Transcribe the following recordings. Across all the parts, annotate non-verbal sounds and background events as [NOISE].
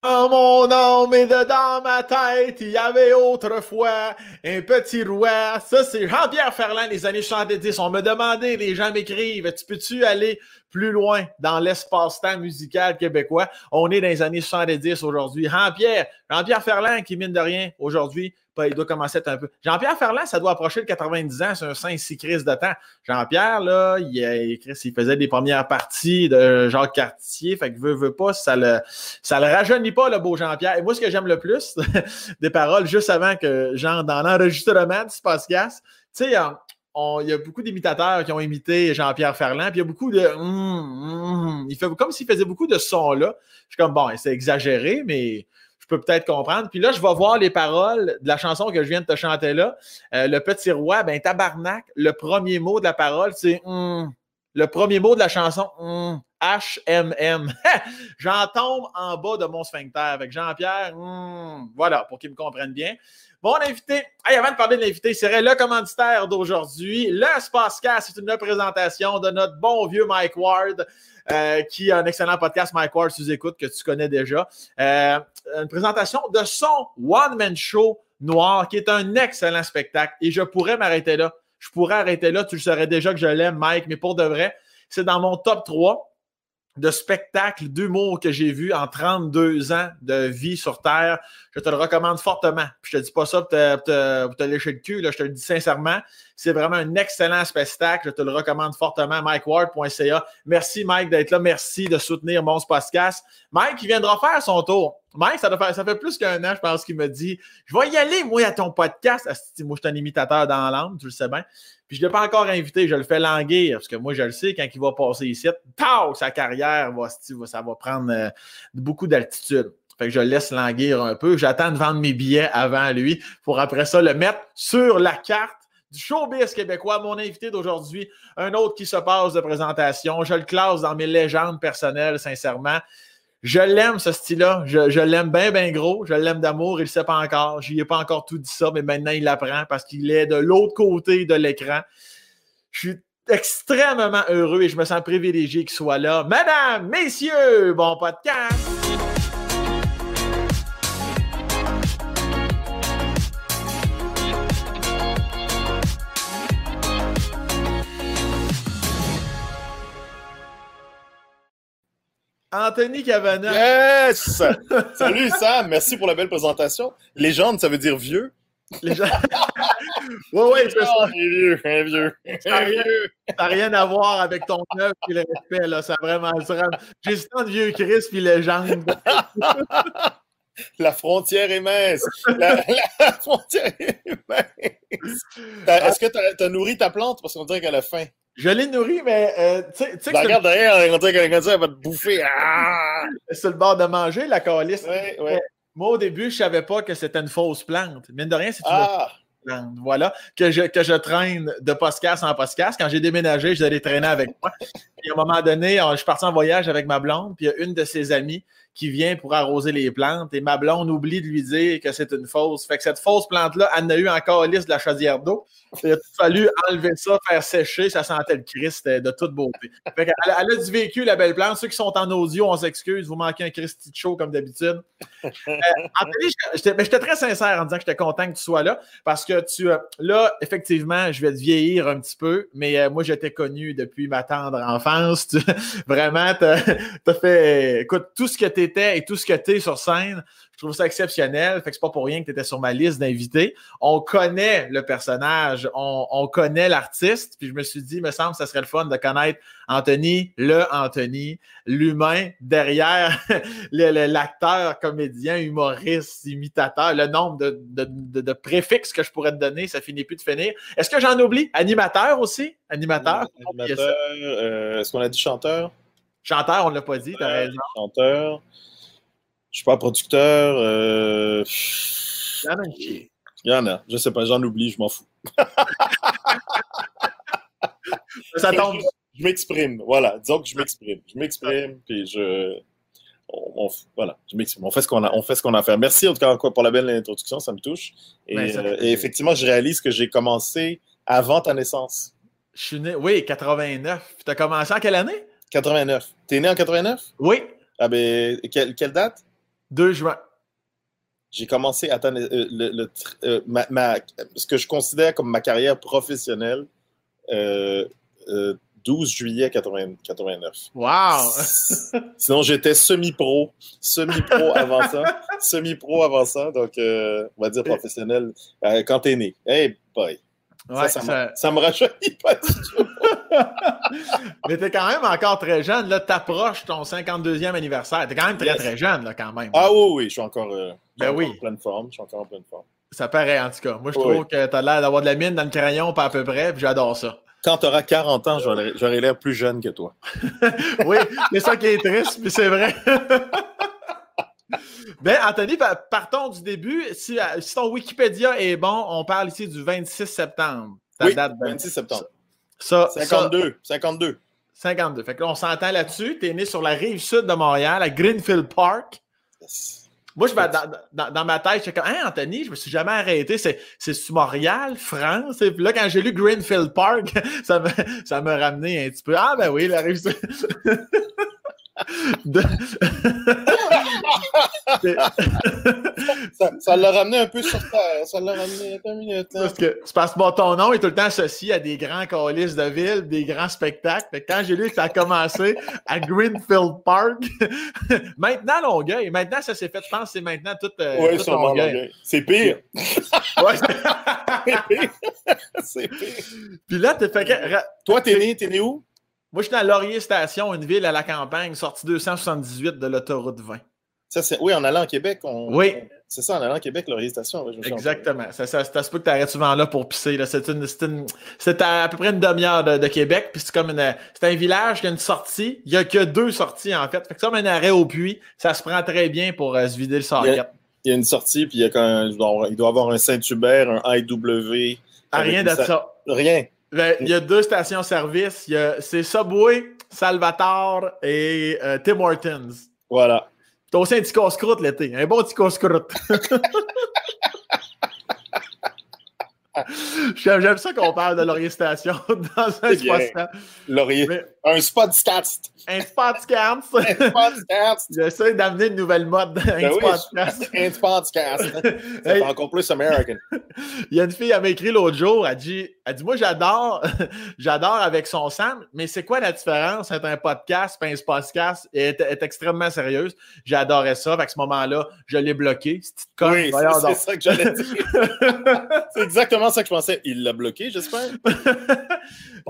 Dans mon âme et dedans ma tête, il y avait autrefois un petit roi. Ça, c'est Jean-Pierre Ferland, les années 70. On me demandait, les gens m'écrivent, tu peux-tu aller plus loin dans l'espace-temps musical québécois? On est dans les années 70 aujourd'hui. Jean-Pierre, Jean-Pierre Ferland qui, mine de rien, aujourd'hui, il doit commencer à être un peu. Jean-Pierre Ferland, ça doit approcher le 90 ans, c'est un saint six crise de temps. Jean-Pierre, là, il, faisait des premières parties de Jacques Cartier, fait que veut, veut pas, ça le, rajeunit pas, le beau Jean-Pierre. Et moi, ce que j'aime le plus, [LAUGHS] des paroles juste avant que, genre, dans l'enregistrement du podcast, tu sais, il y a beaucoup d'imitateurs qui ont imité Jean-Pierre Ferland, puis il y a beaucoup de. Hum, hum, il fait comme s'il faisait beaucoup de sons là. Je suis comme, bon, c'est exagéré, mais peut-être comprendre. Puis là, je vais voir les paroles de la chanson que je viens de te chanter là. Euh, le petit roi, ben tabarnak, le premier mot de la parole, c'est hum. le premier mot de la chanson, HMM. Hum. [LAUGHS] J'en tombe en bas de mon sphincter avec Jean-Pierre. Hum. voilà, pour qu'ils me comprennent bien. Bon invité, avant de parler de l'invité, serait le commanditaire d'aujourd'hui. Le Spacecast, c'est une présentation de notre bon vieux Mike Ward. Euh, qui a un excellent podcast, Mike Ward, tu écoutes, que tu connais déjà. Euh, une présentation de son one-man show noir, qui est un excellent spectacle. Et je pourrais m'arrêter là. Je pourrais arrêter là. Tu le saurais déjà que je l'aime, Mike, mais pour de vrai, c'est dans mon top 3 de spectacles d'humour que j'ai vu en 32 ans de vie sur Terre. Je te le recommande fortement. Puis je te dis pas ça pour te, lécher le cul, je te le dis sincèrement. C'est vraiment un excellent spectacle. Je te le recommande fortement. MikeWard.ca. Merci, Mike, d'être là. Merci de soutenir mon podcast. Mike, il viendra faire son tour. Mike, ça, fait, ça fait plus qu'un an, je pense, qu'il me dit Je vais y aller, moi, à ton podcast. Moi, je suis un imitateur dans l'âme, tu le sais bien. Puis je ne l'ai pas encore invité, je le fais languir, parce que moi, je le sais, quand il va passer ici, tao, sa carrière, ça va prendre euh, beaucoup d'altitude. Fait que je le laisse languir un peu. J'attends de vendre mes billets avant lui pour après ça le mettre sur la carte du showbiz québécois. Mon invité d'aujourd'hui, un autre qui se passe de présentation. Je le classe dans mes légendes personnelles, sincèrement. Je l'aime, ce style-là. Je, l'aime bien, bien gros. Je l'aime d'amour. Il ne sait pas encore. Je n'y ai pas encore tout dit ça, mais maintenant, il l'apprend parce qu'il est de l'autre côté de l'écran. Je suis extrêmement heureux et je me sens privilégié qu'il soit là. Madame, messieurs, bon podcast! Anthony Cavana. Yes! [LAUGHS] Salut Sam, merci pour la belle présentation. Légende, ça veut dire vieux. Légende. [LAUGHS] oui, oui, c'est ça. Un vieux, un vieux. Ça n'a rien, à voir avec ton œuvre et le respect, là. Ça vraiment. J'ai ce de vieux Chris puis légende. [LAUGHS] La frontière est mince. La, frontière est mince. Est-ce que tu as, nourri ta plante? Parce qu'on dirait qu'elle a faim. Je l'ai nourri, mais euh, tu sais. Ben, regarde derrière, on dirait qu'elle va te bouffer. Ah! Sur le bord de manger, la calice. Moi, au début, je ne savais pas que c'était une fausse plante. Mine de rien, c'est une ah! plante. Voilà. Que je, que je traîne de podcast en podcast. Quand j'ai déménagé, je allais traîner avec moi. Puis à un moment donné, je suis parti en voyage avec ma blonde, puis il y a une de ses amies qui vient pour arroser les plantes et ma blonde oublie de lui dire que c'est une fausse. Fait que cette fausse plante-là, elle n'a eu encore liste de la chaudière d'eau. Il a fallu enlever ça, faire sécher, ça sentait le Christ de toute beauté. Fait qu'elle, elle a du vécu, la belle plante. Ceux qui sont en audio, on s'excuse, vous manquez un Christy chaud comme d'habitude. Euh, j'étais très sincère en disant que j'étais content que tu sois là parce que tu, euh, là, effectivement, je vais te vieillir un petit peu, mais euh, moi, j'étais connu depuis ma tendre enfance. [LAUGHS] vraiment, tu as, fait, écoute, tout ce que et tout ce que tu es sur scène, je trouve ça exceptionnel. Fait que c'est pas pour rien que tu étais sur ma liste d'invités. On connaît le personnage, on, connaît l'artiste, puis je me suis dit, me semble ça serait le fun de connaître Anthony, le Anthony, l'humain derrière [LAUGHS] l'acteur, comédien, humoriste, imitateur, le nombre de, préfixes que je pourrais te donner, ça finit plus de finir. Est-ce que j'en oublie? Animateur aussi? Animateur? Animateur, euh, est-ce qu'on a dit chanteur? Chanteur, on ne l'a pas dit, tu as raison. Chanteur. Je suis pas producteur. Euh... Il y en a. Il y en a. Je sais pas, j'en oublie, je m'en fous. Ça tombe. Je, m'exprime, voilà. Disons que je m'exprime. Je m'exprime, puis je. On, voilà, je m'exprime. On fait ce qu'on a, on fait ce qu'on a à faire. Merci en tout cas pour la belle introduction, ça me touche. Et, ben, euh, effectivement, je réalise que j'ai commencé avant ta naissance. Je suis né, oui, 89. Tu as commencé en quelle année? 89. T'es né en 89? Oui. Ah ben, quelle, quelle date? 2 juin. J'ai commencé, à le, euh, ma, ce que je considère comme ma carrière professionnelle, 12 juillet 89. Wow! [LAUGHS] Sinon, j'étais semi-pro, semi-pro avant ça, [LAUGHS] semi-pro avant ça, donc on va dire professionnel quand t'es né. Hey boy! Ça, ça, me rajeunit pas du tout. [LAUGHS] Mais t'es quand même encore très jeune. Là, t'approches ton 52e anniversaire. T'es quand même très, très jeune, là, quand même. Ah oui, oui, je suis encore, euh, ben oui. en pleine forme. Je suis encore en pleine forme. Ça paraît, en tout cas. Moi, je trouve que t'as l'air d'avoir de la mine dans le crayon, pas à peu près, puis j'adore ça. Quand t'auras 40 ans, j'aurai l'air plus jeune que toi. [LAUGHS] oui, c'est ça qui est triste, mais c'est vrai. [LAUGHS] Ben, Anthony, partons du début. Si, euh, si, ton Wikipédia est bon, on parle ici du 26 septembre. oui, 26 septembre. Ça, 52. 52. 52. Fait que là, on s'entend là-dessus. Tu es né sur la rive sud de Montréal, à Greenfield Park. Moi, je vais, dans, dans, ma tête, je suis comme, hein, Anthony, je me suis jamais arrêté. C'est, c'est Montréal, France. Et puis là, quand j'ai lu Greenfield Park, [LAUGHS] ça me, ça m'a ramené un petit peu. Ah, ben oui, la rive sud. [LAUGHS] [LAUGHS] ça l'a ramené un peu sur terre. Ça l'a ramené un minute. Parce que, parce que ton nom est tout le temps associé à des grands colis de ville, des grands spectacles. quand j'ai lu que ça a commencé à Greenfield Park, [LAUGHS] maintenant Longueuil. Maintenant, ça s'est fait, je pense que c'est maintenant tout, euh, oui, Longueuil. C'est pire. [LAUGHS] ouais, c'est pire. Puis là, t'es fait que... Toi, t'es né, t'es né où? Moi, je suis dans Laurier Station, une ville à la campagne, sortie 278 de l'autoroute 20. Ça. Oui, en allant au Québec. On... Oui. C'est ça, en allant au Québec, Laurier Station. Exactement. Ça, ça, c'est à ce que tu arrêtes souvent là pour pisser. Là. C'est, une, à, peu près une demi-heure de, Québec. Puis c'est comme une, c'est un village qui a une sortie. Il n'y a que deux sorties, en fait. Fait que ça, un arrêt au puits, ça se prend très bien pour euh, se vider le sarcate. Il y a une sortie, puis il, y a quand il doit y avoir un Saint-Hubert, un IW. Ah, rien de ça. Rien. Ben, il y a deux stations-service. C'est Subway, Salvatore et euh, Tim Hortons. Voilà. T'as aussi un petit casse-croûte l'été. Un bon petit casse-croûte. [LAUGHS] J'aime ça qu'on parle de Laurier Station [LAUGHS] dans un spot. Laurier. Un spotcast. Un spotcast. [LAUGHS] un spotcast. J'essaie d'amener une nouvelle mode. Un ben spotcast. [LAUGHS] un spotcast. C'est [LAUGHS] encore plus américain. Il y a une fille, elle m'a écrit l'autre jour, elle dit, elle dit Moi, j'adore, j'adore avec son Sam, mais c'est quoi la différence entre un podcast et un spotcast? Elle est, extrêmement sérieuse. J'adorais ça. À ce moment-là, je l'ai bloqué. Oui, c'est ça que j'allais dire. c'est exactement ça que je pensais. Il l'a bloqué, j'espère.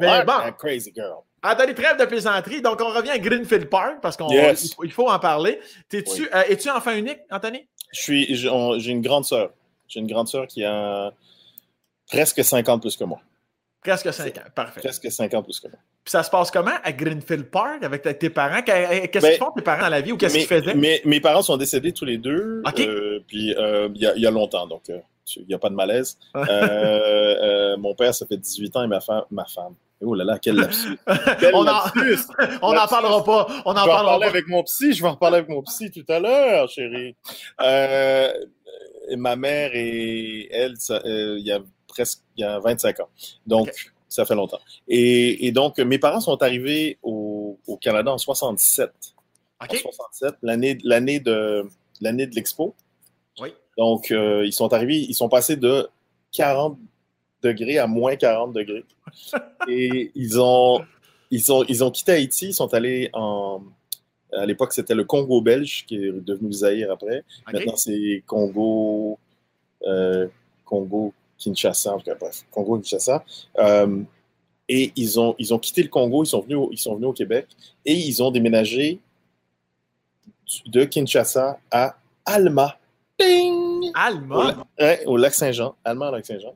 mais bon. Crazy girl. Anthony, trêve de plaisanterie. Donc, on revient à Greenfield Park parce qu'il faut en parler. Es-tu euh, es enfant unique, Anthony? Je suis, j'ai une grande sœur. J'ai une grande sœur qui a presque 50 plus que moi. Presque 5 ans, parfait. Presque 50 plus que moi. Puis ça se passe comment à Greenfield Park avec tes parents? Qu'est-ce qu'ils ben, font tes parents dans la vie ou qu'est-ce qu'ils faisaient? Mes, mes, parents sont décédés tous les deux. Euh, puis euh, il y, a longtemps, donc il n'y a pas de malaise. [LAUGHS] mon père, ça fait 18 ans et ma femme, ma femme Oh là là, quel lapsus. [LAUGHS] on n'en [LAUGHS] parlera pas. On en je vais en parler avec mon psy. Je vais en parler avec mon psy tout à l'heure, chérie. Euh, ma mère et elle, euh, il y a presque il y a 25 ans. Donc, ça fait longtemps. Et, donc, mes parents sont arrivés au, Canada en 67. En 67, l'année, l'année de, l'année de l'expo. Oui. Donc, euh, ils sont arrivés, ils sont passés de 40 degrés à moins 40 degrés. Et ils ont, ils, ont, ils ont quitté Haïti, ils sont allés en. À l'époque, c'était le Congo belge qui est devenu Zaïre après. Maintenant, c'est Congo. Euh, Congo Kinshasa, en tout cas, bref, Congo Kinshasa. Euh, et ils ont, ils ont quitté le Congo, ils sont, venus au, ils sont venus au Québec et ils ont déménagé de Kinshasa à Alma. Alma? Au, lac Saint-Jean. Alma, au lac Saint-Jean.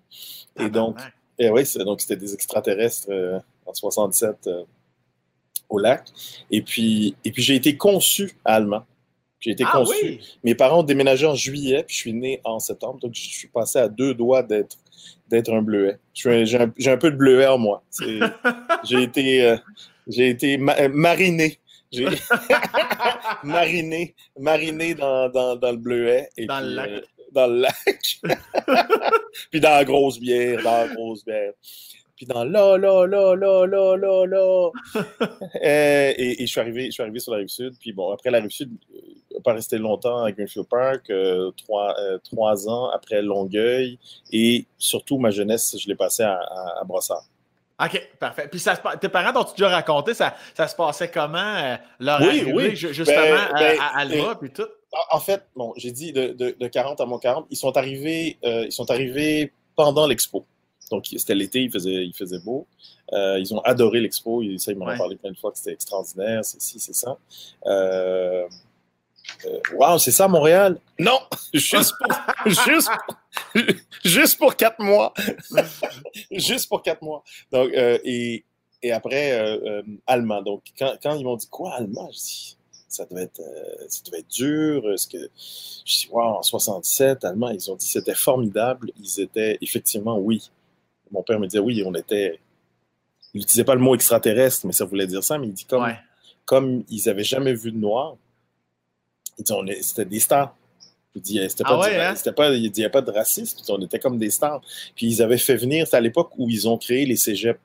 Et donc, et oui, donc c'était des extraterrestres euh, en 67 euh, au lac. Et puis, et puis j'ai été conçu à Allemand. J'ai été ah conçu. Mes parents ont déménagé en juillet, puis je suis né en septembre. Donc, je suis passé à deux doigts d'être, d'être un bleuet. J'ai un, un, peu de bleuet en moi. [LAUGHS] j'ai été, euh, j'ai été mariné. J'ai [LAUGHS] mariné, mariné dans, dans, dans, le bleuet. Et dans le lac dans le lac. [LAUGHS] puis dans la grosse bière, dans la grosse bière. Puis dans là, là, là, là, là, là, là. [LAUGHS] Euh, et, et, je, suis arrivé, je suis arrivé sur la rive sud. Puis bon, après la rive sud, euh, pas resté longtemps à Greenfield Park, euh, trois, trois, ans après Longueuil, et surtout ma jeunesse, je l'ai passé à, à, Brossard. OK, parfait. Puis ça, tes parents t'ont déjà raconté, ça, ça se passait comment, leur oui, arrivée, oui. justement, ben, ben, à, Alma, puis tout? En fait, bon, j'ai dit de, de, de, 40 à mon 40, ils sont arrivés, ils sont arrivés pendant l'expo. Donc, c'était l'été, il faisait, il faisait beau. Euh, ils ont adoré l'expo. Ils, ça, ils m'en ont parlé plein de fois que c'était extraordinaire, c'est ci, c'est ça. Euh, euh c'est ça Montréal? Non, [LAUGHS] juste pour, [LAUGHS] juste, juste pour quatre mois. [LAUGHS] juste pour quatre mois. Donc, euh, et, et après, allemand. Donc, quand, quand ils m'ont dit quoi, allemand? Je dis, ça devait être, ça devait être dur. Ce que, je dis, wow, en 67, allemand, ils ont dit c'était formidable. Ils étaient, effectivement, oui, mon père me disait oui, on était. Il n'utilisait pas le mot extraterrestre, mais ça voulait dire ça. Mais il dit comme, comme ils n'avaient jamais vu de noir, il dit c'était des stars. Il dit c'était pas, ah hein? pas, il n'y a pas de racisme, on était comme des stars. Puis ils avaient fait venir, c'est à l'époque où ils ont créé les cégeps.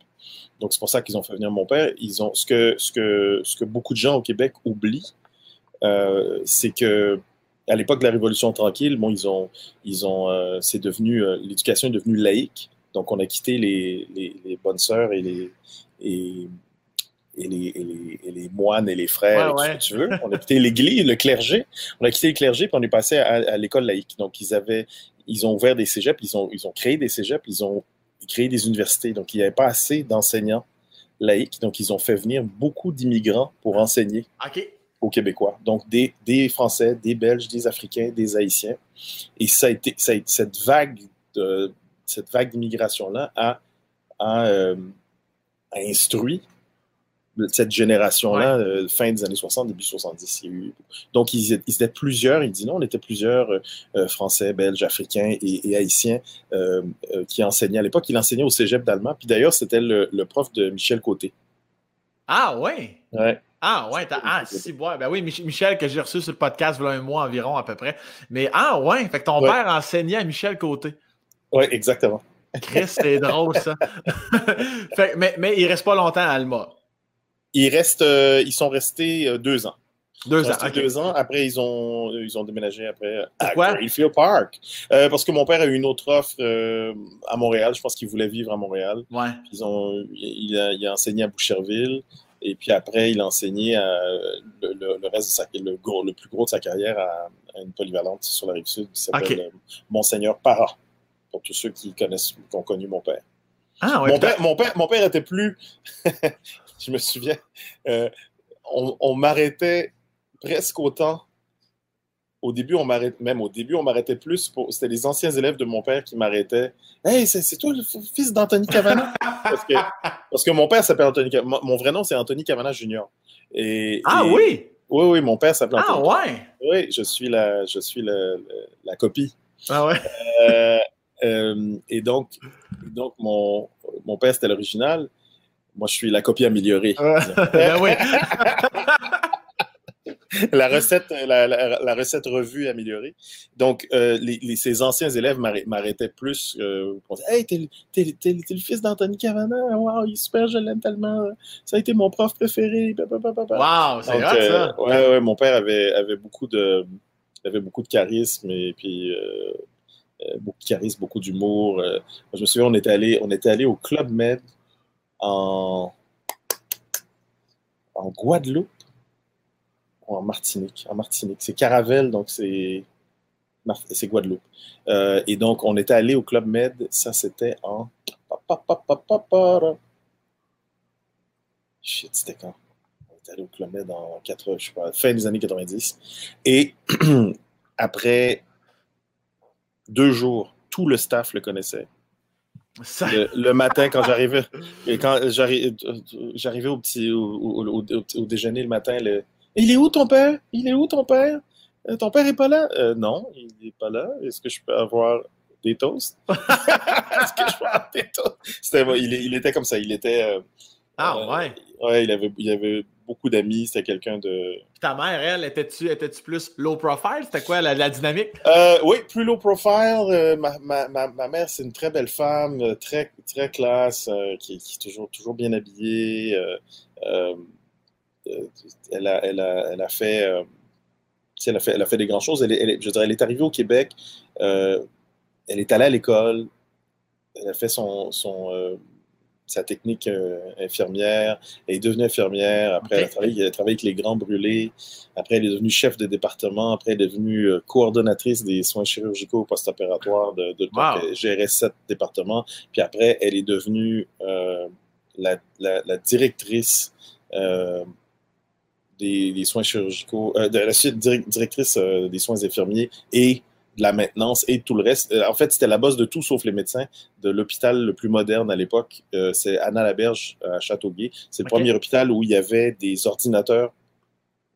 Donc c'est pour ça qu'ils ont fait venir mon père. Ils ont ce que, ce que, ce que beaucoup de gens au Québec oublient, euh, c'est que à l'époque de la Révolution tranquille, bon, ils ont, ils ont, euh, c'est devenu, euh, l'éducation est devenue laïque. Donc, on a quitté les, les, bonnes sœurs et les, et, et, les, et, les, moines et les frères, tout ce que tu veux. On a quitté l'église, le clergé. On a quitté le clergé, puis on est passé à, l'école laïque. Donc, ils avaient, ils ont ouvert des cégeps, ils ont, ils ont créé des cégeps, ils ont créé des universités. Donc, il n'y avait pas assez d'enseignants laïcs. Donc, ils ont fait venir beaucoup d'immigrants pour enseigner. aux Québécois. Donc, des, des, Français, des Belges, des Africains, des Haïtiens. Et ça a été, ça a été cette vague de, cette vague d'immigration-là a, euh, instruit cette génération-là, euh, fin des années 60, début 70. donc, ils, étaient plusieurs, il dit non, on était plusieurs euh, Français, Belges, Africains et, Haïtiens qui enseignaient à l'époque. Il enseignait au cégep d'allemand. Puis d'ailleurs, c'était le, prof de Michel Côté. Ah, ouais? Ouais. Ah ouais, ah si, ouais. Ben oui, Michel que j'ai reçu sur le podcast il y a un mois environ à peu près. Mais ah ouais, fait que ton père enseignait à Michel Côté. Oui, exactement. Chris, c'est drôle, ça. [LAUGHS] mais, mais il ne reste pas longtemps à Alma. Ils, restent, euh, ils sont restés euh, deux ans. Deux ans. Deux ans. Après, ils ont, ils ont déménagé après à Greenfield Park. Euh, parce que mon père a eu une autre offre à Montréal. Je pense qu'il voulait vivre à Montréal. Ouais. Ils ont, il, a, il a enseigné à Boucherville. Et puis après, il a enseigné le, reste de sa, le, le plus gros de sa carrière à, une polyvalente sur la rive sud qui s'appelle Monseigneur Parra pour tous ceux qui connaissent, qui ont connu mon père. Ah, mon, père mon, père, mon père était plus. [LAUGHS] [LAUGHS] je me souviens, euh, on, m'arrêtait presque autant. Au début, on m'arrêtait, même au début, on m'arrêtait plus. Pour, c'était les anciens élèves de mon père qui m'arrêtaient. Hey, c'est, toi le fils d'Anthony Cavana? [LAUGHS] parce, que, parce que mon père s'appelle Anthony Cavana. Mon vrai nom, c'est Anthony Cavana Jr. Et, ah oui? Oui, oui, mon père s'appelle Ah ouais? Oui, je suis la, je suis la copie. Ah ouais? Euh, euh, et donc, donc mon, mon père, c'était l'original. Moi, je suis la copie améliorée. [LAUGHS] ben oui. [LAUGHS] la recette, la, la, recette revue améliorée. Donc, euh, les, ces anciens élèves m'arrêtaient plus euh, pour dire Hey, t'es, le fils d'Anthony Cavana, wow, il est super, je l'aime tellement, ça a été mon prof préféré. Wow, c'est vrai ça. Ouais, ouais, mon père avait, avait, beaucoup de, avait beaucoup de charisme et puis euh, beaucoup de charisme, beaucoup d'humour. Euh, je me souviens, on était allé, on était allé au Club Med en, Guadeloupe ou en Martinique. En Martinique. C'est Caravelle, donc c'est c'est Guadeloupe. Euh, et donc, on était allé au Club Med, ça c'était en. Shit, c'était quand? On était allé au Club Med en 4, je sais pas, fin des années 90. Et [CLEARS THROAT] après deux jours, tout le staff le connaissait. Le, matin, quand j'arrivais, quand j'arrivais au petit au, déjeuner le matin, le, il est où ton père? Il est où ton père? Euh, Ton père est pas là euh, Non, il n'est pas là. Est-ce que je peux avoir des toasts? [LAUGHS] Est-ce que je peux avoir des toasts? Il, était comme ça. Il était. Euh, ah ouais. ouais, il avait, il avait beaucoup d'amis. C'était quelqu'un de. ta mère, elle, était-tu plus low profile? C'était quoi la, dynamique? Euh, oui, plus low profile. Euh, ma, ma, ma, mère, c'est une très belle femme, euh, très, très classe, qui, est toujours, toujours bien habillée. elle, a, elle, a, elle a fait elle, a fait, elle a fait des grandes choses. Elle, est, je dirais, elle est arrivée au Québec, elle est allée à l'école, elle a fait son, son sa technique euh, infirmière. Elle est devenue infirmière. Après, elle, a travaillé, avec les grands brûlés. Après, elle est devenue chef de département. Après, elle est devenue euh, coordonnatrice des soins chirurgicaux post-opératoires. De, de Elle gérait sept départements. Puis après, elle est devenue euh, la, la, directrice des, des, soins chirurgicaux, de la suite directrice des soins infirmiers et de la maintenance et tout le reste. Euh, en fait, c'était la bosse de tout sauf les médecins de l'hôpital le plus moderne à l'époque. Euh, c'est Anna Laberge à Châteauguay. C'est le premier hôpital où il y avait des ordinateurs.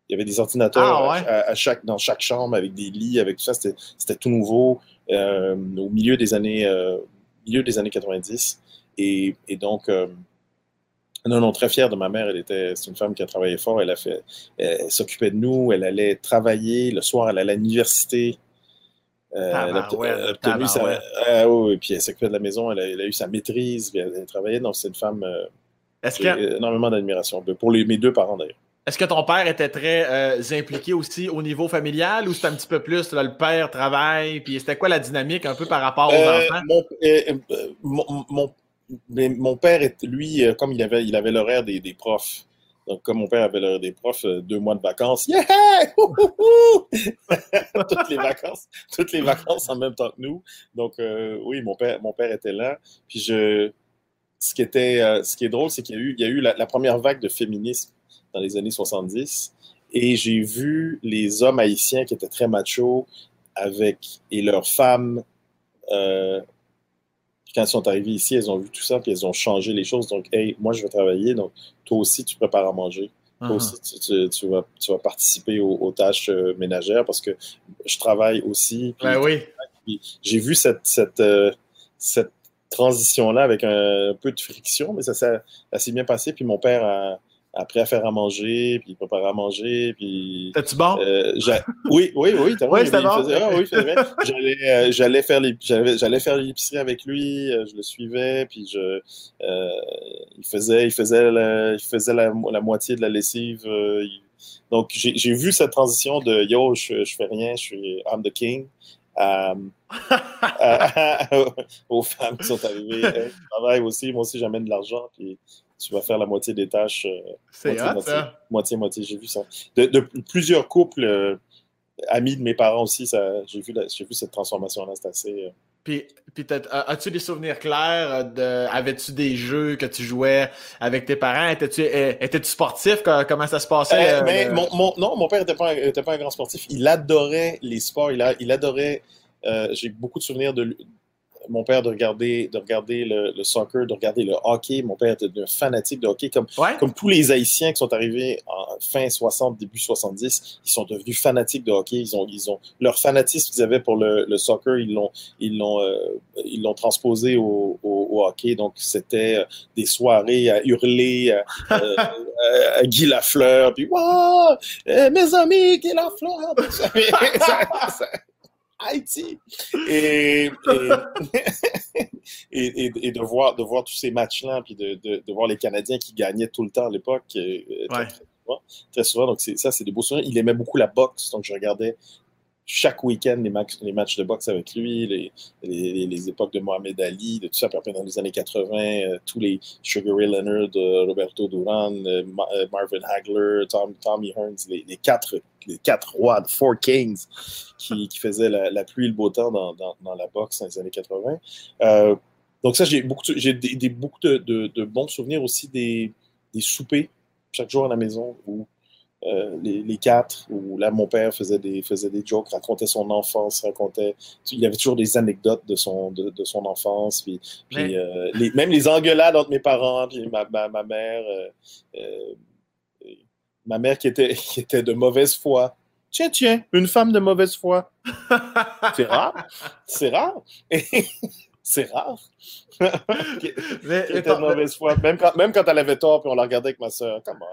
Il y avait des ordinateurs ah, à, chaque, dans chaque chambre avec des lits, avec tout ça. C'était tout nouveau euh, au milieu des années, milieu des années 90. Et, et donc, non, non, très fière de ma mère. Elle était, c'est une femme qui a travaillé fort. Elle a fait, elle s'occupait de nous. Elle allait travailler. Le soir, elle allait à l'université. Euh, elle a, obtenu sa. Ah, oui, puis elle s'occupait de la maison, elle a, eu sa maîtrise, puis elle, travaillait. Donc, c'est une femme. Euh, Est-ce que... énormément d'admiration. Pour les, mes deux parents, d'ailleurs. Est-ce que ton père était très euh, impliqué aussi au niveau familial ou c'était un petit peu plus le père travaille, puis c'était quoi la dynamique un peu par rapport aux enfants? Mon, mon, mon, père, lui, comme il avait, il avait l'horaire des, des profs, donc, comme mon père avait des profs, euh, deux mois de vacances, yeah! [LAUGHS] [LAUGHS] toutes les vacances, toutes les vacances en même temps que nous. Donc, euh, oui, mon père, mon père était là. Puis, je, ce qui était, euh, ce qui est drôle, c'est qu'il y a eu, il y a eu la, première vague de féminisme dans les années 70. Et j'ai vu les hommes haïtiens qui étaient très machos avec, et leurs femmes, quand elles sont arrivées ici, elles ont vu tout ça, puis elles ont changé les choses. Donc, hey, moi, je vais travailler, donc toi aussi, tu prépares à manger. Toi uh-huh. aussi, tu, vas, tu, vas, participer aux, tâches euh, ménagères parce que je travaille aussi. Ben oui. J'ai vu cette, cette, euh, cette transition-là avec un, peu de friction, mais ça, ça, ça s'est bien passé. Puis mon père a après à faire à manger, puis préparer à manger, puis... T'es-tu bon? Euh, oui, oui, oui. oui, c'était bon. ah, oui, j'allais, euh, j'allais faire j'allais faire l'épicerie avec lui, euh, je le suivais, puis je, il faisait, il faisait, la, il faisait la, la moitié de la lessive. donc, j'ai vu cette transition de « Yo, je, je fais rien, je suis I'm the king ». [LAUGHS] [LAUGHS] aux femmes qui sont arrivées. Je travaille aussi, moi aussi j'amène de l'argent, puis tu vas faire la moitié des tâches. Euh, c'est moitié, moitié, moitié, j'ai vu ça. De, plusieurs couples euh, amis de mes parents aussi, j'ai vu, vu cette transformation-là. C'est assez. Euh, puis, puis as-tu des souvenirs clairs de. Avais-tu des jeux que tu jouais avec tes parents? Étais-tu étais sportif? Comment ça se passait? Ben, mon, non, mon père n'était pas, pas, un grand sportif. Il adorait les sports. Il, a, il adorait. j'ai beaucoup de souvenirs de, mon père de regarder, de regarder le, soccer, de regarder le hockey. Mon père était un fanatique de hockey, comme, comme tous les Haïtiens qui sont arrivés en fin 60, début 70, ils sont devenus fanatiques de hockey. Ils ont, ils ont leur fanatisme qu'ils avaient pour le, soccer, ils l'ont, ils l'ont, euh, ils l'ont transposé au, hockey. Donc c'était euh, des soirées à hurler à, [LAUGHS] Guy Lafleur, puis waouh, mes amis, Guy Lafleur. [LAUGHS] Haïti. [LAUGHS] Et, et, et, de, voir, de voir tous ces matchs-là, puis de, de, voir les Canadiens qui gagnaient tout le temps à l'époque, euh, très, souvent. Donc, ça, c'est des beaux souvenirs. Il aimait beaucoup la boxe, donc je regardais chaque week-end les, matchs de boxe avec lui, les, époques de Mohamed Ali, de tout ça. Puis dans les années 80, euh, tous les Sugar Ray Leonard, euh, Roberto Duran, Marvin Hagler, Tom, Tommy Hearns, les, quatre, les quatre rois, Four Kings, qui, faisaient la, pluie et le beau temps dans, la boxe dans les années 80. Euh, donc ça, j'ai beaucoup, de, bons souvenirs aussi des, des soupers chaque jour à la maison où euh, les, quatre, où là, mon père faisait des, faisait des jokes, racontait son enfance, racontait. Il y avait toujours des anecdotes de son, de, son enfance, puis, euh, les, même les engueulades entre mes parents, puis ma, ma, mère. Euh, ma mère qui était, [LAUGHS] qui était de mauvaise foi. Tiens, tiens, une femme de mauvaise foi. [LAUGHS] C'est rare. C'est rare. [LAUGHS] c'est rare. mais, était de mauvaise foi. Même quand, même quand elle avait tort, puis on la regardait avec ma soeur. Comment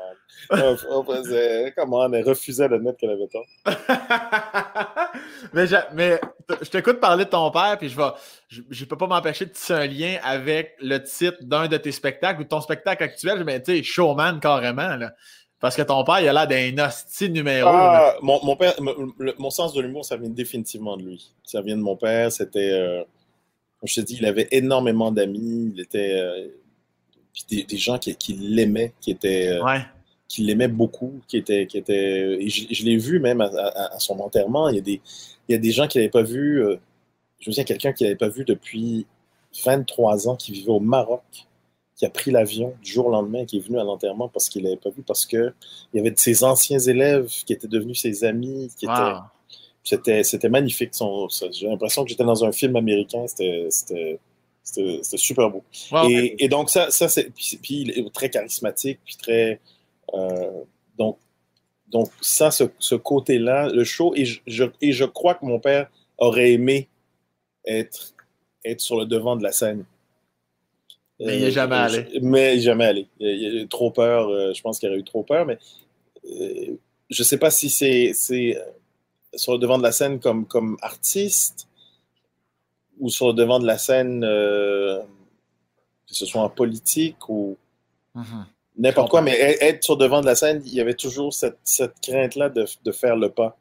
on, faisait, comment elle refusait d'admettre qu'elle avait tort. [LAUGHS] mais, je, mais je t'écoute parler de ton père, puis je vais, je, peux pas m'empêcher de tisser un lien avec le titre d'un de tes spectacles ou ton spectacle actuel, mais tu sais, showman carrément. Là. Parce que ton père, il a l'air d'un hostie numéro. Ah, mon, mon, père, mon, sens de l'humour, ça vient définitivement de lui. Ça vient de mon père. C'était. Euh, je te dis, il avait énormément d'amis. Il était. Euh, des, des, gens qui, qui l'aimaient, qui étaient. ouais. Qui l'aimaient beaucoup, qui étaient. Qui étaient et je, l'ai vu même à, à, son enterrement. Il y a des, il y a des gens qui n'avaient pas vu. je me souviens quelqu'un qui n'avait pas vu depuis 23 ans, qui vivait au Maroc qui a pris l'avion du jour au lendemain, qui est venu à l'enterrement parce qu'il l'avait pas vu, parce qu'il y avait de ses anciens élèves qui étaient devenus ses amis, qui étaient. C'était, magnifique. j'ai l'impression que j'étais dans un film américain. C'était, super beau. et, donc, ça, ça c'est. Puis, il est très charismatique, puis très. Euh, donc, donc, ça, ce, côté-là, le show, et je, et je crois que mon père aurait aimé être, être sur le devant de la scène. Mais il n'est jamais euh, allé. Mais il jamais allé. Il, a eu trop peur. Euh, je pense qu'il aurait eu trop peur, mais je ne sais pas si c'est sur le devant de la scène comme, comme artiste ou sur le devant de la scène, que ce soit en politique ou mm-hmm. n'importe quoi, mais être sur le devant de la scène, il y avait toujours cette, cette crainte-là de, de, faire le pas,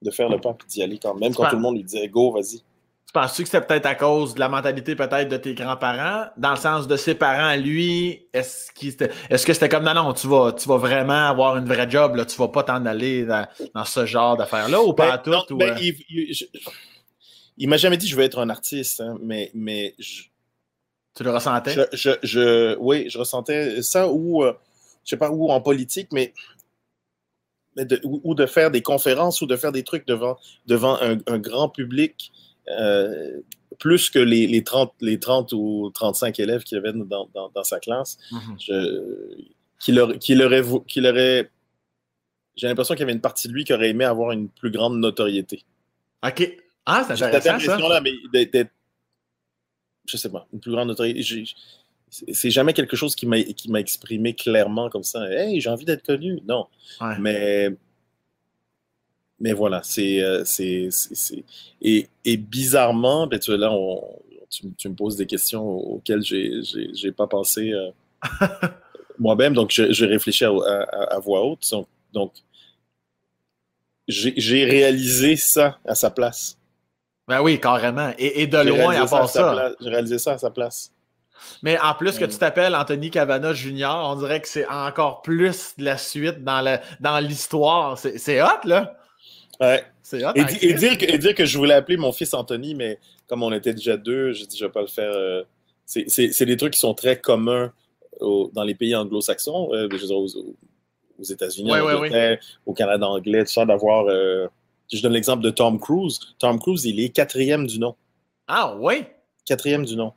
de faire le pas et d'y aller quand même, quand tout le monde lui disait go, vas-y. Penses-tu que c'est peut-être à cause de la mentalité peut-être de tes grands-parents, dans le sens de ses parents, lui, est-ce est que c'était comme non, non, tu vas, tu vas vraiment avoir une vraie job, là, tu vas pas t'en aller dans, ce genre d'affaires-là ou pas ben, tout? Ben, euh? il, m'a jamais dit je veux être un artiste, hein, mais, mais tu le ressentais? Je, oui, je ressentais ça ou euh, je sais pas où en politique, mais, ou, de faire des conférences ou de faire des trucs devant, devant un grand public euh, plus que les, les, 30, les 30 ou 35 élèves qu'il avait dans, dans, sa classe, qu'il aurait, qu'il aurait, j'ai l'impression qu'il y avait une partie de lui qui aurait aimé avoir une plus grande notoriété. OK. Ah, c'est intéressant, ça. Là, mais d'être, je sais pas, une plus grande notoriété. c'est jamais quelque chose qui m'a, qui m'a exprimé clairement comme ça. Hey, j'ai envie d'être connu. Non. Mais mais voilà, c'est. Euh, et, et, bizarrement, ben, tu, là, tu, me poses des questions auxquelles je n'ai pas pensé euh, [LAUGHS] moi-même, donc je, réfléchis à, voix haute. Donc, donc j'ai réalisé ça à sa place. Ben oui, carrément. Et, de loin, à part ça. J'ai réalisé ça à sa place. Mais en plus que tu t'appelles Anthony Cavana Junior, on dirait que c'est encore plus de la suite dans l'histoire. Dans c'est hot, là. Ouais. et, dire que, dire que je voulais appeler mon fils Anthony, mais comme on était déjà deux, je dis je vais pas le faire. Euh, c'est des trucs qui sont très communs dans les pays anglo-saxons, euh, aux, États-Unis, au Canada anglais, tout ça, d'avoir. Euh, je donne l'exemple de Tom Cruise. Tom Cruise, il est quatrième du nom. Ah oui? Quatrième du nom.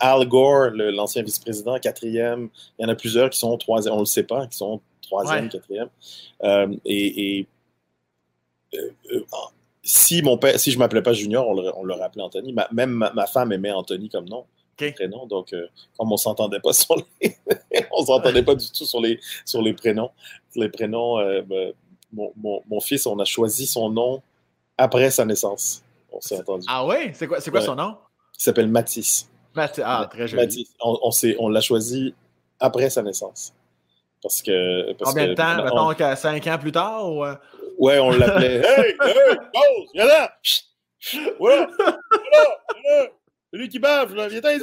Al Gore, l'ancien vice-président, quatrième. Il y en a plusieurs qui sont troisième, on ne le sait pas, qui sont troisième, quatrième. et si mon père, si je m'appelais pas Junior, on l'aurait appelé Anthony. même ma, femme aimait Anthony comme nom, prénom. Donc, euh, comme on s'entendait pas [LAUGHS] sur les, on s'entendait pas du tout sur les sur les prénoms. Les prénoms, ben, mon, fils, on a choisi son nom après sa naissance. On s'est entendu. Ah ouais, c'est quoi, c'est quoi son nom? Il s'appelle Mathis. Mathis, ah très joli. Mathis. On, on l'a choisi après sa naissance. Parce que. Parce Combien de temps? Mettons 5 ans plus tard ou... Ouais, on l'appelait. [LAUGHS] hey, hey, pause, viens là! Voilà! Voilà! Voilà! Celui qui bave, là, viens dans les!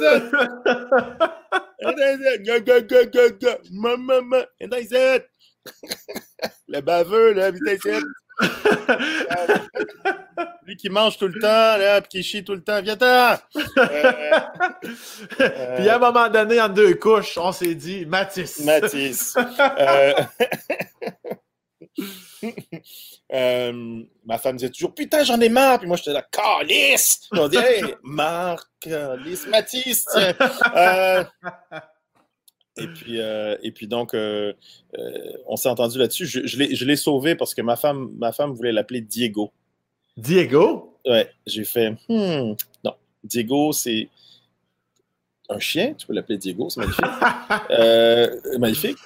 Viens dans les! Maman, viens dans les! [LAUGHS] Le baveux, là, viens dans! [LAUGHS] Lui qui mange tout le temps, là, puis qui chie tout le temps, viens-t'en! Euh, puis à un moment donné, en deux couches, on s'est dit Mathis. Mathis. euh... Euh, ma femme disait toujours Putain, j'en ai marre. Puis moi, j'étais là, Calice On dit Hey, Marc, Calice, Mathis. Euh, et, puis, euh, et puis, donc, on s'est entendu là-dessus. Je, je l'ai sauvé parce que ma femme, ma femme voulait l'appeler Diego. Diego? Ouais, j'ai fait hmm, Non, Diego, c'est un chien, tu peux l'appeler Diego, c'est magnifique. [LAUGHS] magnifique.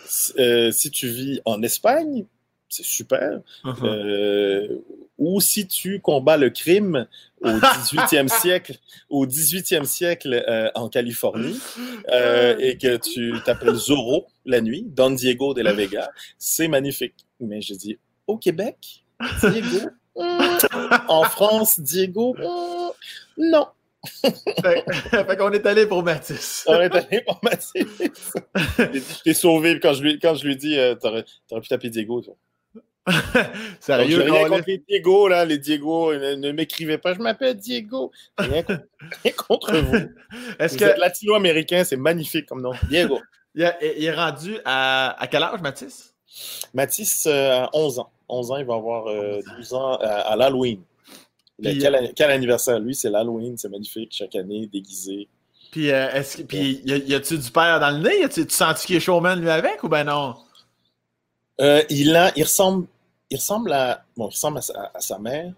si tu vis en Espagne, c'est super. Uh-huh. ou si tu combats le crime au [LAUGHS] 18e siècle, au 18e siècle en Californie, [LAUGHS] et que tu t'appelles Zorro la nuit, Don Diego de la Vega, c'est magnifique. Mais je dis, au Québec, Diego, [LAUGHS] en France, Diego, non. fait, qu'on est allé pour Mathis. On est allé pour Mathis. T'ai sauvé quand je lui, quand je lui dit, euh, t'aurais, pu taper Diego. [LAUGHS] Sérieux, Donc, rien contre les Diego, là, les Diego, ne, m'écrivez pas, je m'appelle Diego. Rien, [LAUGHS] contre vous. [LAUGHS] Est-ce que... latino-américain, c'est magnifique comme nom. Diego. Il, est rendu à, à quel âge, Mathis? Mathis, euh, a 11 ans. 11 ans, il va avoir 12 euh, ans à l'Halloween. Euh, quel, anniversaire? Lui, c'est l'Halloween, c'est magnifique, chaque année, déguisé. Puis, euh, est-ce, puis y, a-tu du père dans le nez? Y a-tu, tu sens qu'il est showman, lui, avec, ou ben non? Euh, il, a, il, ressemble, il ressemble à, bon, il ressemble à sa, mère.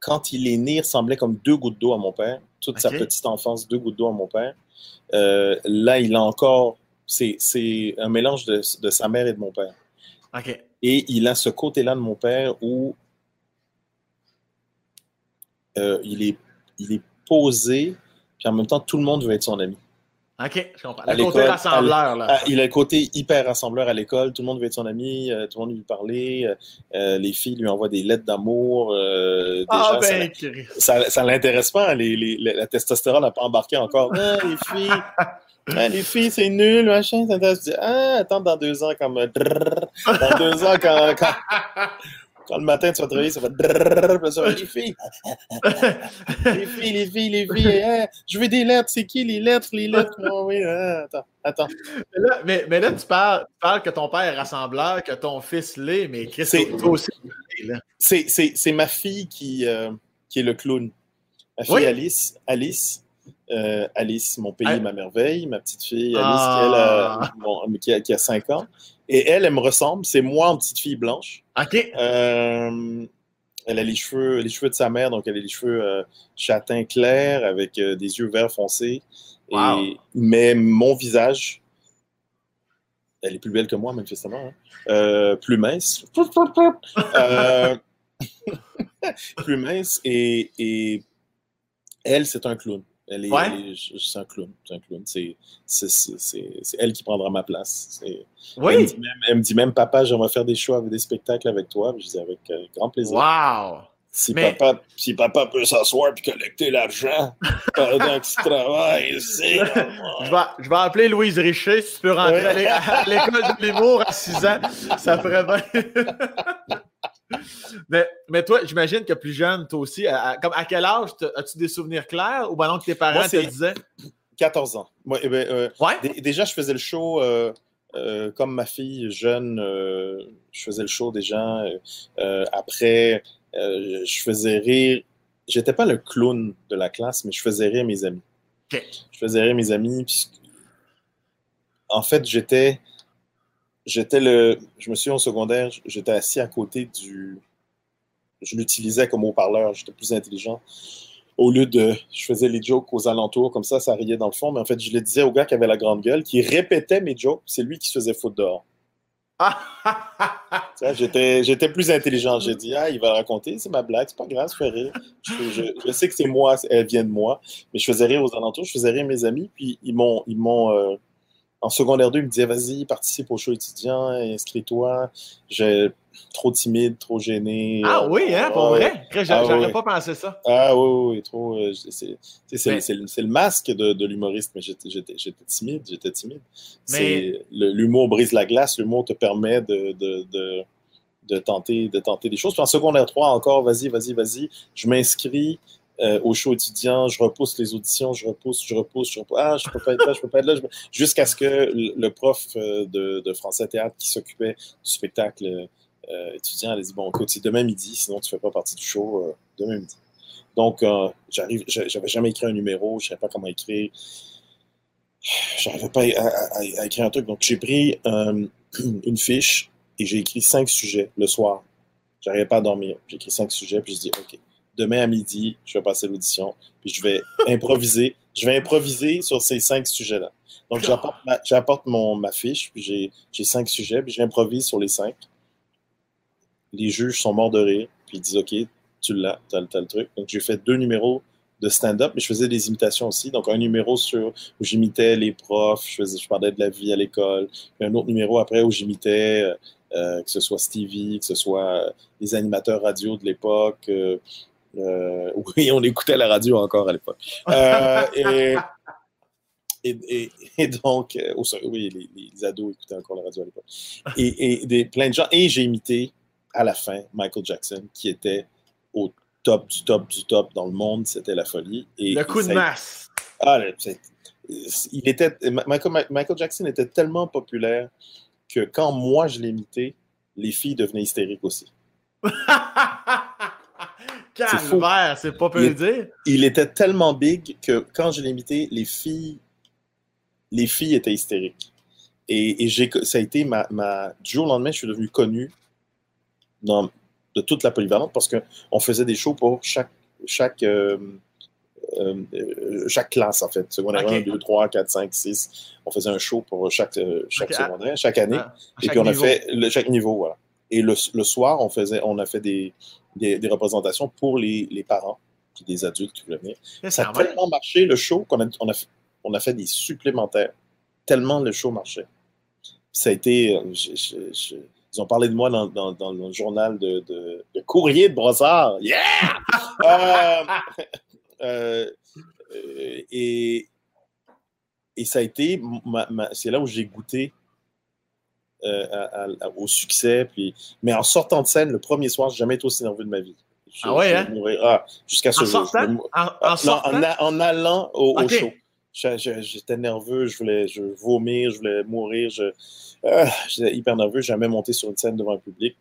Quand il est né, il ressemblait comme deux gouttes d'eau à mon père. Toute sa petite enfance, deux gouttes d'eau à mon père. là, il a encore. C'est, un mélange de, de, sa mère et de mon père. Et il a ce côté-là de mon père où euh, il, est, il est posé, puis en même temps, tout le monde veut être son ami. OK, je comprends. Le côté rassembleur, là. il a le côté hyper rassembleur à l'école. Tout le monde veut être son ami, euh, tout le monde veut lui parler. Euh, les filles lui envoient des lettres d'amour. ah, ben, ça ne l'intéresse pas. Les, la testostérone n'a pas embarqué encore. [LAUGHS] Ah, les filles. Ah, les filles, c'est nul, machin. Ah, attends, dans deux ans, comme. Dans deux ans, quand, quand le matin, tu vas travailler, ça va les filles. les filles, les filles, les filles. Je veux des lettres. C'est qui les lettres? Les lettres? Oh, oui, attends, attends. Mais là, tu, parles, que ton père est rassembleur, que ton fils l'est, mais Chris, toi aussi. C'est ma fille qui, est le clown. Ma fille Alice, Alice, Alice, mon pays, ma merveille, ma petite fille Alice, qui, a, qui, a, 5 ans. Et elle, elle me ressemble. C'est moi en petite fille blanche. OK. Euh, elle a les cheveux, les cheveux de sa mère, donc elle a les cheveux euh, châtain clair avec euh, des yeux vert foncés. Et, mais mon visage, elle est plus belle que moi, manifestement. Hein. plus mince. [LAUGHS] [LAUGHS] plus mince. Et, et elle, c'est un clown. Elle est, c'est un clown. C'est un clown. C'est, elle qui prendra ma place. Oui. Elle me, même, elle me, dit même, papa, j'aimerais faire des shows avec des spectacles avec toi. Je dis avec euh, grand plaisir. Wow! Si, papa, si papa peut s'asseoir et collecter l'argent [LAUGHS] pendant qu'il travaille, c'est. je, vais, je vais appeler Louise Richer si tu peux rentrer à l'école de l'humour à 6 ans. Ça ferait bien. [LAUGHS] mais, mais toi, j'imagine que plus jeune, toi aussi, à, comme à quel âge as-tu des souvenirs clairs ou ben non que tes parents te disaient? 14 ans. Moi, eh ben, euh, déjà, je faisais le show euh, euh, comme ma fille jeune. je faisais le show déjà. après, je faisais rire. J'étais pas le clown de la classe, mais je faisais rire mes amis. Je faisais rire mes amis. En fait, j'étais j'étais le. Je me suis en secondaire, j'étais assis à côté du. Je l'utilisais comme haut-parleur, j'étais plus intelligent. Au lieu de. Je faisais les jokes aux alentours, comme ça, ça riait dans le fond, mais en fait, je le disais au gars qui avait la grande gueule, qui répétait mes jokes, c'est lui qui se faisait foutre dehors. [LAUGHS] j'étais, j'étais plus intelligent. J'ai dit, ah, il va raconter, c'est ma blague, c'est pas grave, je fais rire. Je, sais que c'est moi, elle vient de moi, mais je faisais rire aux alentours, je faisais rire mes amis, puis ils m'ont, ils m'ont, euh, en secondaire 2, il me disait vas-y, participe au show étudiant, inscris-toi. J'ai trop timide, trop gêné. Ah oui, hein, pour vrai? J'aurais ah, pas pensé ça. Ah oui, oui, trop. Euh, c'est le masque de, l'humoriste, mais j'étais timide, j'étais timide. Mais... L'humour brise la glace, l'humour te permet de, de, de, tenter, de tenter des choses. Puis en secondaire 3, encore, vas-y, vas-y, vas-y, je m'inscris. Euh, au show étudiant, je repousse les auditions, je repousse, je repousse, je repousse. Ah, je peux pas être là, je peux pas être là. Jusqu'à ce que le prof euh, de, français théâtre qui s'occupait du spectacle euh, étudiant, elle a dit Bon, écoute, c'est demain midi, sinon tu fais pas partie du show demain midi. Donc, j'arrive, j'avais jamais écrit un numéro, je savais pas comment écrire. J'arrivais pas à, écrire un truc. Donc, j'ai pris [CLEARS THROAT] une fiche et j'ai écrit cinq sujets le soir. J'arrivais pas à dormir. J'ai écrit cinq sujets, puis je dis OK demain à midi, je vais passer l'audition, puis je vais [LAUGHS] improviser. Je vais improviser sur ces cinq sujets-là. Donc, j'apporte ma, ma fiche, puis j'ai cinq sujets, puis j'improvise sur les cinq. les juges sont morts de rire, puis ils disent OK, tu l'as, tu as, le truc. Donc, j'ai fait deux numéros de stand-up, mais je faisais des imitations aussi. Donc, un numéro sur, où j'imitais les profs, je, faisais, je parlais de la vie à l'école. Un autre numéro après où j'imitais, euh, euh, que ce soit Stevie, que ce soit les animateurs radio de l'époque. Euh, oui, on écoutait la radio encore à l'époque. et, et, et, donc, oui, les, ados écoutaient encore la radio à l'époque. Et, des, plein de gens. Et j'ai imité à la fin Michael Jackson, qui était au top du top du top dans le monde, c'était la folie. Et, le coup de masse. Ah, il était, Michael, Jackson était tellement populaire que quand moi je l'imitais, les filles devenaient hystériques aussi. [LAUGHS] Calvaire, c'est pas peu dire. Il était tellement big que quand je l'imitais, les filles, les filles étaient hystériques. Et, et ça a été ma, ma, Du jour au lendemain, je suis devenu connu dans, de toute la polyvalente parce qu'on faisait des shows pour chaque, chaque, euh, euh, chaque classe, en fait. Secondaire 1, 2, 3, 4, 5, 6. On faisait un show pour chaque, euh, chaque ah. secondaire, chaque année. Ah, et puis on a fait le, chaque niveau, voilà. Et le, le, soir, on, faisait, on a fait des, des, représentations pour les, les, parents puis des adultes qui voulaient venir. Ça a tellement marché, le show, qu'on a, on a, on a fait des supplémentaires. Tellement le show marchait. Ça a été. Ils ont parlé de moi dans, dans, le journal de, de, Courrier de Brossard. Yeah! [LAUGHS] Euh, euh, et, et ça a été, c'est là où j'ai goûté euh, au succès. Puis, mais en sortant de scène, le premier soir, j'ai jamais été aussi nerveux de ma vie. ah ouais, hein? ah, Jusqu'à ce jour. en, en, allant au, show. J'étais nerveux, je voulais je vomir, je voulais mourir. Je, ah, j'étais hyper nerveux, jamais monté sur une scène devant un public.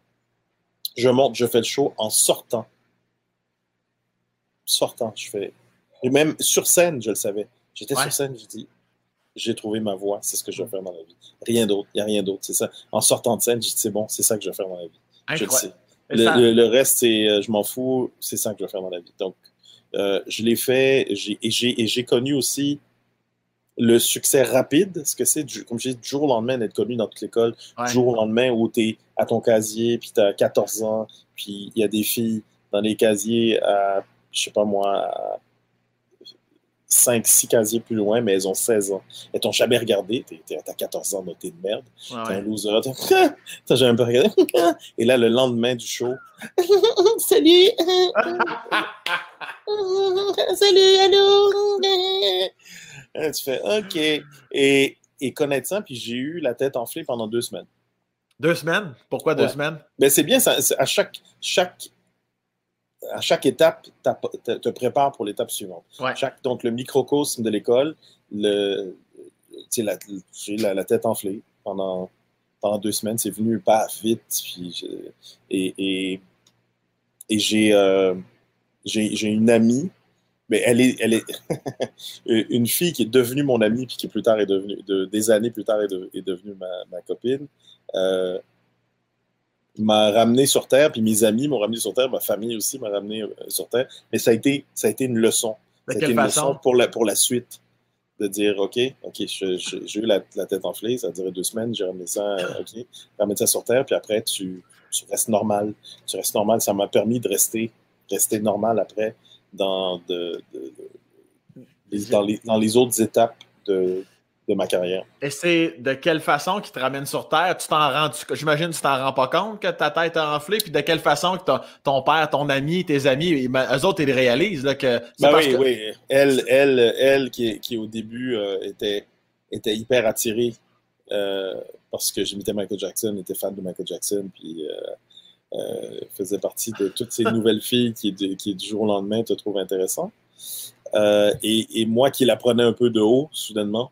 Je monte, je fais le show en sortant. Sortant, je fais. Et même sur scène, je le savais. J'étais sur scène, je dis, j'ai trouvé ma voix, c'est ce que je vais faire dans la vie. Rien d'autre, il n'y a rien d'autre, c'est ça. En sortant de scène, je dis, c'est bon, c'est ça que je vais faire dans la vie. Je le sais. Le, reste, c'est, euh, je m'en fous, c'est ça que je vais faire dans la vie. Donc, euh, je l'ai fait et j'ai connu aussi le succès rapide, ce que c'est, comme je dis, du jour au lendemain d'être connu dans toute l'école, du jour au lendemain où tu es à ton casier, puis tu as 14 ans, puis il y a des filles dans les casiers à, je sais pas moi, 5, 6 casiers plus loin, mais elles ont 16 ans. Elles t'ont jamais regardé, t'as 14 ans, t'es de merde, t'es un loser, t'as jamais un peu regardé. Et là, le lendemain du show, [LAUGHS] salut! [LAUGHS] salut, allô! tu fais OK. Et, et connaître puis j'ai eu la tête enflée pendant deux semaines. Deux semaines? Pourquoi deux semaines? Ben, c'est bien, ça, à, chaque, chaque, à chaque étape, te, te prépare pour l'étape suivante. Chaque, donc, le microcosme de l'école, le, j'ai la, la, la, tête enflée pendant, pendant deux semaines. C'est venu pas vite. Puis et, et, et j'ai, euh, j'ai une amie mais elle est, elle est [LAUGHS] une fille qui est devenue mon amie, puis qui plus tard est devenue, de, des années plus tard est, devenue ma, ma copine, euh, m'a ramené sur Terre, puis mes amis m'ont ramené sur Terre, ma famille aussi m'a ramené euh, sur Terre. Mais ça a été, ça a été une leçon. De ça a été une leçon pour la, pour la suite. De dire, OK, OK, j'ai eu la, la, tête enflée, ça a duré deux semaines, j'ai ramené ça, euh, OK, ramené ça sur Terre, puis après, tu, tu restes normal. Tu restes normal. Ça m'a permis de rester, rester normal après dans, de, dans, les, dans, les, autres étapes de, de ma carrière. Et c'est de quelle façon qui te ramène sur Terre? Tu t'en rends, j'imagine que tu t'en rends pas compte que ta tête a enflé, puis de quelle façon que ton père, ton ami, tes amis, eux autres, ils réalisent là, que. Ben oui, oui. Elle, elle, elle qui, qui au début euh, était, était hyper attirée euh, parce que j'imitais Michael Jackson, était fan de Michael Jackson, puis euh, faisait partie de toutes ces nouvelles filles qui, qui, du jour au lendemain, te trouvent intéressant. Et, et, moi qui la prenais un peu de haut, soudainement.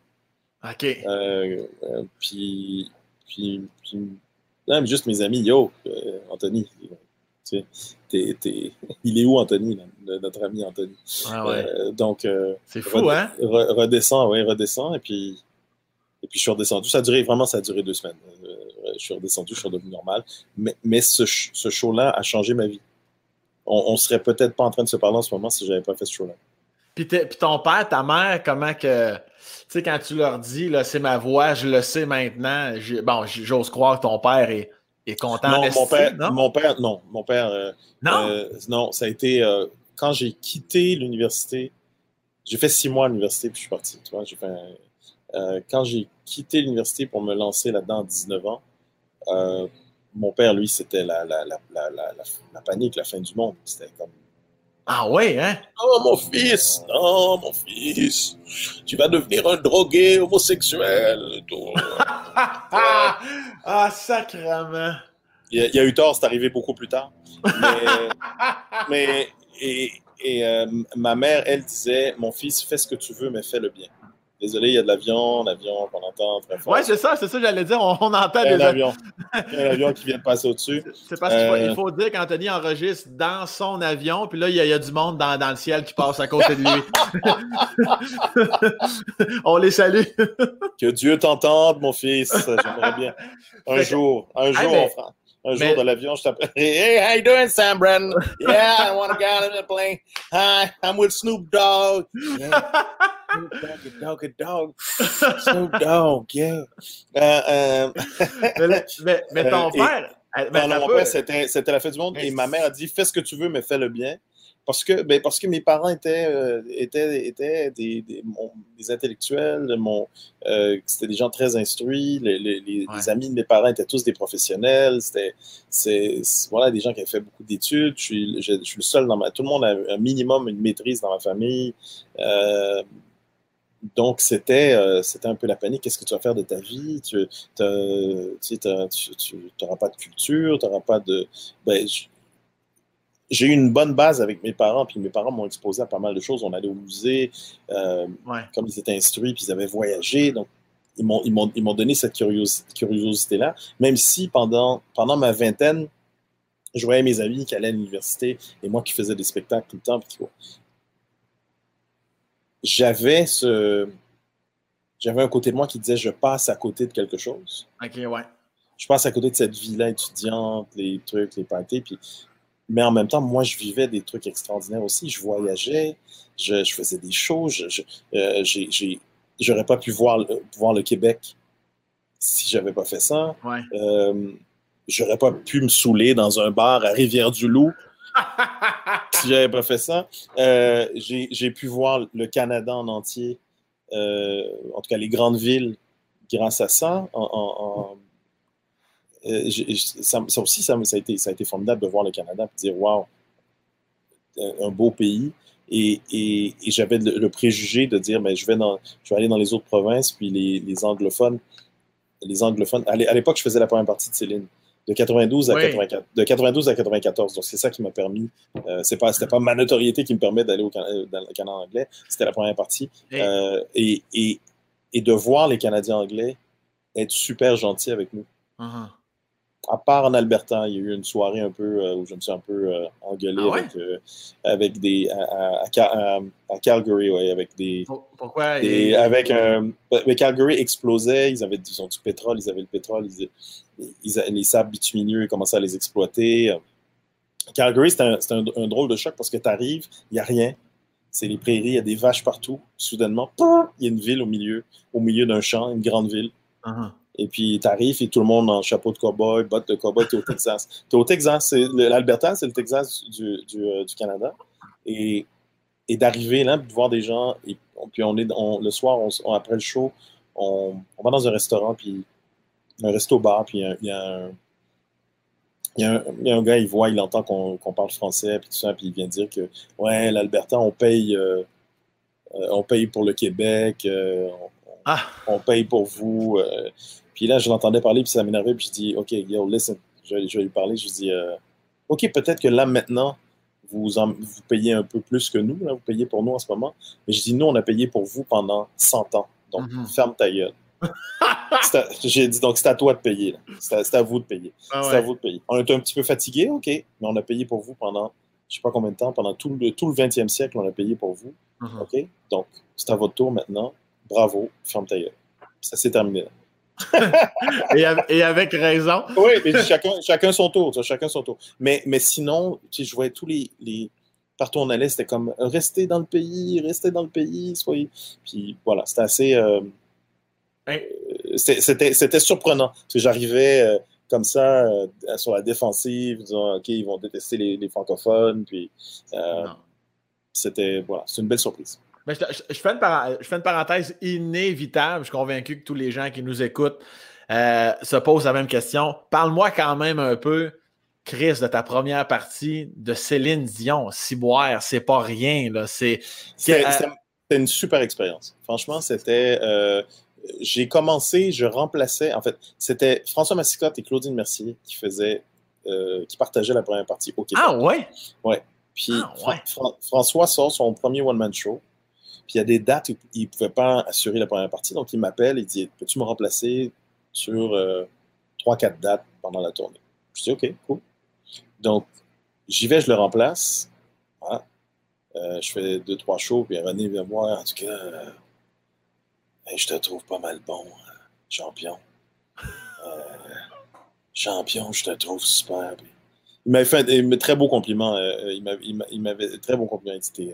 OK. Euh, puis, puis, puis non, juste mes amis, yo, Anthony, tu sais, [LAUGHS] il est où Anthony, notre ami Anthony? Ah ouais. donc, c'est fou, hein? redescend, oui, redescend, et puis, et puis je suis redescendu. Ça a duré, vraiment, ça a duré deux semaines je suis redescendu, je suis redevenu normal. Mais, mais ce, ce show-là a changé ma vie. On, ne serait peut-être pas en train de se parler en ce moment si j'avais pas fait ce show-là. Puis, ton père, ta mère, comment que. Tu sais, quand tu leur dis, là, c'est ma voix, je le sais maintenant. Bon, j'ose croire que ton père est est content. Non, mon père, non? mon père, non. Mon père, euh, non? Euh, non, ça a été euh, quand j'ai quitté l'université. J'ai fait six mois à l'université puis je suis parti. Tu vois, j'ai fait, quand j'ai quitté l'université pour me lancer là-dedans à 19 ans, mon père, lui, c'était la, la, la, la, panique, la fin du monde. C'était comme ah ouais, hein? Non, mon fils, non, mon fils, tu vas devenir un drogué homosexuel. [LAUGHS] ah, sacrement. Il y, a, eu tort, c'est arrivé beaucoup plus tard. [LAUGHS] Mais, et, et euh, ma mère, elle disait, mon fils, fais ce que tu veux, mais fais le bien. Désolé, il y a de l'avion, l'avion qu'on entend très fort. Oui, c'est ça, c'est ça, j'allais dire. On, entend des avions. Il y a un avion qui vient de passer au-dessus. C'est parce qu'il euh, faut, dire qu'Anthony enregistre dans son avion, puis là, il y, a, du monde dans, dans, le ciel qui passe à côté de lui. [LAUGHS] on les salue. que Dieu t'entende, mon fils. J'aimerais bien. [LAUGHS] Un jour, un jour, on fera un jour dans l'avion, je t'appelle. Hey, how you doing, Sam Brennan? Yeah, I want to get on the plane. Hi, I'm with Snoop Dogg. Yeah. Snoop Dogg, Dogg, Snoop Dogg, yeah. Euh, euh... [LAUGHS] mais, mais, ton euh, père. non, non, mon père, c'était la fête du monde. Et ma mère a dit fais ce que tu veux, mais fais le bien. Parce que, ben, parce que mes parents étaient, euh, étaient, étaient des, des, des intellectuels, mon, euh, c'était des gens très instruits, les, les, les, amis de mes parents étaient tous des professionnels, c'était voilà, des gens qui avaient fait beaucoup d'études. Je suis, je, suis le seul dans ma. Tout le monde a un minimum, une maîtrise dans ma famille. Euh, donc, c'était euh, un peu la panique. Qu'est-ce que tu vas faire de ta vie? Tu n'auras pas de culture, tu n'auras pas de. Ben, j'ai eu une bonne base avec mes parents, puis mes parents m'ont exposé à pas mal de choses. On allait au musée, euh, comme ils étaient instruits, puis ils avaient voyagé. Donc, ils m'ont, ils m'ont, ils m'ont donné cette curiosité-là, même si pendant, pendant ma vingtaine, je voyais mes amis qui allaient à l'université et moi qui faisais des spectacles tout le temps. Puis, j'avais ce. J'avais un côté de moi qui disait je passe à côté de quelque chose. OK, ouais. Je passe à côté de cette vie-là étudiante, les trucs, les parties. Puis mais en même temps, moi, je vivais des trucs extraordinaires aussi. Je voyageais, je, faisais des choses. Je, euh, j'aurais pas pu voir, voir le Québec si j'avais pas fait ça. Ouais. Euh, j'aurais pas pu me saouler dans un bar à Rivière-du-Loup [LAUGHS] si j'avais pas fait ça. Euh, j'ai pu voir le Canada en entier, euh, en tout cas les grandes villes, grâce à ça, en, euh, ça, aussi, ça, a été, ça a été formidable de voir le Canada et de dire Waouh, un beau pays. Et, et, j'avais le, préjugé de dire mais ben, je, vais dans, je vais aller dans les autres provinces, puis les, les anglophones. Les anglophones. À l'époque, je faisais la première partie de Céline. De 92 à, 84, de 92 à 94. Donc, c'est ça qui m'a permis. Euh, c'est pas, c'était pas ma notoriété qui me permet d'aller au euh, dans le Canada anglais. C'était la première partie. Euh, et, et, et, de voir les Canadiens anglais être super gentils avec nous. Uh-huh à part en Alberta, il y a eu une soirée un peu euh, où je me suis un peu euh, engueulé ah avec, euh, avec, des. À, Calgary, oui, avec des. Pourquoi Avec un. Mais Calgary explosait, ils avaient ils ont du pétrole, ils avaient le pétrole, ils, les sables bitumineux, ils commençaient à les exploiter. Calgary, c'est un, un, drôle de choc parce que tu arrives, il n'y a rien. C'est les prairies, il y a des vaches partout. Soudainement, il y a une ville au milieu, au milieu d'un champ, une grande ville. Uh-huh. Et puis, tu arrives et tout le monde en chapeau de cowboy, bottes de cowboy, tu es au Texas. [LAUGHS] tu es au Texas. L'Alberta, c'est le Texas du, du, euh, du Canada. Et, et d'arriver là, de voir des gens, et puis on est, le soir, on, après le show, on, on, va dans un restaurant, puis un resto-bar, puis il y a, un, il y, a un, il y, a un, gars, il voit, il entend qu'on parle français, puis tout ça, puis il vient dire que, ouais, l'Alberta, on paye, euh, euh, on paye pour le Québec, on, ah. on, paye pour vous. Puis là, je l'entendais parler, puis ça m'énervait, puis je dis, OK, yo, listen, je, vais lui parler, je dis, euh, OK, peut-être que là, maintenant, vous, vous payez un peu plus que nous, là, vous payez pour nous en ce moment, mais je dis, nous, on a payé pour vous pendant 100 ans, donc mhm. ferme ta gueule. [LAUGHS] J'ai dit, donc c'est à toi de payer, c'est à, vous de payer. Ah c'est à vous de payer. On est un petit peu fatigué, OK, mais on a payé pour vous pendant, je sais pas combien de temps, pendant tout le, tout le 20e siècle, on a payé pour vous, mhm. OK, donc c'est à votre tour maintenant, bravo, ferme ta gueule. Ça s'est terminé là et, avec, raison. Oui, mais chacun, chacun son tour, chacun son tour. Mais, mais sinon, je voyais tous les, les... Partout où on allait, c'était comme rester dans le pays, rester dans le pays, soyez. Puis voilà, c'était assez. Euh, c'était surprenant. Parce que j'arrivais, euh, comme ça, sur la défensive, disant, OK, ils vont détester les, francophones. Puis, c'était, voilà, c'est une belle surprise. Mais je, fais une je, fais une parenthèse inévitable. Je suis convaincu que tous les gens qui nous écoutent se posent la même question. Parle-moi quand même un peu Chris, de ta première partie de Céline Dion, Ciboire, c'est pas rien. Là. C'est, une super expérience. Franchement, c'était. Euh, j'ai commencé, je remplaçais. En fait, c'était François Massicotte et Claudine Mercier qui faisaient. Euh, qui partageaient la première partie au Québec. Ah ouais? Ouais. Puis ah, François sort son premier one-man show. Puis il y a des dates où il ne pouvait pas assurer la première partie. Donc il m'appelle et dit Peux-tu me remplacer sur euh, trois, 4 dates pendant la tournée? Je dis OK, cool. Donc, j'y vais, je le remplace. Euh, je fais deux, trois shows, puis René vient moi. En tout cas, euh, je te trouve pas mal bon, hein, champion. Euh, champion, je te trouve super. il m'avait fait un très beau compliment. il m'avait très bon compliment. Il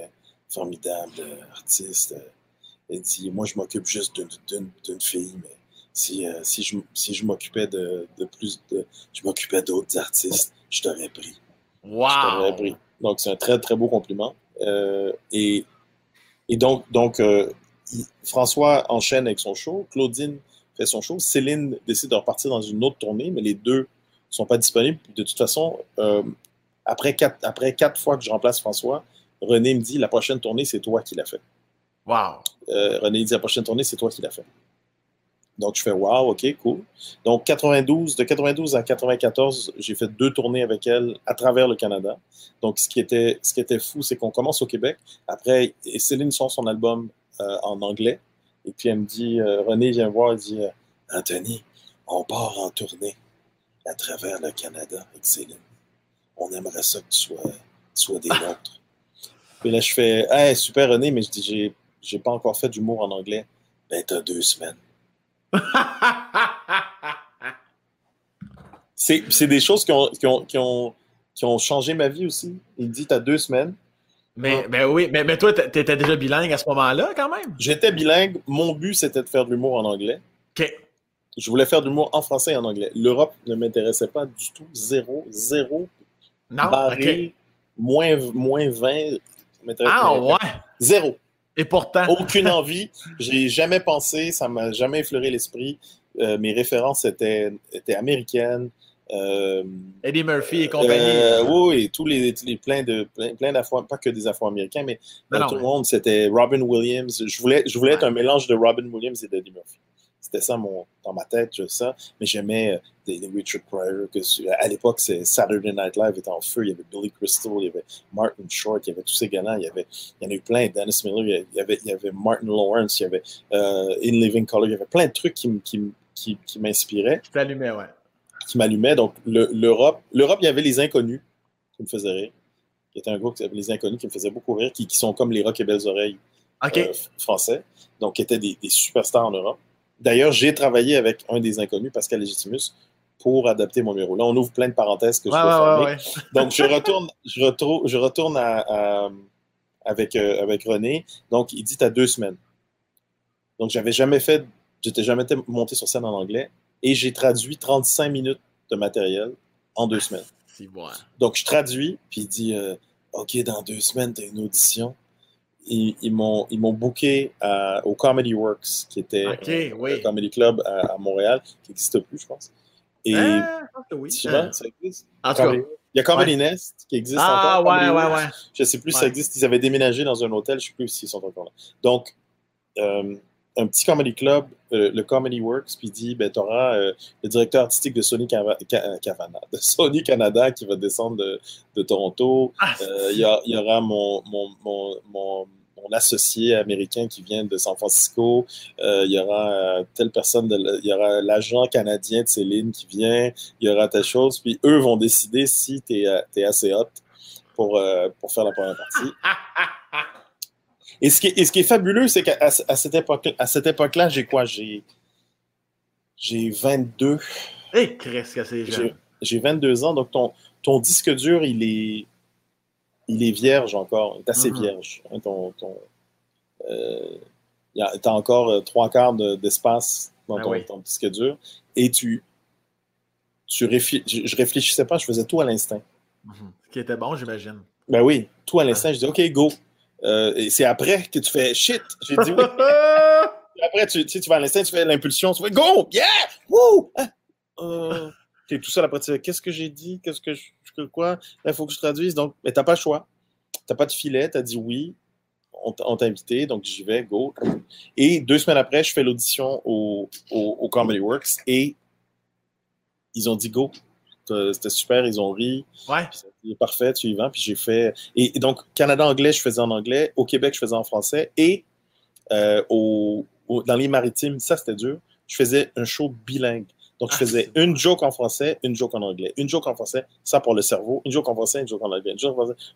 formidable artiste. Il dit Moi, je m'occupe juste d'une fille, mais si, si je, si je m'occupais de, de, plus de. Je m'occupais d'autres artistes je t'aurais pris. Wow! pris. Donc, c'est un très, très beau compliment. Euh, et, et donc, donc euh, François enchaîne avec son show, Claudine fait son show, Céline décide de repartir dans une autre tournée, mais les deux ne sont pas disponibles. De toute façon, euh, après, quatre, après quatre fois que je remplace François, René me dit la prochaine tournée, c'est toi qui l'as fait. Wow! René dit la prochaine tournée, c'est toi qui l'as fait. Donc, je fais wow, OK, cool. Donc, 92, de 92 à 94, j'ai fait deux tournées avec elle à travers le Canada. Donc, ce qui était, ce qui était fou, c'est qu'on commence au Québec. Après, et Céline sort son album euh, en anglais. Et puis, elle me dit, euh, René vient voir, elle dit, euh, Anthony, on part en tournée à travers le Canada avec Céline. On aimerait ça que tu sois, des [LAUGHS] nôtres. Puis là, je fais, hey, super René, mais je dis, j'ai, j'ai pas encore fait d'humour en anglais. Ben, t'as deux semaines. [LAUGHS] c'est des choses qui ont, qui, ont, qui, ont, qui ont, changé ma vie aussi. Il dit, tu as deux semaines. Mais, ben oui, mais, mais toi, tu étais déjà bilingue à ce moment-là, quand même? J'étais bilingue. Mon but, c'était de faire de l'humour en anglais. OK. Je voulais faire de l'humour en français et en anglais. L'Europe ne m'intéressait pas du tout. Zéro. Zéro. Non, barré, moins, moins 20. Ah, ouais. Zéro. Et pourtant. Aucune envie. J'ai jamais pensé, ça m'a jamais effleuré l'esprit. Euh, mes références étaient, étaient américaines. Euh, Eddie Murphy et compagnie. Euh, oui, tous les, les plein de plein, plein d'afro, pas que des Afro-Américains, mais tout le monde, c'était Robin Williams. Je voulais, je voulais être un mélange de Robin Williams et d'Eddie Murphy. C'était ça mon, dans ma tête, ça. Mais j'aimais euh, des, Richard Pryor. Que, à l'époque, Saturday Night Live était en feu. Il y avait Billy Crystal, il y avait Martin Short, il y avait tous ces gars-là. Il y, avait, il y en a eu plein. Dennis Miller, il y avait, il y avait Martin Lawrence, il y avait euh, In Living Color. Il y avait plein de trucs qui, qui, qui, qui m'inspiraient. Qui t'allumaient, ouais. Qui m'allumaient. Donc, l'Europe, l'Europe, il y avait les inconnus qui me faisaient rire. Il y avait un groupe qui Les Inconnus qui me faisait beaucoup rire, qui, qui sont comme les Rock et Belles Oreilles euh, français. Donc, qui étaient des, des superstars en Europe. D'ailleurs, j'ai travaillé avec un des inconnus, Pascal Legitimus, pour adapter mon numéro. Là, on ouvre plein de parenthèses que je ouais, [LAUGHS] Donc, je retourne, je retourne avec, euh, avec René. Donc, il dit à deux semaines. Donc, j'avais jamais fait, j'étais jamais monté sur scène en anglais et j'ai traduit 35 minutes de matériel en deux semaines. Donc, je traduis, puis il dit euh, OK, dans deux semaines, tu as une audition ils, ils m'ont booké au Comedy Works, qui était un le Comedy Club à, Montréal, qui n'existe plus, je pense. Et ah, oui. Tu vois, ça existe? En tout cas, il y a Comedy Nest qui existe ah, encore. Ah, ouais, ouais, ouais. Je ne sais plus si ça existe. Ils avaient déménagé dans un hôtel, je ne sais plus s'ils sont encore là. Donc, euh, un petit comedy club, euh, le Comedy Works, puis dit ben, tu auras euh, le directeur artistique de Sony, de [LAUGHS] Sony Canada qui va descendre de, de Toronto. Ah, il y, y, aura mon, mon, mon, mon associé américain qui vient de San Francisco. Euh, il y aura euh, telle personne, il y aura l'agent canadien de Céline qui vient. Il y aura telle chose. Puis eux vont décider si tu es, euh, assez hot pour, pour faire la première partie. [LAUGHS] Et ce, qui est, ce qui est fabuleux, c'est qu'à à cette époque-là, j'ai quoi? J'ai, j'ai 22. Hé, que c'est jeune. J'ai 22 ans, donc ton, ton disque dur, il est, il est vierge encore, il est assez mhm. vierge. Hein, ton, ton euh, tu as encore euh, trois quarts d'espace dans ah ton, disque dur et tu, tu réfléch... je réfléchissais pas, je faisais tout à l'instinct. Mhm. Ce qui était bon, j'imagine. Ben oui, tout à l'instant, je dis OK, go. Euh, et c'est après que tu fais shit. J'ai dit oui. [LAUGHS] après, tu, tu, vas à l'instant, tu fais l'impulsion, tu fais go, yeah, woo! Ah! Euh, tu tout seul après, tu fais qu'est-ce que j'ai dit, qu'est-ce que je, quoi? il faut que je traduise. Donc, mais t'as pas le choix. T'as pas de filet, tu as dit oui. On t'a invité, donc j'y vais, go. Et deux semaines après, je fais l'audition au, au Comedy Works et ils ont dit go. C'était super, ils ont ri. Ouais. parfait, tu y vas. Puis j'ai fait. Et, donc, Canada-anglais, je faisais en anglais. Au Québec, je faisais en français. Et euh, au, dans les maritimes, ça, c'était dur. Je faisais un show bilingue. Donc, je ah, faisais une joke en français, une joke en anglais. Une joke en français, ça pour le cerveau. Une joke en français, une joke en anglais.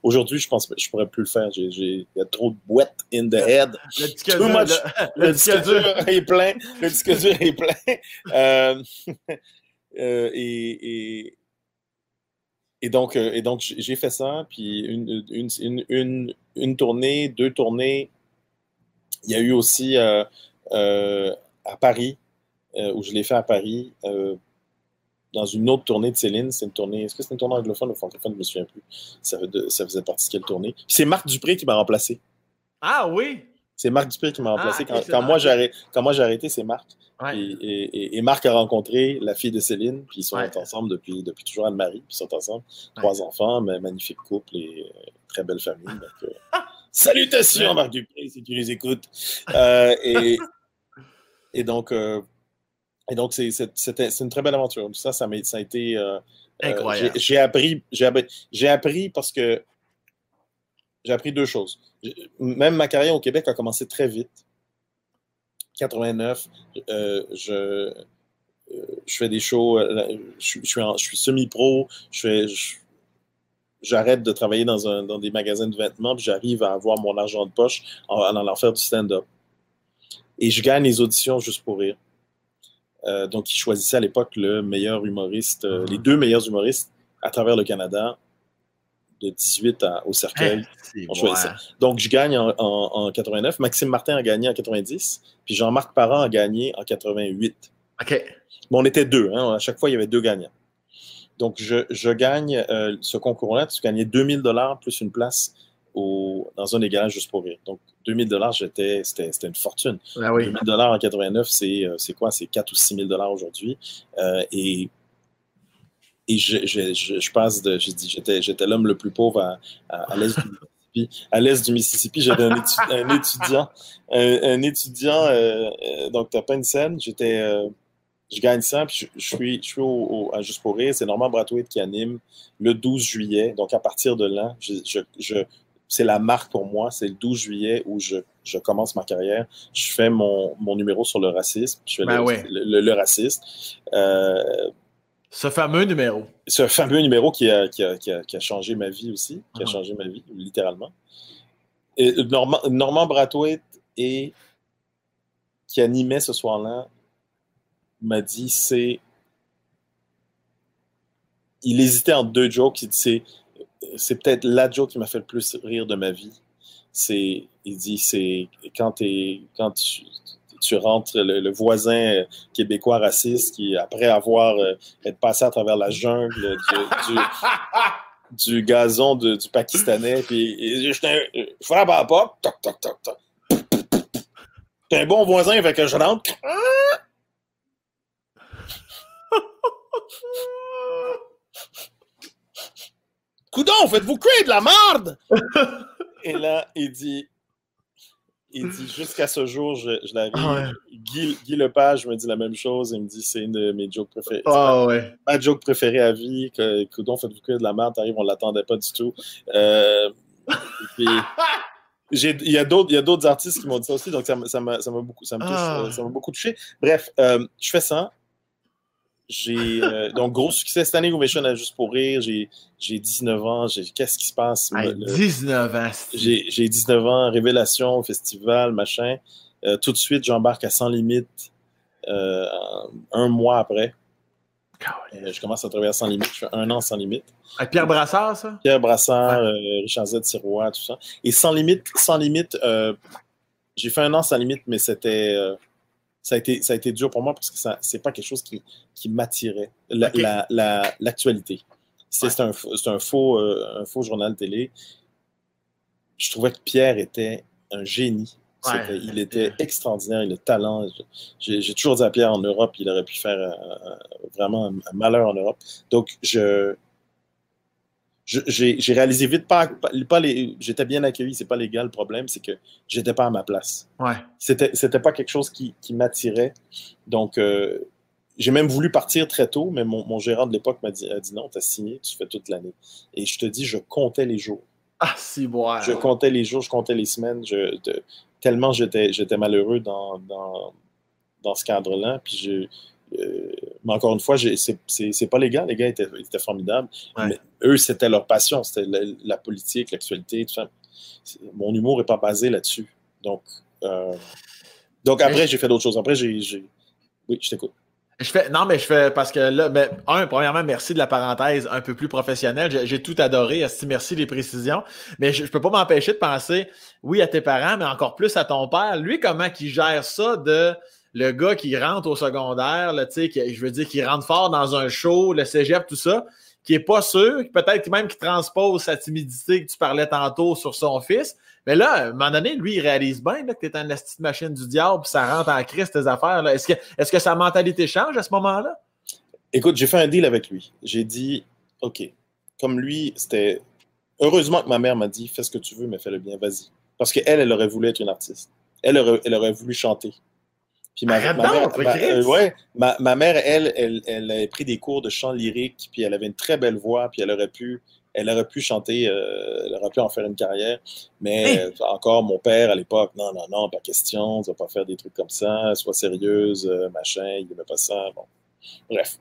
Aujourd'hui, je pense que je pourrais plus le faire. Il y a trop de boîtes in the head. Le disque dur, le, disque dur est plein. Le disque dur est plein. Euh, [LAUGHS] euh, et, et, donc, euh, et donc j'ai fait ça, puis une, une, tournée, deux tournées. Il y a eu aussi euh, à Paris, où je l'ai fait à Paris, dans une autre tournée de Céline. C'est une tournée, est-ce que c'est une tournée anglophone ou francophone? Je ne me souviens plus. Ça, ça faisait partie de quelle tournée? C'est Marc Dupré qui m'a remplacé. Ah oui! C'est Marc Dupré qui m'a remplacé. Ah, quand, moi j'ai arrêté, c'est Marc. Et, Marc a rencontré la fille de Céline, puis ils sont ensemble depuis, depuis toujours Anne-Marie, puis ils sont ensemble. Trois enfants, mais magnifique couple et euh, très belle famille. Euh, [LAUGHS] salutations, Marc Dupré, si tu les écoutes. Euh, et, et donc, et donc c'est une très belle aventure. Ça, ça, a, été. Incroyable. J'ai appris, j'ai appris parce que j'ai appris deux choses. Même ma carrière au Québec a commencé très vite. 89, euh, je, euh, je fais des shows, euh, je, suis, semi-pro, j'arrête de travailler dans, des magasins de vêtements, puis j'arrive à avoir mon argent de poche en, allant faire du stand-up. Et je gagne les auditions juste pour rire. donc, ils choisissaient à l'époque le meilleur humoriste, les deux meilleurs humoristes à travers le Canada de 18 au cercueil. Hein, Donc, je gagne en, 89. Maxime Martin a gagné en 90. Puis Jean-Marc Parent a gagné en 88. OK. Bon, on était deux. Hein. À chaque fois, il y avait deux gagnants. Donc, je, gagne euh, ce concours-là. Tu gagnais 2000 dollars plus une place au, dans un égalage juste pour rire. Donc, 2000 dollars, c'était une fortune. Ah oui. 2000 dollars en 89, euh, c'est quoi? C'est 4 ou 6 000 dollars aujourd'hui. Euh, et et je, je, je, passe de. J'étais, j'étais l'homme le plus pauvre à, à, l'est du Mississippi. À l'est du Mississippi, j'avais un, étudiant. Un, étudiant, euh, euh, donc tu pas une scène. J'étais. Euh, je gagne ça, puis je, suis, je suis au, à Juste pour rire. C'est Norman Brathwaite qui anime le 12 juillet. Donc à partir de là, je, je c'est la marque pour moi. C'est le 12 juillet où je, je, commence ma carrière. Je fais mon, mon numéro sur le racisme. Je fais ben le, le, raciste. Euh, ce fameux numéro. Ce fameux numéro qui a, qui a, qui a, changé ma vie aussi, qui a uh-huh. changé ma vie, littéralement. Et Normand, Normand Brathwaite et qui animait ce soir-là m'a dit c'est. Il hésitait entre deux jokes. Il dit c'est peut-être la joke qui m'a fait le plus rire de ma vie. C'est, il dit c'est quand, es, quand tu, tu rentres le, voisin québécois raciste qui, après avoir euh, été passé à travers la jungle du, gazon du Pakistanais, puis je frappe à la porte, toc, toc, toc, toc. T'es un bon voisin, fait que je rentre. Coudon, faites-vous créer de la merde! [LAUGHS] Et là, il dit il dit jusqu'à ce jour, je, je l'avais. Guy, Guy, Lepage me dit la même chose. Il me dit c'est une de mes jokes préférées. Ah, ouais. ma joke préférée à vie. Que, Coudon fait beaucoup de la merde, t'arrives, on l'attendait pas du tout. Euh, [LAUGHS] il y a d'autres artistes qui m'ont dit ça aussi, donc ça m'a beaucoup, ça ah. beaucoup touché. Bref, euh, je fais ça. J'ai euh, donc gros succès cette année Ovation à Juste pour rire. J'ai 19 ans. Qu'est-ce qui se passe? 19 ans. J'ai 19 ans, révélation, festival, machin. Euh, tout de suite, j'embarque à Sans Limite euh, un mois après. je commence à travailler à Sans Limite. Je fais un an Sans Limite. Avec Pierre Brassard, ça? Pierre Brassard, Richard Z. Sirois, tout ça. Et Sans Limite, Sans Limite, j'ai fait un an Sans Limite, mais c'était ça a été, ça a été dur pour moi parce que ce n'est pas quelque chose qui, qui m'attirait, l'actualité. C'est un, un, faux, euh, un faux journal télé. Je trouvais que Pierre était un génie. il était extraordinaire, il a le talent. J'ai toujours dit à Pierre en Europe, il aurait pu faire euh, vraiment un, malheur en Europe. Donc, je, j'ai réalisé vite, pas, pas les, j'étais bien accueilli, c'est pas légal. Le problème, c'est que j'étais pas à ma place. Ouais. C'était pas quelque chose qui, qui m'attirait. Donc, euh, j'ai même voulu partir très tôt, mais mon, mon gérant de l'époque m'a dit, dit non, tu as signé, tu fais toute l'année. Et je te dis, je comptais les jours. Ah, si, bon. Je comptais les jours, je comptais les semaines. Je, tellement j'étais malheureux dans, dans, dans ce cadre-là. Puis je, euh, mais encore une fois, c'est pas légal. Les gars étaient, étaient formidables. Mais eux, c'était leur passion. C'était la, politique, l'actualité, tout ça. Mon humour n'est pas basé là-dessus. Donc, euh, donc après, j'ai fait d'autres choses. Après, j'ai. Oui, je t'écoute. Je fais, non, mais je fais parce que là, ben, un, premièrement, merci de la parenthèse un peu plus professionnelle. J'ai tout adoré. Merci des précisions. Mais je, ne peux pas m'empêcher de penser, oui, à tes parents, mais encore plus à ton père. Lui, comment il gère ça de le gars qui rentre au secondaire, là, qui, je veux dire, qui rentre fort dans un show, le cégep, tout ça, qui n'est pas sûr, peut-être même qui transpose sa timidité que tu parlais tantôt sur son fils. Mais là, à un moment donné, lui, il réalise bien que tu es une petite machine du diable, ça rentre en crise tes affaires. Est-ce que, sa mentalité change à ce moment-là? Écoute, j'ai fait un deal avec lui. J'ai dit, OK, comme lui, c'était. Heureusement que ma mère m'a dit, fais ce que tu veux, mais fais-le bien, vas-y. Parce qu'elle, elle aurait voulu être une artiste. Elle elle aurait voulu chanter. Puis ma, ma, mère, euh, ouais, ma, mère, elle, elle, elle avait pris des cours de chant lyrique, puis elle avait une très belle voix, puis elle aurait pu, elle aurait pu chanter, euh, elle aurait pu en faire une carrière. Mais euh, encore, mon père, à l'époque, non, non, non, pas question, tu vas pas faire des trucs comme ça, sois sérieuse, machin, il n'aimait pas ça. Bon, bref.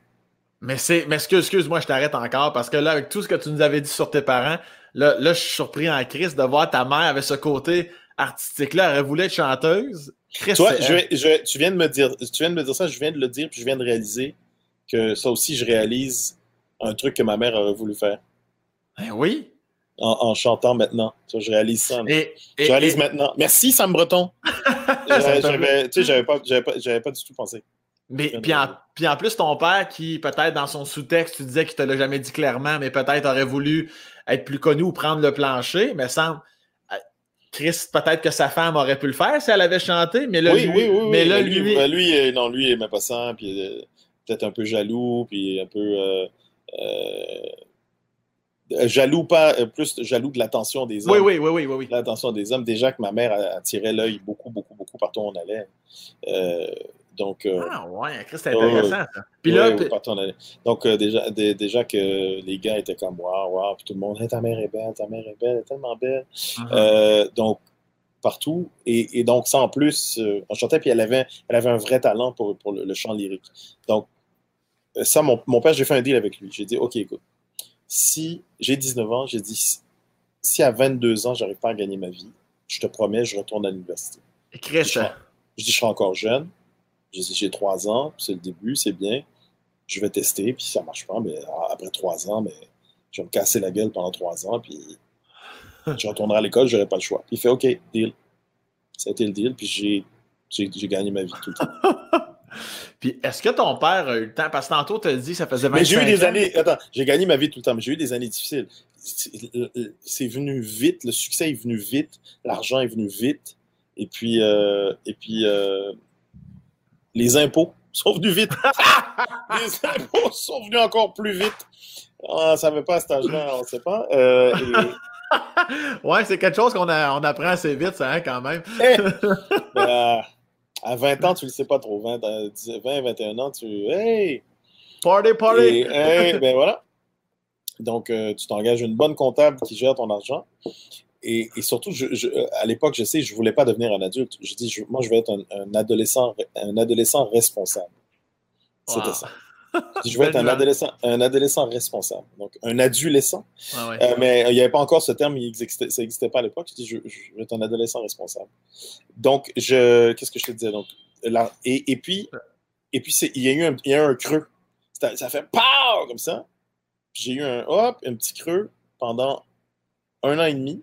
Mais, c'est, mais excuse-moi, je t'arrête encore, parce que là, avec tout ce que tu nous avais dit sur tes parents, là, là je suis surpris en crise de voir ta mère avec ce côté artistique-là. Elle voulait être chanteuse toi, je, tu, viens de me dire, tu viens de me dire ça, je viens de le dire, puis je viens de réaliser que ça aussi, je réalise un truc que ma mère aurait voulu faire. Ben oui. En, chantant maintenant. je réalise ça. je réalise maintenant. Merci, Sam Breton. [LAUGHS] j'avais, tu sais, j'avais pas, pas, pas, du tout pensé. Mais puis en, puis en, plus, ton père, qui peut-être dans son sous-texte, tu disais qu'il te l'a jamais dit clairement, mais peut-être aurait voulu être plus connu ou prendre le plancher, mais semble Chris, peut-être que sa femme aurait pu le faire si elle avait chanté, mais là, oui, lui, oui, oui, mais là, lui, lui, lui, euh, non, lui, il n'aimait pas ça, puis euh, peut-être un peu jaloux, puis un peu euh, jaloux, pas plus jaloux de l'attention des hommes. Oui, oui, oui, oui, oui. L'attention des hommes. Déjà que ma mère attirait l'œil beaucoup, beaucoup, beaucoup partout où on allait. Donc, euh, ah ouais, c'est intéressant. ça. Puis là, donc euh, déjà, déjà que les gars étaient comme waouh, waouh, puis tout le monde, ta mère est belle, ta mère est belle, elle est tellement belle. Uh-huh. Euh, donc partout et, donc ça en plus, on chantait puis elle avait, elle avait un vrai talent pour, pour le, chant lyrique. Donc ça, mon, mon père, j'ai fait un deal avec lui. J'ai dit, ok, écoute, si j'ai 19 ans, j'ai dit, si à 22 ans, j'arrive pas à gagner ma vie, je te promets, je retourne à l'université. Je, je dis, je serai encore jeune, j'ai trois ans, c'est le début, c'est bien. Je vais tester, puis si ça marche pas, mais après trois ans, mais je vais me casser la gueule pendant trois ans, puis [LAUGHS] je retournerai à l'école, je n'aurai pas le choix. Puis il fait OK, deal. Ça a été le deal, puis j'ai gagné ma vie tout le temps. [LAUGHS] puis est-ce que ton père a eu le temps? Parce que tantôt, tu as dit ça faisait 25 Mais j'ai eu des années. Attends, j'ai gagné ma vie tout le temps, mais j'ai eu des années difficiles. C'est venu vite, le succès est venu vite, l'argent est venu vite. Et puis, euh, et puis euh, les impôts sont venus vite. [LAUGHS] les impôts sont venus encore plus vite. On ne savait pas à cet âge-là, on ne sait pas. Euh, [LAUGHS] ouais, c'est quelque chose qu'on on apprend assez vite, ça, hein, quand même. Eh! [LAUGHS] Ben, à 20 ans, tu ne le sais pas trop. 20, 20, 21 ans, tu. Hey! Party, party! ben voilà. Donc, euh, tu t'engages une bonne comptable qui gère ton argent et, surtout, je, à l'époque, je sais, je ne voulais pas devenir un adulte. Je dis, moi, je vais être un, adolescent, un adolescent responsable. C'était ça. Je veux [LAUGHS] être un adolescent, un adolescent responsable. Donc, un adolescent. Euh, mais il n'y avait pas encore ce terme, il existait, ça n'existait pas à l'époque. Je dis, je, veux être un adolescent responsable. Donc, je, qu'est-ce que je te disais? Donc, là, et, et puis, et puis il, y a eu un, il y a eu un creux. Ça, ça fait POW! comme ça. J'ai eu un hop, un petit creux pendant un an et demi.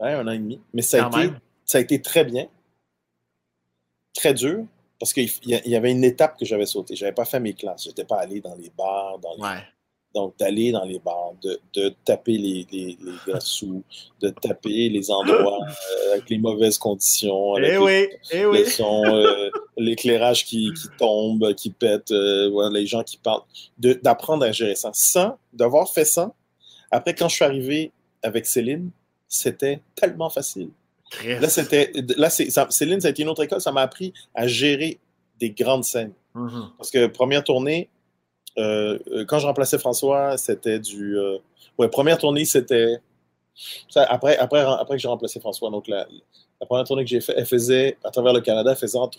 Ouais, un an et demi. Mais ça a, été, ça a été très bien. très dur parce qu'il y, avait une étape que j'avais sautée. Je n'avais pas fait mes classes. Je n'étais pas allé dans les bars, dans les, donc, d'aller dans les bars, de, de taper les, les, les sous, de taper les endroits [LAUGHS] euh, avec les mauvaises conditions, avec eh oui, eh oui. Euh, l'éclairage qui, qui, tombe, qui pète, euh, les gens qui parlent, d'apprendre à gérer ça. Sans d'avoir fait ça, après, quand je suis arrivé avec Céline, c'était tellement facile. Là, c'était, là Céline, ça a été une autre école. Ça m'a appris à gérer des grandes scènes. Mm-hmm. Parce que première tournée, euh, euh, quand je remplaçais François, c'était du. Euh, ouais, première tournée, c'était. Après, après, après que j'ai remplacé François, donc la, première tournée que j'ai faite, elle faisait, à travers le Canada, elle faisait entre.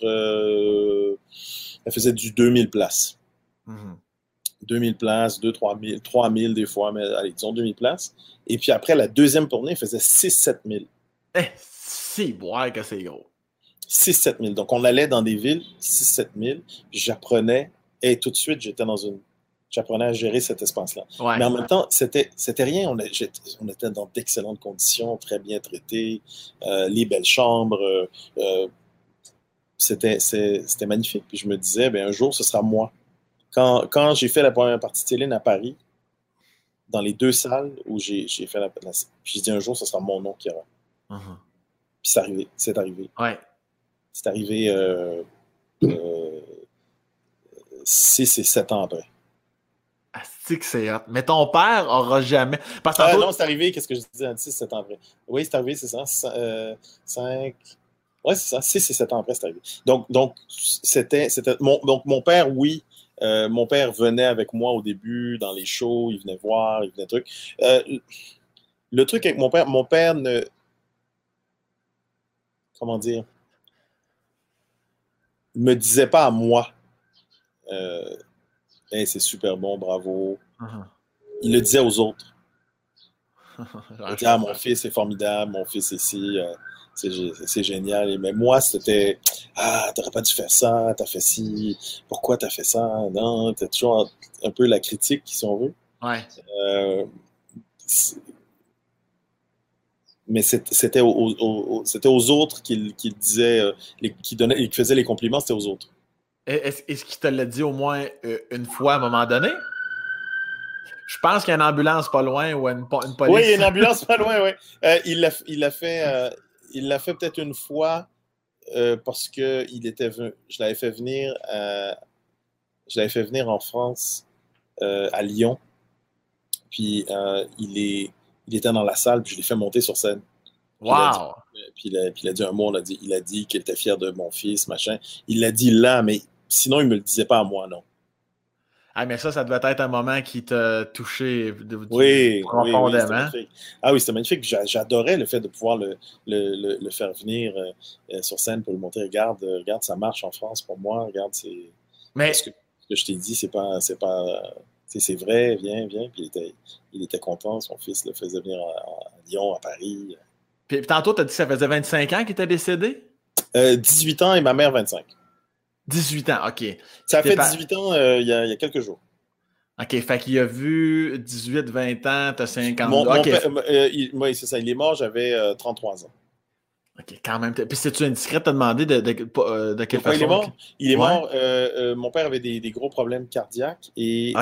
elle faisait du 2000 places. 2000 mm-hmm. places, 2 3000, 3000 des fois, mais allez, disons 2000 places. Et puis après, la deuxième tournée, elle faisait 6-7 000. Eh, c'est boire que c'est gros. 6-7 000. Donc, on allait dans des villes, 6-7 000. J'apprenais et tout de suite, j'étais dans une. J'apprenais à gérer cet espace-là. Mais en même temps, c'était, c'était rien. On, on, était dans d'excellentes conditions, très bien traités, euh, les belles chambres. Euh, euh, c'était, c'était magnifique. Puis je me disais, ben, un jour, ce sera moi. Quand, quand j'ai fait la première partie de Céline à Paris, dans les deux salles où j'ai, fait la, la j'ai dit un jour, ce sera mon nom qui aura. Uh-huh. Puis c'est arrivé. C'est arrivé. Ouais. C'est arrivé. 6 et 7 ans après. que c'est Mais ton père aura jamais. Parce ah, non, c'est arrivé, qu'est-ce que je disais, 6 7 ans après. Oui, c'est arrivé, c'est ça. 5. Oui, c'est ça, 6 et 7 ans après, c'est arrivé. Donc, donc c'était. Mon, donc, mon père, oui. Euh, mon père venait avec moi au début dans les shows, il venait voir, il venait truc. Euh, le truc avec mon père, mon père ne. Comment dire? me disait pas à moi euh, c'est super bon, bravo. Uh-huh. Il le disait aux autres. [LAUGHS] il disait, ah, mon fils est formidable, mon fils ici, euh, c'est génial. Mais moi, c'était, ah, t'aurais pas dû faire ça, t'as fait ci, pourquoi t'as fait ça? Non, t'as toujours un, peu la critique, si on veut. Ouais. Euh, mais c'était aux, autres qu'il disait, qui, donnait, qui faisait les compliments, c'était aux autres. Est-ce qu'il te l'a dit au moins euh, une fois à un moment donné? Je pense qu'il y a une ambulance pas loin ou une, police. Oui, il y a une ambulance pas loin, oui. Euh, il l'a fait, euh, il l'a fait peut-être une fois parce que il était je l'avais fait venir je l'avais fait venir en France à Lyon. Puis il, est, il était dans la salle, puis je l'ai fait monter sur scène. Wow! Puis il, a dit, il a dit un mot, a dit, il a dit qu'il était fier de mon fils, machin. Il l'a dit là, mais Sinon, il ne me le disait pas à moi, non. Ah, mais ça, ça devait être un moment qui t'a touché oui, profondément. Oui, ah oui, c'était magnifique. J'adorais le fait de pouvoir le, le, le, faire venir euh, euh, sur scène pour lui montrer regarde, euh, regarde, ça marche en France pour moi. Regarde, c'est. Mais. Ce que, je t'ai dit, c'est pas. C'est pas c'est vrai, viens, viens. Puis il était, il était content. Son fils le faisait venir à, Lyon, à Paris. Puis tantôt, tu as dit que ça faisait 25 ans qu'il était décédé? 18 ans et ma mère 25. 18 ans, OK. Ça fait 18 ans euh, il, y a, quelques jours. OK, fait qu'il a vu 18, 20 ans, t'as 50 ans. Euh, oui, c'est ça. Il est mort, j'avais 33 euh, ans. OK, quand même. Puis c'est-tu indiscret de te demander de, de, de, quelle façon? Il est mort? Il est mort mon père avait des, gros problèmes cardiaques et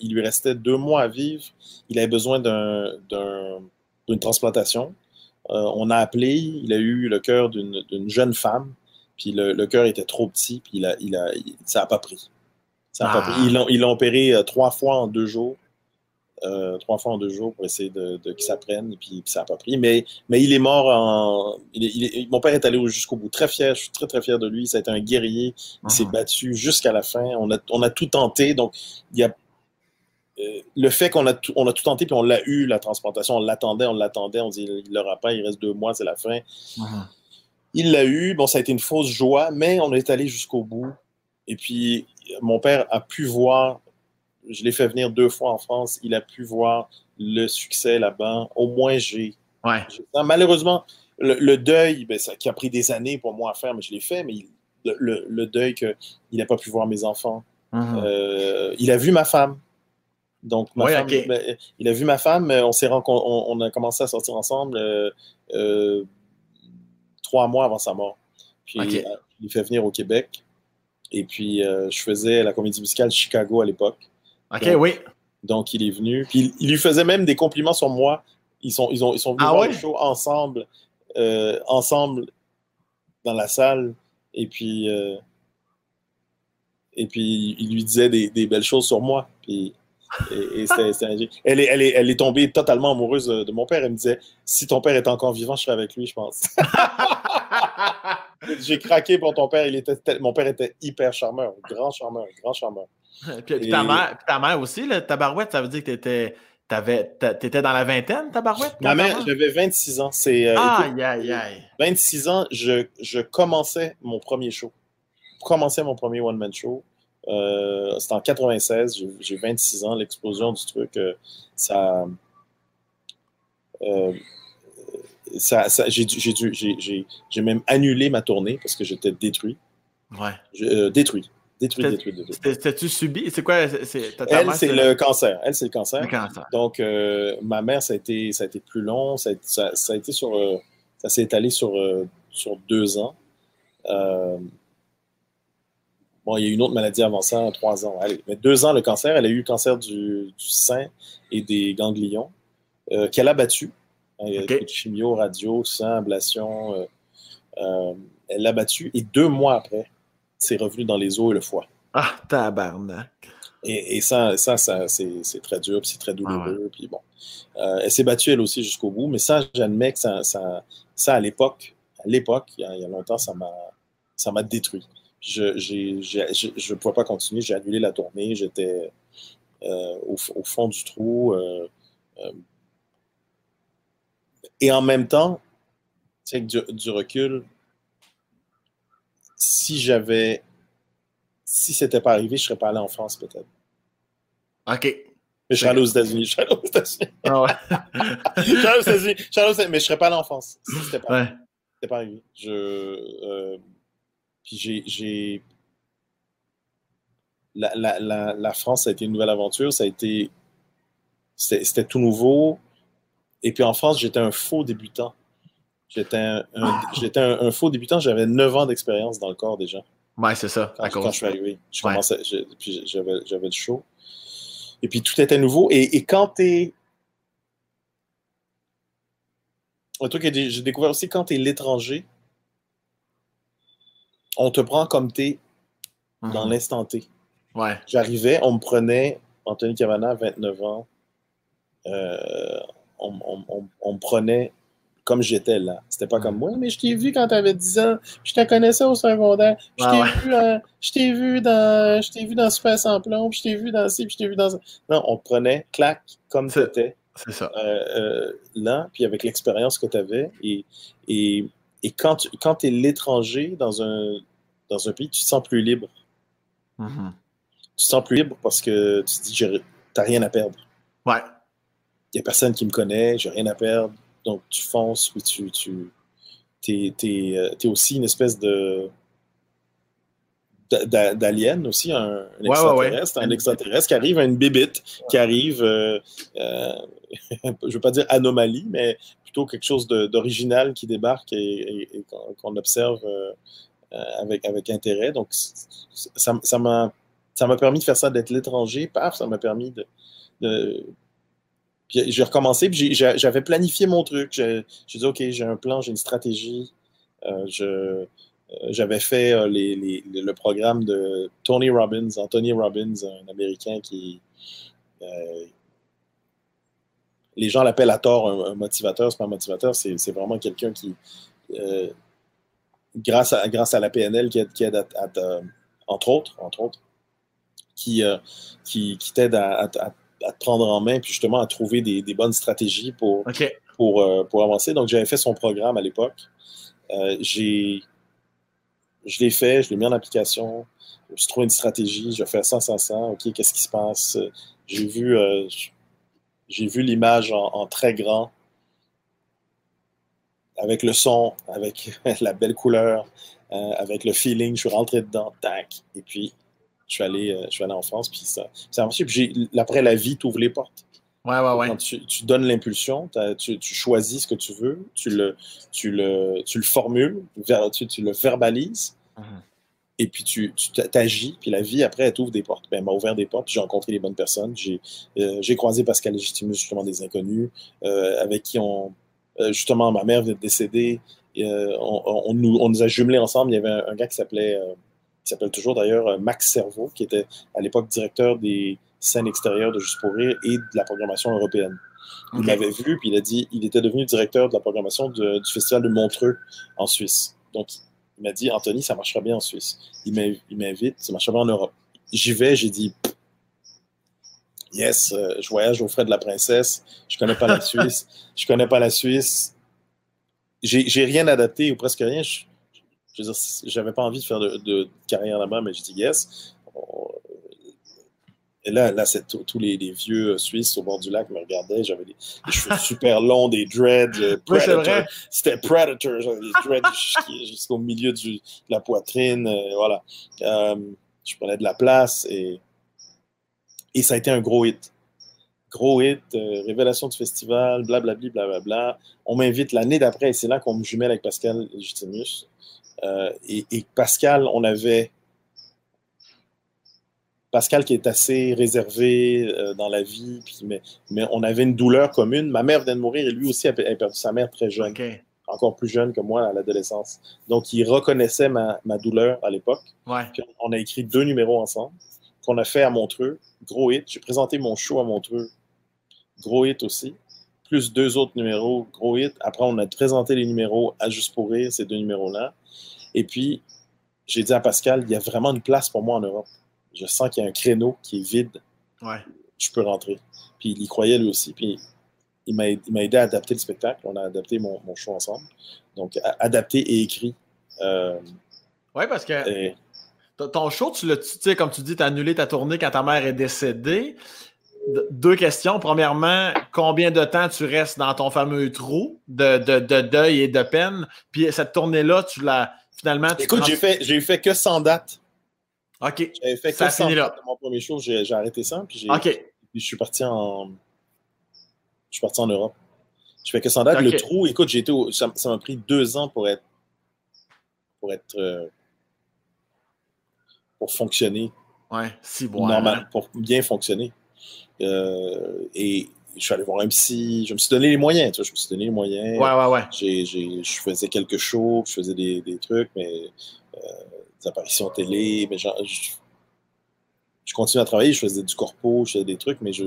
il lui restait deux mois à vivre. Il avait besoin d'une transplantation. on a appelé, il a eu le cœur d'une jeune femme puis le, cœur était trop petit, puis il a, il a, ça n'a pas pris. Ça a pas pris. Ah. Ils l'ont opéré euh, trois fois en deux jours. Euh, trois fois en deux jours pour essayer de, de qu'il s'apprenne, puis, puis ça n'a pas pris. Mais, mais il est mort en. Il mon père est allé jusqu'au bout. Très fier, je suis très, très fier de lui. Ça a été un guerrier. Il s'est ah. battu jusqu'à la fin. On a, on a tout tenté. Donc, il y a. Euh, le fait qu'on a, tout, on a tout tenté, puis on l'a eu, la transplantation, on l'attendait, on l'attendait, on dit il l'aura pas, il reste deux mois, c'est la fin. Ah. Il l'a eu. Bon, ça a été une fausse joie, mais on est allé jusqu'au bout. Et puis, mon père a pu voir, je l'ai fait venir deux fois en France, il a pu voir le succès là-bas. Au moins, j'ai. Ouais. Malheureusement, le, deuil, ben, ça, qui a pris des années pour moi à faire, mais je l'ai fait, mais le, deuil qu'il n'a pas pu voir mes enfants. Mm-hmm. Euh, il a vu ma femme. Donc, ben, il a vu ma femme, on s'est on, a commencé à sortir ensemble. Euh, euh, trois mois avant sa mort. Puis, euh, il fait venir au Québec. Et puis, je faisais la comédie musicale Chicago à l'époque. OK, oui. Donc, il est venu. Puis, il, lui faisait même des compliments sur moi. Ils sont, ils ont, ils sont venus ah voir le show ensemble, ensemble dans la salle. Et puis, et puis il lui disait des, des belles choses sur moi. Puis, et, elle, est, elle, est, elle est tombée totalement amoureuse de, mon père. Elle me disait si ton père est encore vivant, je serais avec lui, je pense. [LAUGHS] J'ai craqué pour ton père. Il était mon père était hyper charmeur, grand charmeur, grand charmeur. Puis, ta, mère, ta mère aussi, là, ta barouette, ça veut dire que tu étais. T'étais dans la vingtaine, ta barouette? Ma mère, j'avais 26 ans. C'est, euh. 26 ans, je, je commençais mon premier show. Commençais mon premier one-man show. Euh, c'était en 96, j'ai 26 ans, l'explosion du truc, euh, ça, euh, ça, ça j'ai même annulé ma tournée parce que j'étais détruit. Ouais. détruit. Détruit, détruit, détruit. T'as-tu subi? C'est quoi? Elle, c'est le cancer. Elle, c'est le cancer. Donc, ma mère, ça a, été, ça a été plus long. Ça a, ça, a été sur. ça s'est étalé sur, sur deux ans. Bon, il y a eu une autre maladie avant ça, trois ans. Allez, mais deux ans, le cancer. Elle a eu le cancer du, sein et des ganglions euh, qu'elle a battu. Okay. Chimio, radio, sang, ablation. Euh, euh, elle l'a battu. Et deux mois après, c'est revenu dans les os et le foie. Ah, tabarnak! Et, et ça, ça, ça c'est très dur, c'est très douloureux. Puis bon, elle s'est battue elle aussi jusqu'au bout. Mais ça, j'admets que ça, ça, ça à l'époque, à l'époque, il, il, y a longtemps, ça m'a détruit je ne pouvais pas continuer. J'ai annulé la tournée. J'étais euh, au, fond du trou. Euh, euh. et en même temps, avec du, du recul, si j'avais. Si c'était pas arrivé, je serais pas allé en France, peut-être. OK. Mais je serais allé aux États-Unis. Je serais allé aux États-Unis. Ah ouais. [LAUGHS] je serais allé aux États-Unis. Mais je serais pas allé en France. Si c'était pas, ouais. pas arrivé. Je. Puis j'ai. La, la, la, la, France, ça a été une nouvelle aventure. Ça a été. C'était tout nouveau. Et puis en France, j'étais un faux débutant. J'étais un, un, faux débutant. J'avais 9 ans d'expérience dans le corps déjà. Ouais, c'est ça. Quand, je suis arrivé. Je commençais, puis j'avais, j'avais le show. Et puis tout était nouveau. Et, et quand t'es. Un truc que j'ai découvert aussi, quand t'es l'étranger, on te prend comme t'es dans mhm. l'instant T. Ouais. J'arrivais, on me prenait, Anthony Cavana, 29 ans, euh, on, me prenait comme j'étais là. C'était pas comme mhm. moi, mais je t'ai vu quand t'avais 10 ans, je te connaissais au secondaire, je t'ai vu, euh, je t'ai vu dans, je t'ai vu dans Super sans plomb, je t'ai vu dans ci, je t'ai vu dans Non, on te prenait, clac, comme t'étais. C'est ça. Euh, là, puis avec l'expérience que tu avais et, et et quand tu quand es l'étranger dans un, dans un pays, tu te sens plus libre. Mm-hmm. Tu te sens plus libre parce que tu te dis, tu n'as rien à perdre. Ouais. Il n'y a personne qui me connaît, j'ai rien à perdre. Donc, tu fonces, puis tu. tu es, euh, aussi une espèce de d'alien aussi, un, extraterrestre, un extraterrestre qui arrive, une bébite qui arrive, euh, euh, [LAUGHS] je ne veux pas dire anomalie, mais plutôt quelque chose d'original qui débarque et, qu'on observe euh, avec, avec intérêt. Donc, ça m'a ça m'a permis de faire ça, d'être l'étranger. Paf, ça m'a permis de, j'ai recommencé, puis j'avais planifié mon truc. J'ai dit, OK, j'ai un plan, j'ai une stratégie. je, euh, j'avais fait euh, le programme de Tony Robbins, Anthony Robbins, un Américain qui. Euh, les gens l'appellent à tort un, motivateur, c'est pas un motivateur, c'est vraiment quelqu'un qui, grâce, à, grâce à la PNL, qui aide, à, entre autres, entre autres, qui, qui, t'aide à, te prendre en main, puis justement à trouver des, bonnes stratégies pour, pour, pour avancer. Donc, j'avais fait son programme à l'époque. j'ai je l'ai fait, je l'ai mis en application. Je trouvé une stratégie, je vais faire ça, ça, ça. OK, qu'est-ce qui se passe? J'ai vu, euh, j'ai vu l'image en, très grand, avec le son, avec [LAUGHS] la belle couleur, euh, avec le feeling. Je suis rentré dedans, tac. Et puis, je suis allé, euh, je suis allé en France. Puis ça, ça Puis après, la vie t'ouvre les portes. Ouais, ouais, ouais. Quand tu, donnes l'impulsion, tu, choisis ce que tu veux, tu le, tu le, tu le formules, tu, tu le verbalises. Et puis tu t'agis, puis la vie après, elle t'ouvre des portes. Ben, elle m'a ouvert des portes, j'ai rencontré les bonnes personnes. J'ai euh, croisé Pascal Légitimus, justement, des inconnus, euh, avec qui on. Euh, justement, ma mère vient de décéder. On, nous, a jumelés ensemble. Il y avait un, gars qui s'appelait, qui s'appelle toujours d'ailleurs Max Cerveau, qui était à l'époque directeur des scènes extérieures de Juste pour Rire et de la programmation européenne. Il m'avait vu, puis il a dit il était devenu directeur de la programmation du festival de Montreux en Suisse. Donc, il m'a dit Anthony, ça marchera bien en Suisse. Il m'invite, ça marchera bien en Europe. J'y vais, j'ai dit Yes, euh, je voyage aux frais de la princesse. Je connais pas la [LAUGHS] Suisse. Je connais pas la Suisse. J'ai rien adapté ou presque rien. Je, je veux dire, j'avais pas envie de faire de, de carrière là-bas, mais j'ai dit yes. Et là, là c'est tous les, vieux Suisses au bord du lac me regardaient. J'avais des, cheveux [LAUGHS] super longs, des dreads. Euh, C'était Predator. J'avais des dreads jusqu'au milieu de la poitrine. Euh, voilà. Euh, je prenais de la place et, et ça a été un gros hit. Gros hit, révélation du festival, blablabla, bla, bla, On m'invite l'année d'après et c'est là qu'on me jumelle avec Pascal Justinius. et, et Pascal, on avait Pascal qui est assez réservé euh, dans la vie, puis, mais, mais, on avait une douleur commune. Ma mère vient de mourir et lui aussi a, perdu sa mère très jeune, encore plus jeune que moi à l'adolescence. Donc il reconnaissait ma, ma douleur à l'époque. On a écrit deux numéros ensemble qu'on a fait à Montreux, gros hit. J'ai présenté mon show à Montreux, gros hit aussi, plus deux autres numéros, gros hit. Après on a présenté les numéros à Juste pour rire, ces deux numéros-là. Et puis j'ai dit à Pascal, il y a vraiment une place pour moi en Europe je sens qu'il y a un créneau qui est vide. Ouais. Je peux rentrer. Puis il y croyait lui aussi. Puis il m'a aidé à adapter le spectacle. On a adapté mon, mon show ensemble. Donc, adapté et écrit. Euh, oui, parce que ton show, tu l'as, tu sais, comme tu dis, tu as annulé ta tournée quand ta mère est décédée. deux questions. Premièrement, combien de temps tu restes dans ton fameux trou de, de, deuil et de peine? Puis cette tournée-là, tu l'as finalement. Écoute, j'ai fait, fait que 100 dates. OK. J'avais fait ça fini là. Mon premier show, j'ai arrêté ça. Puis, OK. je suis parti en. Je suis parti en Europe. Je fais que sans date. Le trou, écoute, j'ai été ça m'a pris deux ans pour être. Pour être. Euh, pour fonctionner. Ouais, si bon. Normal, pour bien fonctionner. Euh, et je suis allé voir un psy. Je me suis donné les moyens, tu vois, je me suis donné les moyens. Ouais, ouais, ouais. je faisais quelques shows, je faisais des, des trucs, mais euh, apparitions télé, mais je, je continue à travailler, je faisais du corpo, je faisais des trucs, mais je.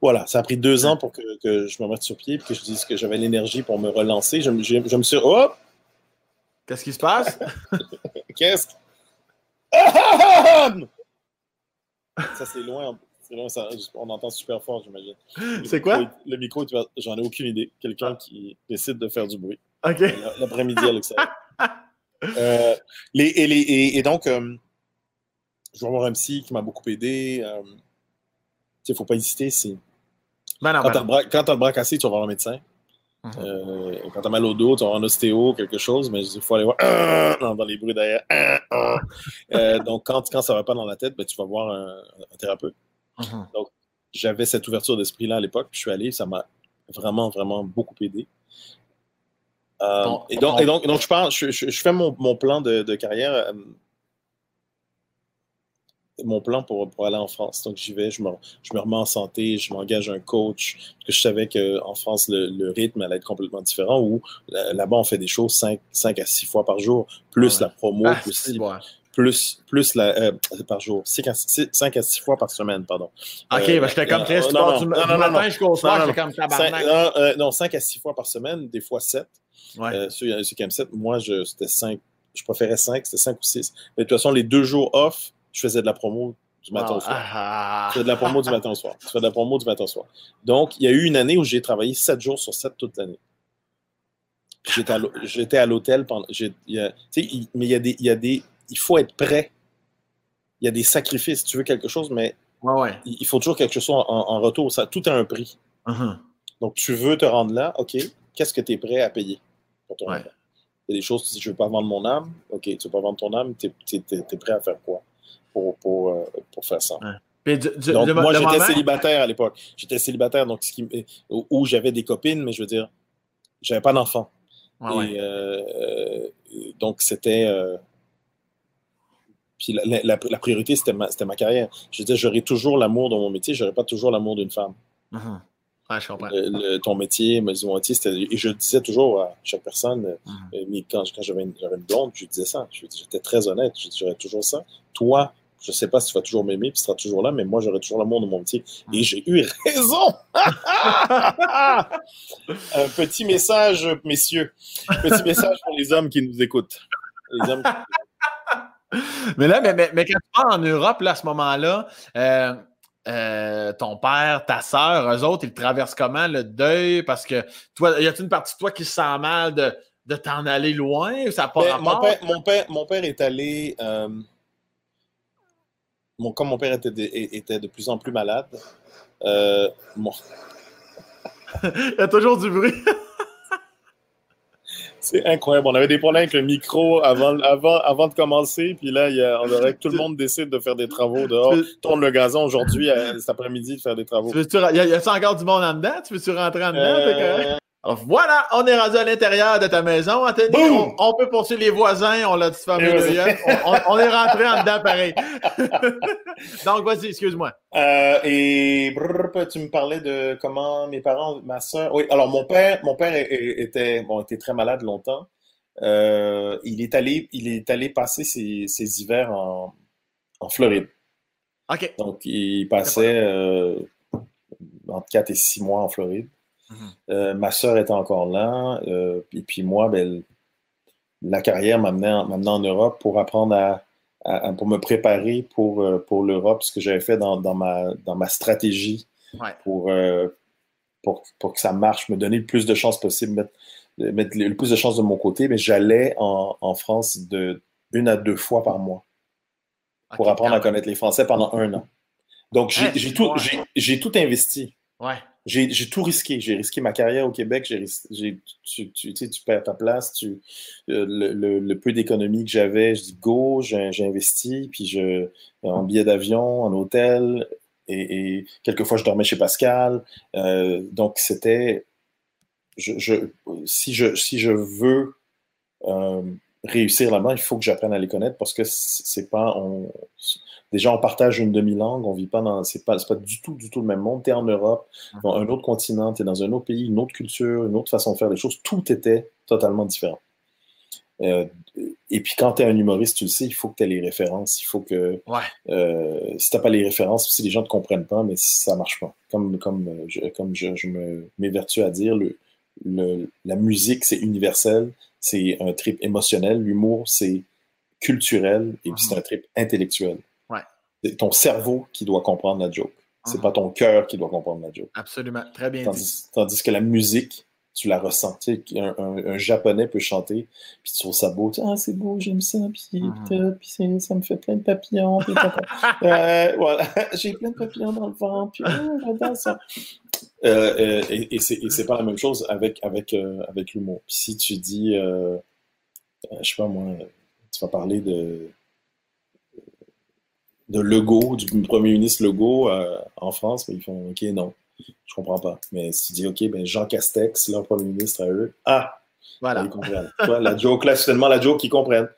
Voilà, ça a pris deux ans pour que, je me mette sur pied et que je dise que j'avais l'énergie pour me relancer. Je, me suis. Oh! Qu'est-ce qui se passe? [LAUGHS] Qu'est-ce? Ça, c'est loin. on entend super fort, j'imagine. C'est quoi? Le micro, j'en ai aucune idée. Quelqu'un qui décide de faire du bruit. OK. L'après-midi l'extérieur. [LAUGHS] Euh, les, et, et, donc, euh, je vais voir un psy qui m'a beaucoup aidé. Euh, il ne faut pas hésiter. C'est... Ben quand tu as, le bras cassé, tu vas voir un médecin. Mhm. quand tu as mal au dos, tu vas voir un ostéo, quelque chose, mais il faut aller voir [COUGHS] dans, les bruits derrière. [COUGHS] donc, quand, quand ça ne va pas dans la tête, ben, tu vas voir un, thérapeute. Mhm. Donc, j'avais cette ouverture d'esprit-là à l'époque, puis je suis allé, ça m'a vraiment, vraiment beaucoup aidé. Euh, et, donc, et, donc, donc, je, pense, je, je, fais mon, mon plan de, de carrière, euh, mon plan pour, pour, aller en France. Donc, j'y vais, je me, je me remets en santé, je m'engage un coach, parce que je savais qu'en France, le, le, rythme allait être complètement différent, où là-bas, on fait des choses 5, 5 à 6 fois par jour, plus la promo, ah, plus, plus, plus la, euh, par jour, 5 à, 6, 5 à 6 fois par semaine, pardon. OK, euh, ben, j'étais comme très euh, non, du, non, non, matin jusqu'au soir, j'étais comme tabarnak. Non, 5 à 6 fois par semaine, des fois 7. Ouais. Euh, ceux, qui aiment 7, moi, c'était 5. Je préférais 5, c'était 5 ou 6. Mais de toute façon, les deux jours off, je faisais de la promo du matin au soir. Ah, je faisais de la promo du matin au soir. Je faisais de la promo du matin au soir. Donc, il y a eu une année où j'ai travaillé 7 jours sur 7 toute l'année. J'étais à l'hôtel pendant. mais il y a des, il y a des. Il faut être prêt. Il y a des sacrifices. Tu veux quelque chose, mais ouais, ouais. il faut toujours quelque chose en, retour. Ça, tout a un prix. Uh-huh. Donc, tu veux te rendre là, OK, qu'est-ce que tu es prêt à payer? Il y a des choses, si je ne veux pas vendre mon âme, ok, tu ne veux pas vendre ton âme, tu es, prêt à faire quoi pour, pour, euh, pour faire ça? donc, moi, j'étais célibataire à l'époque. J'étais célibataire, donc ce qui, où, j'avais des copines, mais je veux dire, j'avais pas d'enfant. Ouais, et euh, donc, c'était. Puis la, priorité, c'était ma, ma, carrière. Je disais, j'aurai toujours l'amour dans mon métier, j'aurai pas toujours l'amour d'une femme. Mm-hmm. Ouais, je comprends. ton métier, mon métier, et je disais toujours à chaque personne, mm-hmm. quand, quand j'avais une, une, blonde, je disais ça. J'étais très honnête, je j'aurais toujours ça. Toi, je sais pas si tu vas toujours m'aimer, puis tu seras toujours là, mais moi, j'aurai toujours l'amour de mon métier. Et j'ai eu raison! [LAUGHS] Un petit message, messieurs. Petit message pour les hommes qui nous écoutent. Mais là, mais, mais, quand tu vas en Europe, là, à ce moment-là, euh, euh, ton père, ta soeur, eux autres, ils traversent comment le deuil? Parce que toi, y a-t-il une partie de toi qui se sent mal de, de t'en aller loin? Ça ben, mon, père, mon, père, mon, père, est allé. Euh, mon, comme mon père était de, était de plus en plus malade, euh, [LAUGHS] Il y a toujours du bruit. [LAUGHS] C'est incroyable. On avait des problèmes avec le micro avant, avant, avant de commencer. Puis là, il y a, on aurait que tout le monde décide de faire des travaux dehors. Tourne le gazon aujourd'hui, euh, cet après-midi, de faire des travaux. Il y a, encore du monde en dedans? Tu veux-tu rentrer en dedans? Euh, voilà, on est rendu à l'intérieur de ta maison, Anthony. On, peut poursuivre les voisins, on l'a dit fameux [LAUGHS] on, on, est rentré en dedans pareil. [LAUGHS] Donc, vas-y, excuse-moi. Euh, et tu me parlais de comment mes parents, ma soeur. Oui, alors mon père, mon père était, bon, était très malade longtemps. Euh, il, est allé, il est allé passer ses, ses hivers en, en, Floride. OK. Donc, il passait euh, entre 4 et 6 mois en Floride. Mhm. Euh, ma soeur était encore là. Euh, et puis moi, ben, la carrière m'a amené, en Europe pour apprendre à, pour me préparer pour, euh, pour l'Europe, ce que j'avais fait dans, dans, ma, dans ma stratégie pour, pour, pour, que ça marche, me donner le plus de chances possible, mettre, le plus de chances de mon côté. Mais j'allais en, en, France de une à deux fois par mois pour apprendre à connaître les Français pendant un an. Donc, j'ai tout, tout investi. Ouais j'ai tout risqué. J'ai risqué ma carrière au Québec. J'ai, tu, tu, perds ta place. Tu, euh, le, peu d'économie que j'avais, je dis go, j'ai investi. Puis je, en billet d'avion, en hôtel. Et, et, quelquefois, je dormais chez Pascal. Euh, donc, c'était. Je, si, je, si je veux euh, réussir là-bas, il faut que j'apprenne à les connaître parce que c'est pas. On, Déjà, on partage une demi-langue, on vit pas dans. C'est pas, pas du tout, du tout le même monde. Tu es en Europe, mhm. dans un autre continent, tu es dans un autre pays, une autre culture, une autre façon de faire les choses. Tout était totalement différent. Euh, et puis quand tu es un humoriste, tu le sais, il faut que tu aies les références. Il faut que. Ouais. Euh, si tu pas les références, si les gens ne te comprennent pas, mais ça marche pas. Comme, comme, je, comme je, je m'évertue à dire, le, le, la musique, c'est universel, c'est un trip émotionnel. L'humour, c'est culturel et puis c'est mhm. un trip intellectuel ton cerveau qui doit comprendre la joke. C'est pas ton cœur qui doit comprendre la joke. Absolument. Très bien tandis, dit. Tandis que la musique, tu la ressens. Tu sais, un, japonais peut chanter, puis tu trouves ça beau. Tu ah, c'est beau, j'aime ça, puis, mhm. ça me fait plein de papillons. [LAUGHS] euh, voilà, [LAUGHS] j'ai plein de papillons dans le ventre, puis oh, j'adore ça. Euh, euh, et, et c'est pas la même chose avec, avec, euh, avec l'humour. Si tu dis, je sais pas moi, tu vas parler de de Legault, du premier ministre Legault euh, en France, mais ils font OK, non, je comprends pas. Mais si tu dis OK, ben Jean Castex, leur premier ministre à eux, ah, voilà. ils comprennent. la joke, là, c'est tellement la joke qu'ils comprennent.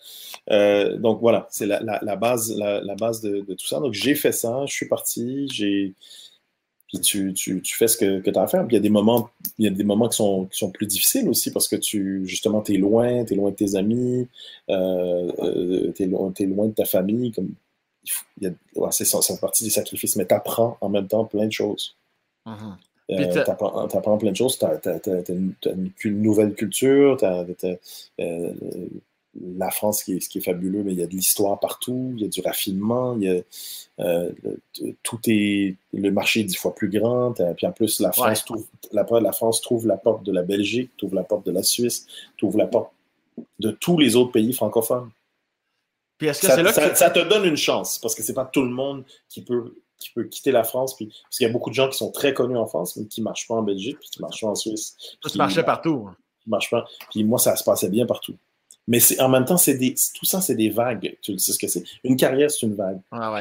Euh, donc voilà, c'est la, la, base, la, base de, tout ça. Donc j'ai fait ça, je suis parti, j'ai. Puis tu, tu, tu, fais ce que, que tu as à faire. Puis il y a des moments, il y a des moments qui sont, qui sont plus difficiles aussi parce que tu, justement, tu es loin, tu es loin de tes amis, euh, euh tu es, es, loin de ta famille. Comme c'est ça, fait partie des sacrifices, mais tu apprends en même temps plein de choses. Uh-huh. Euh, tu apprends, plein de choses, tu as, une, nouvelle culture, euh, la France, qui est, ce qui est fabuleux, mais il y a de l'histoire partout, il y a du raffinement, il y a, euh, tout est, le marché est dix fois plus grand, puis en plus, la France, trouve, la, la France trouve la porte de la Belgique, trouve la porte de la Suisse, trouve la porte de tous les autres pays francophones ça, te donne une chance parce que c'est pas tout le monde qui peut, qui peut quitter la France. Puis, parce qu'il y a beaucoup de gens qui sont très connus en France, mais qui ne marchent pas en Belgique, puis qui ne marchent pas en Suisse. Ça marchait partout. Hein. Qui pas. Puis moi, ça se passait bien partout. Mais en même temps, c'est des, tout ça, c'est des vagues. Tu sais ce que c'est. Une carrière, c'est une vague. Ah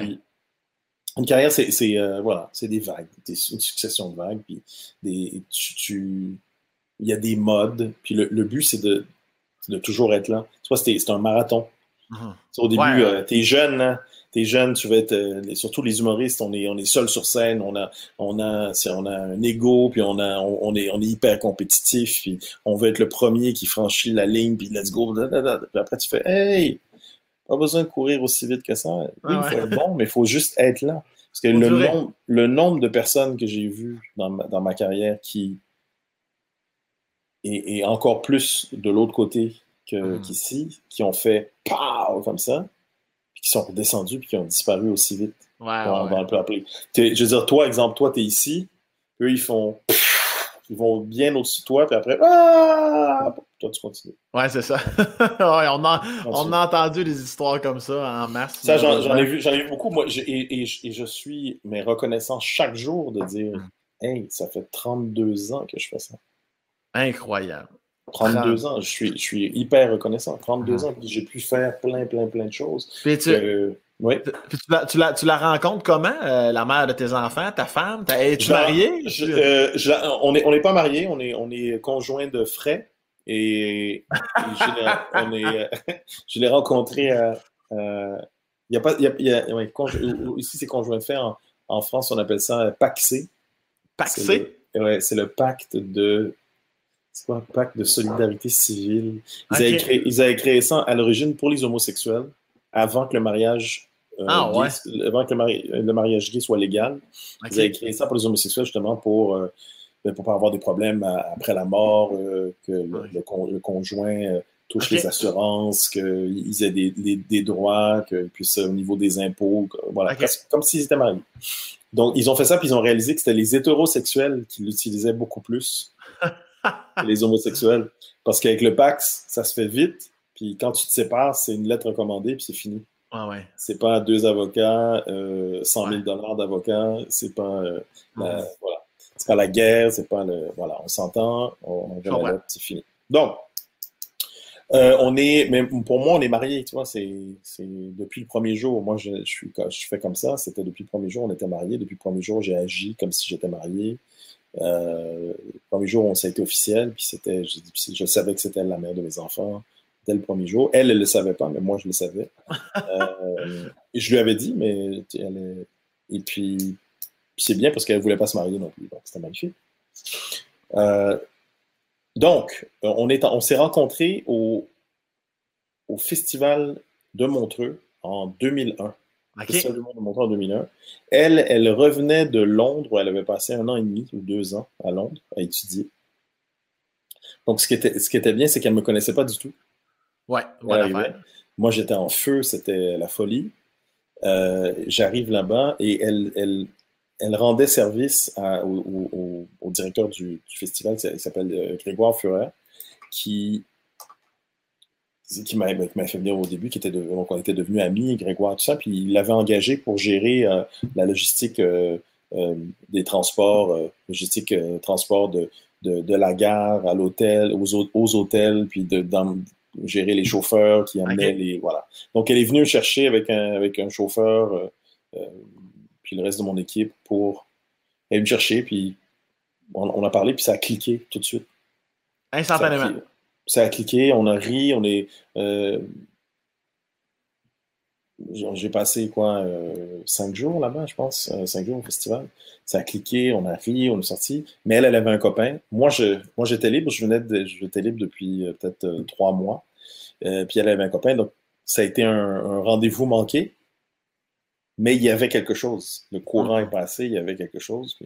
une carrière, c'est euh, voilà, c'est des vagues, une succession de vagues. Puis des, tu, il y a des modes. Puis le, but, c'est de, de toujours être là. Tu vois, c'est un marathon Mhm. Au début, euh, t'es jeune, hein? t'es jeune, tu vas être, euh, surtout les humoristes, on est, on est seul sur scène, on a, on a, on a un ego, puis on a, on, est, on est hyper compétitif, puis on veut être le premier qui franchit la ligne, puis let's go, puis après tu fais, hey, pas besoin de courir aussi vite que ça. Oui, il faut être bon, mais il faut juste être là. Parce que le nombre, le nombre de personnes que j'ai vues dans ma, dans ma carrière qui, et, encore plus de l'autre côté hmm. qu'ici, qui ont fait pow comme ça, puis qui sont redescendus puis qui ont disparu aussi vite. Ouais, Je veux dire, toi, exemple, toi, tu es ici, eux, ils font. Ils vont bien au-dessus de toi, puis après, ah! toi, tu continues. Ouais, c'est ça. [LAUGHS] on, a, on a entendu des histoires comme ça en masse. Ça, j'en ai, vu, ai vu beaucoup. Moi, et, et, je suis mais reconnaissant chaque jour de dire hmm. Hey, ça fait 32 ans que je fais ça. Incroyable. 32 ans, je suis, je suis hyper reconnaissant. 32 ah. ans, j'ai pu faire plein, plein, plein de choses. Puis tu, oui. tu, la, tu, la, rencontres comment, euh, la mère de tes enfants, ta femme? Es-tu marié? Euh, on n'est on est pas mariés, on est, on est conjoints de frais. Et, [LAUGHS] je l'ai rencontré à. il y a pas, y y a, ici, c'est conjoint de fait. En, en, France, on appelle ça PACC. PACC? C'est le pacte de un pacte de solidarité civile? Ils, avaient créé, ça à l'origine pour les homosexuels, avant que le mariage, euh, ah, avant que le, mariage gay soit légal. Ils avaient créé ça pour les homosexuels justement pour ne euh, ben, pas avoir des problèmes après la mort, euh, que le, conjoint touche les assurances, qu'ils aient des, droits, qu'ils puissent au niveau des impôts, voilà, comme s'ils étaient mariés. Donc, ils ont fait ça, puis ils ont réalisé que c'était les hétérosexuels qui l'utilisaient beaucoup plus [LAUGHS] les homosexuels. Parce qu'avec le Pax, ça se fait vite. Puis quand tu te sépares, c'est une lettre recommandée, puis c'est fini. Ah ouais. C'est pas deux avocats, euh, 100 000 dollars d'avocats, c'est pas, euh, la, voilà. pas la guerre, c'est pas le. Voilà, on s'entend, on, on la lettre, c'est fini. Donc, euh, on est, mais pour moi, on est mariés, tu vois, c'est depuis le premier jour. Moi, je, je, suis, je fais comme ça, c'était depuis le premier jour, on était mariés. Depuis le premier jour, j'ai agi comme si j'étais marié. Euh, le premier jour, on s'est été officiel, puis c'était, je, savais que c'était la mère de mes enfants dès le premier jour. Elle, elle ne le savait pas, mais moi, je le savais. [LAUGHS] Euh, je lui avais dit, mais elle et puis, c'est bien parce qu'elle ne voulait pas se marier non plus. Donc, c'était magnifique. Euh, donc, on, est, on s'est rencontrés au, au Festival de Montreux en 2001. Okay. en 2001. Elle, elle revenait de Londres où elle avait passé un an et demi ou deux ans à Londres à étudier. Donc, ce qui était, ce qui était bien, c'est qu'elle ne me connaissait pas du tout. Ouais, voilà. Moi, j'étais en feu, c'était la folie. Euh, j'arrive là-bas et elle, elle, elle, rendait service au, directeur du, festival, il s'appelle euh, Grégoire Furer, qui qui m'a fait venir au début, qui était donc on était devenus amis, Grégoire, tout ça, puis il l'avait engagé pour gérer euh, la logistique euh, euh, des transports, logistique transport de, de, la gare à l'hôtel, aux, aux, hôtels, puis de, gérer les chauffeurs qui amenaient les. Voilà. Donc elle est venue chercher avec un, avec un chauffeur, puis le reste de mon équipe pour. Elle est venue chercher, puis on, on a parlé, puis ça a cliqué tout de suite. Instantanément ça a cliqué, on a ri, on est. Euh, j'ai passé quoi, euh, cinq jours là-bas, je pense, euh, cinq jours au festival. Ça a cliqué, on a ri, on est sorti. Mais elle, elle avait un copain. Moi, je, moi, j'étais libre. Je venais, de, j'étais libre depuis peut-être trois mois. puis elle avait un copain, donc ça a été un, rendez-vous manqué. Mais il y avait quelque chose. Le courant est passé, il y avait quelque chose.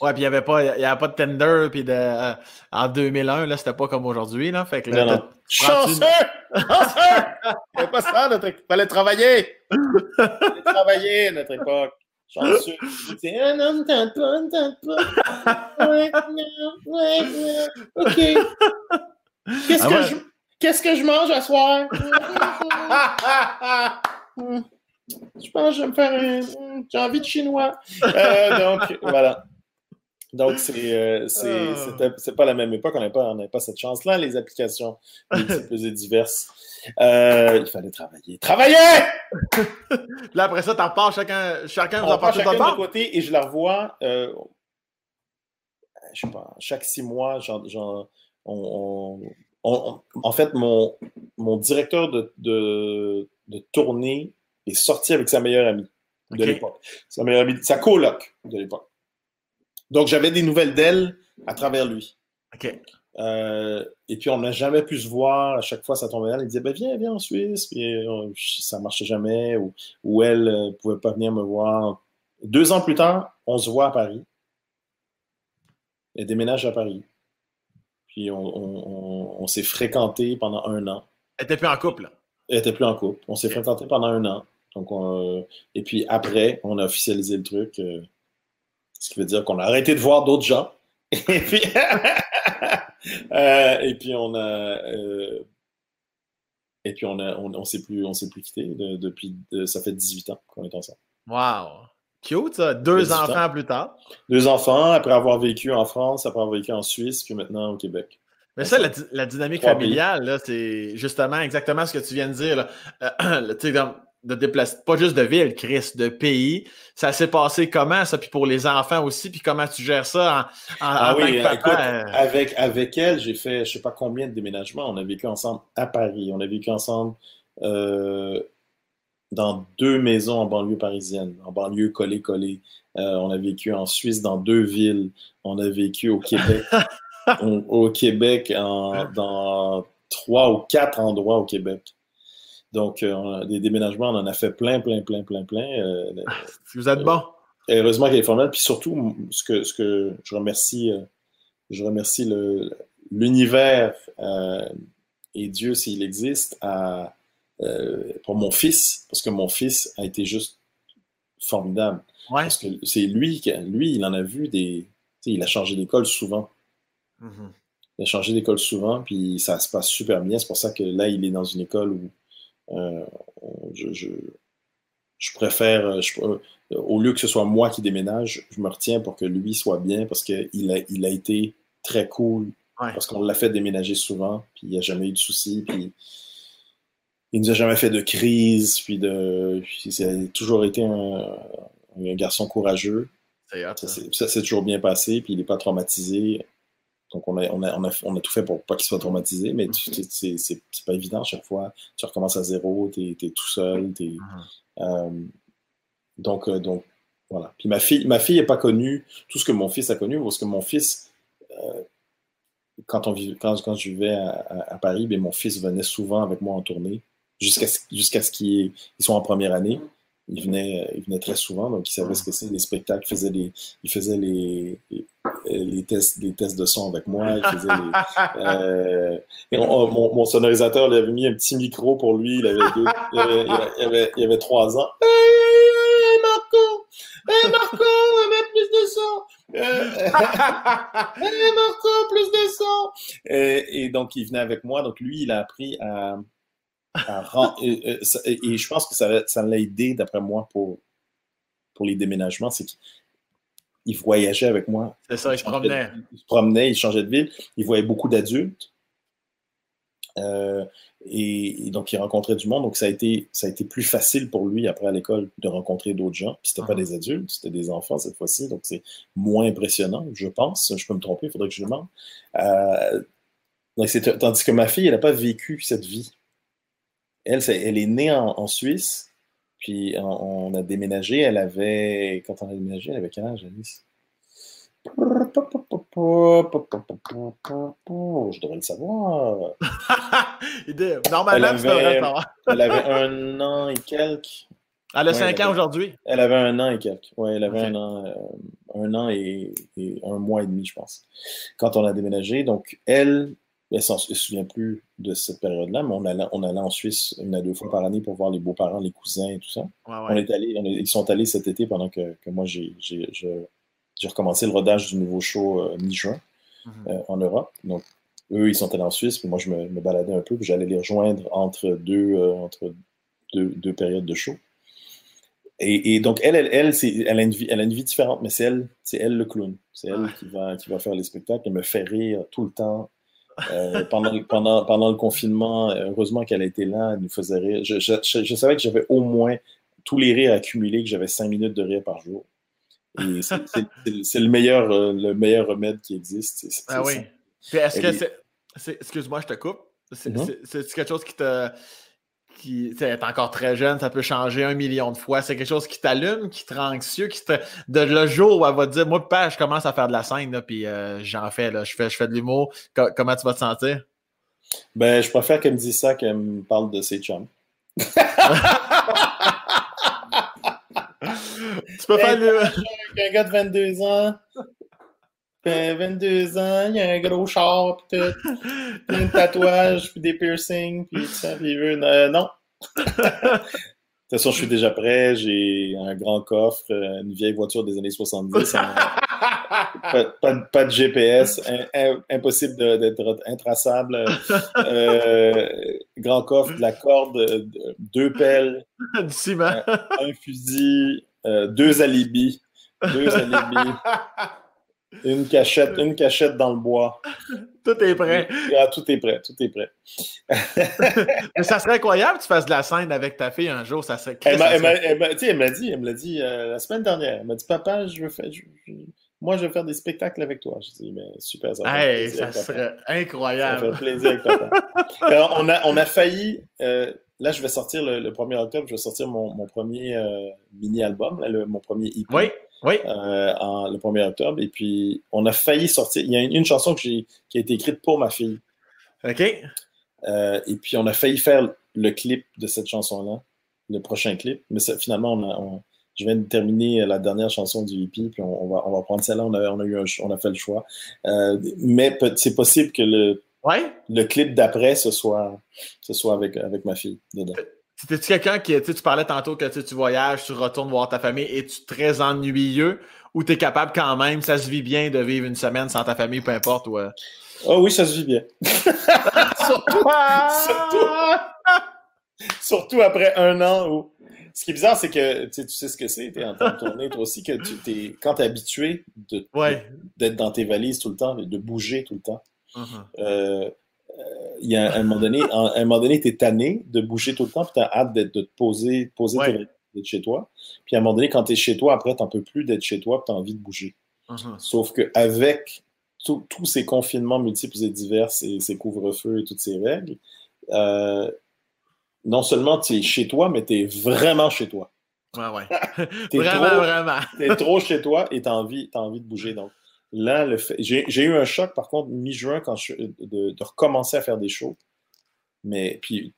Ouais, puis il n'y avait, pas, y avait pas de Tinder, puis de, euh, en 2001, là, c'était pas comme aujourd'hui, là. Fait que là, non, Chanceux! Chanceux! [LAUGHS] Pas ça, notre époque. Fallait travailler! Fallait travailler, notre époque. Chanceux. C'est un homme, tente pas, tente pas. Ouais, ouais, ouais. OK. Qu'est-ce ah, que je... Qu'est-ce que je mange à soir? [LAUGHS] je pense que je vais me faire un... J'ai envie de chinois. Euh, donc, voilà. Donc, c'est euh, ah. c'est pas la même époque, on n'avait pas, pas cette chance-là, les applications [LAUGHS] multiples et diverses. Euh, il fallait travailler. Travailler! [LAUGHS] Là, après ça, t'en pars chacun, chacun vous en part chacun de côté et je la revois, euh, je sais pas, chaque six mois, genre, on, en fait, mon, mon directeur de, de, de tourner et sortir avec sa meilleure amie de l'époque. Sa meilleure amie, sa coloc de l'époque. Donc, j'avais des nouvelles d'elle à travers lui. OK. Euh, et puis, on n'a jamais pu se voir. À chaque fois, ça tombait. Elle, disait ben, Viens, viens en Suisse. Puis, euh, ça ne marchait jamais. Ou, ou elle ne pouvait pas venir me voir. Deux ans plus tard, on se voit à Paris. Elle déménage à Paris. Puis, on, s'est fréquenté pendant un an. Elle n'était plus en couple? Elle n'était plus en couple. On s'est fréquenté pendant un an. Donc, et puis après, on a officialisé le truc. Euh, ce qui veut dire qu'on a arrêté de voir d'autres gens. [LAUGHS] et puis, [LAUGHS] euh, et puis on a. Euh, et puis on a, on, s'est plus, on s'est plus quitté depuis. ça fait 18 ans qu'on est ensemble. Wow! Cute, ça. Deux enfants plus tard. Deux enfants, après avoir vécu en France, après avoir vécu en Suisse, puis maintenant au Québec. Mais ça, la, dynamique familiale, c'est justement exactement ce que tu viens de dire. Là. [CLEARS THROAT] sais, de déplacer, pas juste de ville, Chris, de pays. Ça s'est passé comment, ça? Puis pour les enfants aussi, puis comment tu gères ça en, ah tant que papa? Euh? avec, avec elle, j'ai fait je sais pas combien de déménagements. On a vécu ensemble à Paris. On a vécu ensemble euh, dans deux maisons en banlieue parisienne, en banlieue collée-collée. Euh, on a vécu en Suisse dans deux villes. On a vécu au Québec, [LAUGHS] au Québec dans trois ou quatre endroits au Québec. Donc, euh, des déménagements, on en a fait plein, plein, plein, plein, plein. Euh, vous êtes bon. heureusement qu'elle est formelle. Puis surtout, ce que, ce que je remercie, euh, je remercie l'univers et Dieu, s'il existe, à, pour mon fils, parce que mon fils a été juste formidable. Parce que c'est lui, qui, lui, il en a vu des. Il a changé d'école souvent. Mm-hmm. Il a changé d'école souvent, puis ça se passe super bien. C'est pour ça que là, il est dans une école où euh, je, je, préfère, euh, euh, au lieu que ce soit moi qui déménage, je me retiens pour que lui soit bien parce qu'il a, il a été très cool. Parce qu'on l'a fait déménager souvent, puis il n'y a jamais eu de soucis, puis il nous a jamais fait de crise, puis de, il a toujours été un, garçon courageux. Ça s'est toujours bien passé, puis il n'est pas traumatisé. Donc, on a, on, a, on, a, tout fait pour pas qu'il soit traumatisé, mais c'est pas évident à chaque fois. Tu recommences à zéro, tu es, tout seul. Uh-huh. Euh, donc, euh, donc, voilà. Puis ma fille ma fille n'est pas connue tout ce que mon fils a connu, parce que mon fils, euh, quand, on, quand, quand je vivais à, Paris, bien, mon fils venait souvent avec moi en tournée, jusqu'à jusqu'à ce qu'ils soient en première année. Il venait, il venait très souvent, donc il savait ce que c'est, les spectacles, il faisait, les, il faisait les, les, tests, les tests de son avec moi. Il faisait [LAUGHS] euh, mon, mon, sonorisateur lui avait mis un petit micro pour lui, il avait, deux, [LAUGHS] il avait, il avait, il avait trois ans. Hey, Marco! Hey, Marco, met plus de son! [LAUGHS] hey, Marco, plus de son! Et, et donc, il venait avec moi, donc lui, il a appris à et, je pense que ça, ça l'a aidé, d'après moi, pour, pour les déménagements. C'est qu'il voyageait avec moi. C'est ça, il se promenait. Il se promenait, il changeait de ville. Il voyait beaucoup d'adultes. Euh, et, donc, il rencontrait du monde. Donc, ça a, été, ça a été plus facile pour lui, après à l'école, de rencontrer d'autres gens. Puis, c'était pas uh-huh. des adultes, c'était des enfants cette fois-ci. Donc, c'est moins impressionnant, je pense. Je peux me tromper, il faudrait que je demande. Euh, tandis que ma fille, elle n'a pas vécu cette vie. Elle, elle est née en, Suisse, puis on, a déménagé. Elle avait. Quand on a déménagé, elle avait quel âge, Alice? Je devrais le savoir. [LAUGHS] Normalement, tu devrais le savoir. [LAUGHS] elle avait un an et quelques. Elle a cinq ans aujourd'hui. Elle avait un an et quelques. Oui, elle avait un an, euh, un an et, un mois et demi, je pense, quand on a déménagé. Donc, elle, elle ne se souvient plus de cette période-là, mais on allait, on allait en Suisse une à deux fois par année pour voir les beaux-parents, les cousins et tout ça. On est allé, ils sont allés cet été pendant que, que moi j'ai recommencé le rodage du nouveau show euh, mi-juin mhm. euh, en Europe. Donc, eux, ils sont allés en Suisse, puis moi, je me, baladais un peu, puis j'allais les rejoindre entre deux, euh, entre deux, deux, périodes de show. Et, et, donc, elle, elle, elle, elle, a une vie, elle a une vie différente, mais c'est elle, elle le clown. C'est elle qui, va, qui va faire les spectacles. Elle me fait rire tout le temps. Euh, pendant, pendant, pendant le confinement, heureusement qu'elle était là, elle nous faisait rire. Je, je, savais que j'avais au moins tous les rires accumulés, que j'avais cinq minutes de rire par jour. Et c'est le meilleur, euh, le meilleur remède qui existe. ah oui. Est-ce que c'est. Excuse-moi, je te coupe. C'est mm-hmm. quelque chose qui te qui est encore très jeune, ça peut changer un million de fois. C'est quelque chose qui t'allume, qui te rend anxieux, qui te. De le jour où elle va te dire Moi, père, je commence à faire de la scène, là, puis euh, j'en fais, là, je fais, je fais de l'humour. comment tu vas te sentir? Ben, je préfère qu'elle me dise ça qu'elle me parle de ses chums. [LAUGHS] tu peux faire le. [LAUGHS] Un gars de 22 ans. 22 ans, il y a un gros char, pis tout. Puis un tatouage, puis des piercings, puis ça, puis euh, non. [LAUGHS] de toute façon, je suis déjà prêt. J'ai un grand coffre, euh, une vieille voiture des années 70. [LAUGHS] pas, de GPS, impossible d'être intraçable. Euh, grand coffre, de la corde, deux pelles, [LAUGHS] du ciment. un, fusil, deux alibis. Deux alibis. Une cachette, une cachette dans le bois. [LAUGHS] Tout est prêt. Ah, tout est prêt, tout est prêt. [LAUGHS] Mais ça serait incroyable que tu fasses de la scène avec ta fille un jour. Ça serait. Elle m'a elle m'a dit, elle me l'a dit euh, la semaine dernière. Elle m'a dit, papa, je veux faire, moi, je veux faire des spectacles avec toi. Je dis, mais super, ça, hey, ça serait incroyable. Ça fait plaisir avec papa. [LAUGHS] Alors, on, a, on a failli. Euh, là, je vais sortir le, 1er octobre, je vais sortir mon, mon premier euh, mini-album, mon premier EP. Oui. Oui. Euh, en, le 1er octobre. Et puis, on a failli sortir. Il y a une, chanson qui a été écrite pour ma fille. OK. Euh, et puis, on a failli faire le clip de cette chanson-là, le prochain clip. Mais finalement, je viens de terminer la dernière chanson du EP, puis on, va, on va prendre celle-là. On a, on, a eu on a fait le choix. Euh, mais c'est possible que le, le clip d'après, ce soit, ce soit avec, avec ma fille dedans. C'était-tu quelqu'un qui, tu parlais tantôt que tu voyages, tu retournes voir ta famille, et tu très ennuyeux ou tu es capable quand même, ça se vit bien de vivre une semaine sans ta famille, peu importe? Ou, Oh oui, ça se vit bien. [LAUGHS] surtout, surtout, après un an où. Ce qui est bizarre, c'est que tu sais ce que c'est, tu es en train de tourner, toi aussi, que tu es, quand tu es habitué d'être dans tes valises tout le temps, de bouger tout le temps. Uh-huh. euh, il y a un moment donné, un moment donné, tu es tanné de bouger tout le temps, puis tu as hâte de te poser, poser d'être chez toi. Puis à un moment donné, quand tu es chez toi, après, tu n'en peux plus d'être chez toi, puis tu as envie de bouger. Uh-huh. Sauf qu'avec tous ces confinements multiples et divers, et ces couvre-feux et toutes ces règles, euh, non seulement tu es chez toi, mais tu es vraiment chez toi. Ouais, ouais. [LAUGHS] [LAUGHS] vraiment, vraiment. tu es trop chez toi et tu as, envie, as envie de bouger. Donc, Là, j'ai eu un choc, par contre, mi-juin, quand je... de, recommencer à faire des shows. Mais puis,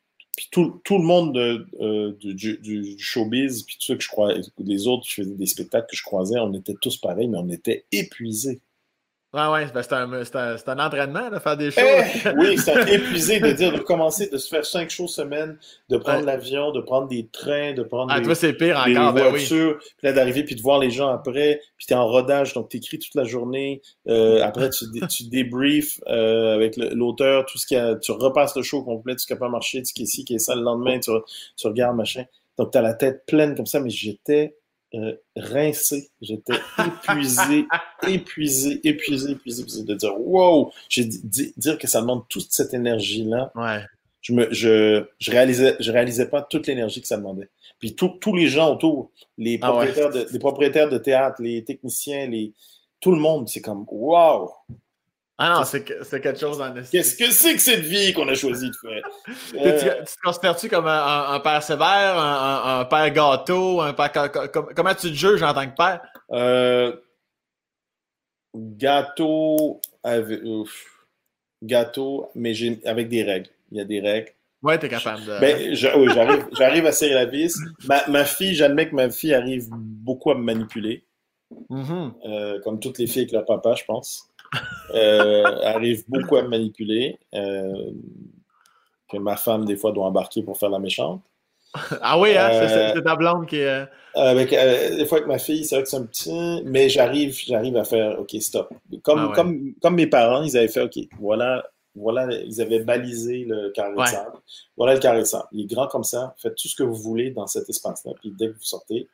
tout, tout, le monde de, euh, du, showbiz, puis ceux que je crois, les autres, je faisais des spectacles que je croisais, on était tous pareils, mais on était épuisés. Ouais, ouais, ben, c'est un, un, un, entraînement de faire des choses. Eh, [LAUGHS] oui, c'est [LAUGHS] épuisé de dire de commencer, de se faire cinq shows semaine, de prendre l'avion, de prendre des trains, de prendre ah, des, toi, c'est pire encore, ben voitures, puis là d'arriver puis de voir les gens après, puis t'es en rodage, donc t'écris toute la journée. Euh, après, tu, tu débriefs euh, avec l'auteur, tout ce qui a, tu repasses le show complet, tout ce qui n'a pas marché, tout ce qui est ci, qui est ça le lendemain, tu, tu regardes machin. Donc t'as la tête pleine comme ça, mais j'étais euh, rincé. J'étais [LAUGHS] épuisé, épuisé, épuisé, épuisé, De dire, wow! J'ai dit, dire que ça demande toute cette énergie-là. Ouais. Je me, je, je réalisais, je réalisais pas toute l'énergie que ça demandait. Puis tous les gens autour, les ah propriétaires, de, les propriétaires de théâtre, les techniciens, les, tout le monde, c'est comme, wow! Ah non, c'est quelque chose en Qu'est-ce que c'est que cette vie qu'on a choisi de faire? tu, te considères-tu comme un, père sévère, un, père gâteau, un père. comment tu te juges en tant que père? Euh, gâteau, avec, gâteau, mais avec des règles. Il y a des règles. Ouais, t'es capable de. Ben, oui, j'arrive à serrer la vis. Ma, ma fille, j'admets que ma fille arrive beaucoup à me manipuler. Mm-hmm. Euh, comme toutes les filles avec leur papa, je pense euh, arrive beaucoup à me manipuler. Euh, que ma femme, des fois, doit embarquer pour faire la méchante. Ah oui, hein? c'est euh, ta blonde qui est. Avec, des fois, avec ma fille, c'est vrai que c'est un petit. Mais j'arrive, j'arrive à faire OK, stop. Comme, ah comme, comme mes parents, ils avaient fait OK, voilà, voilà, ils avaient balisé le carré de sable. Voilà le carré de sable. Il est grand comme ça. Faites tout ce que vous voulez dans cet espace-là. Puis dès que vous sortez,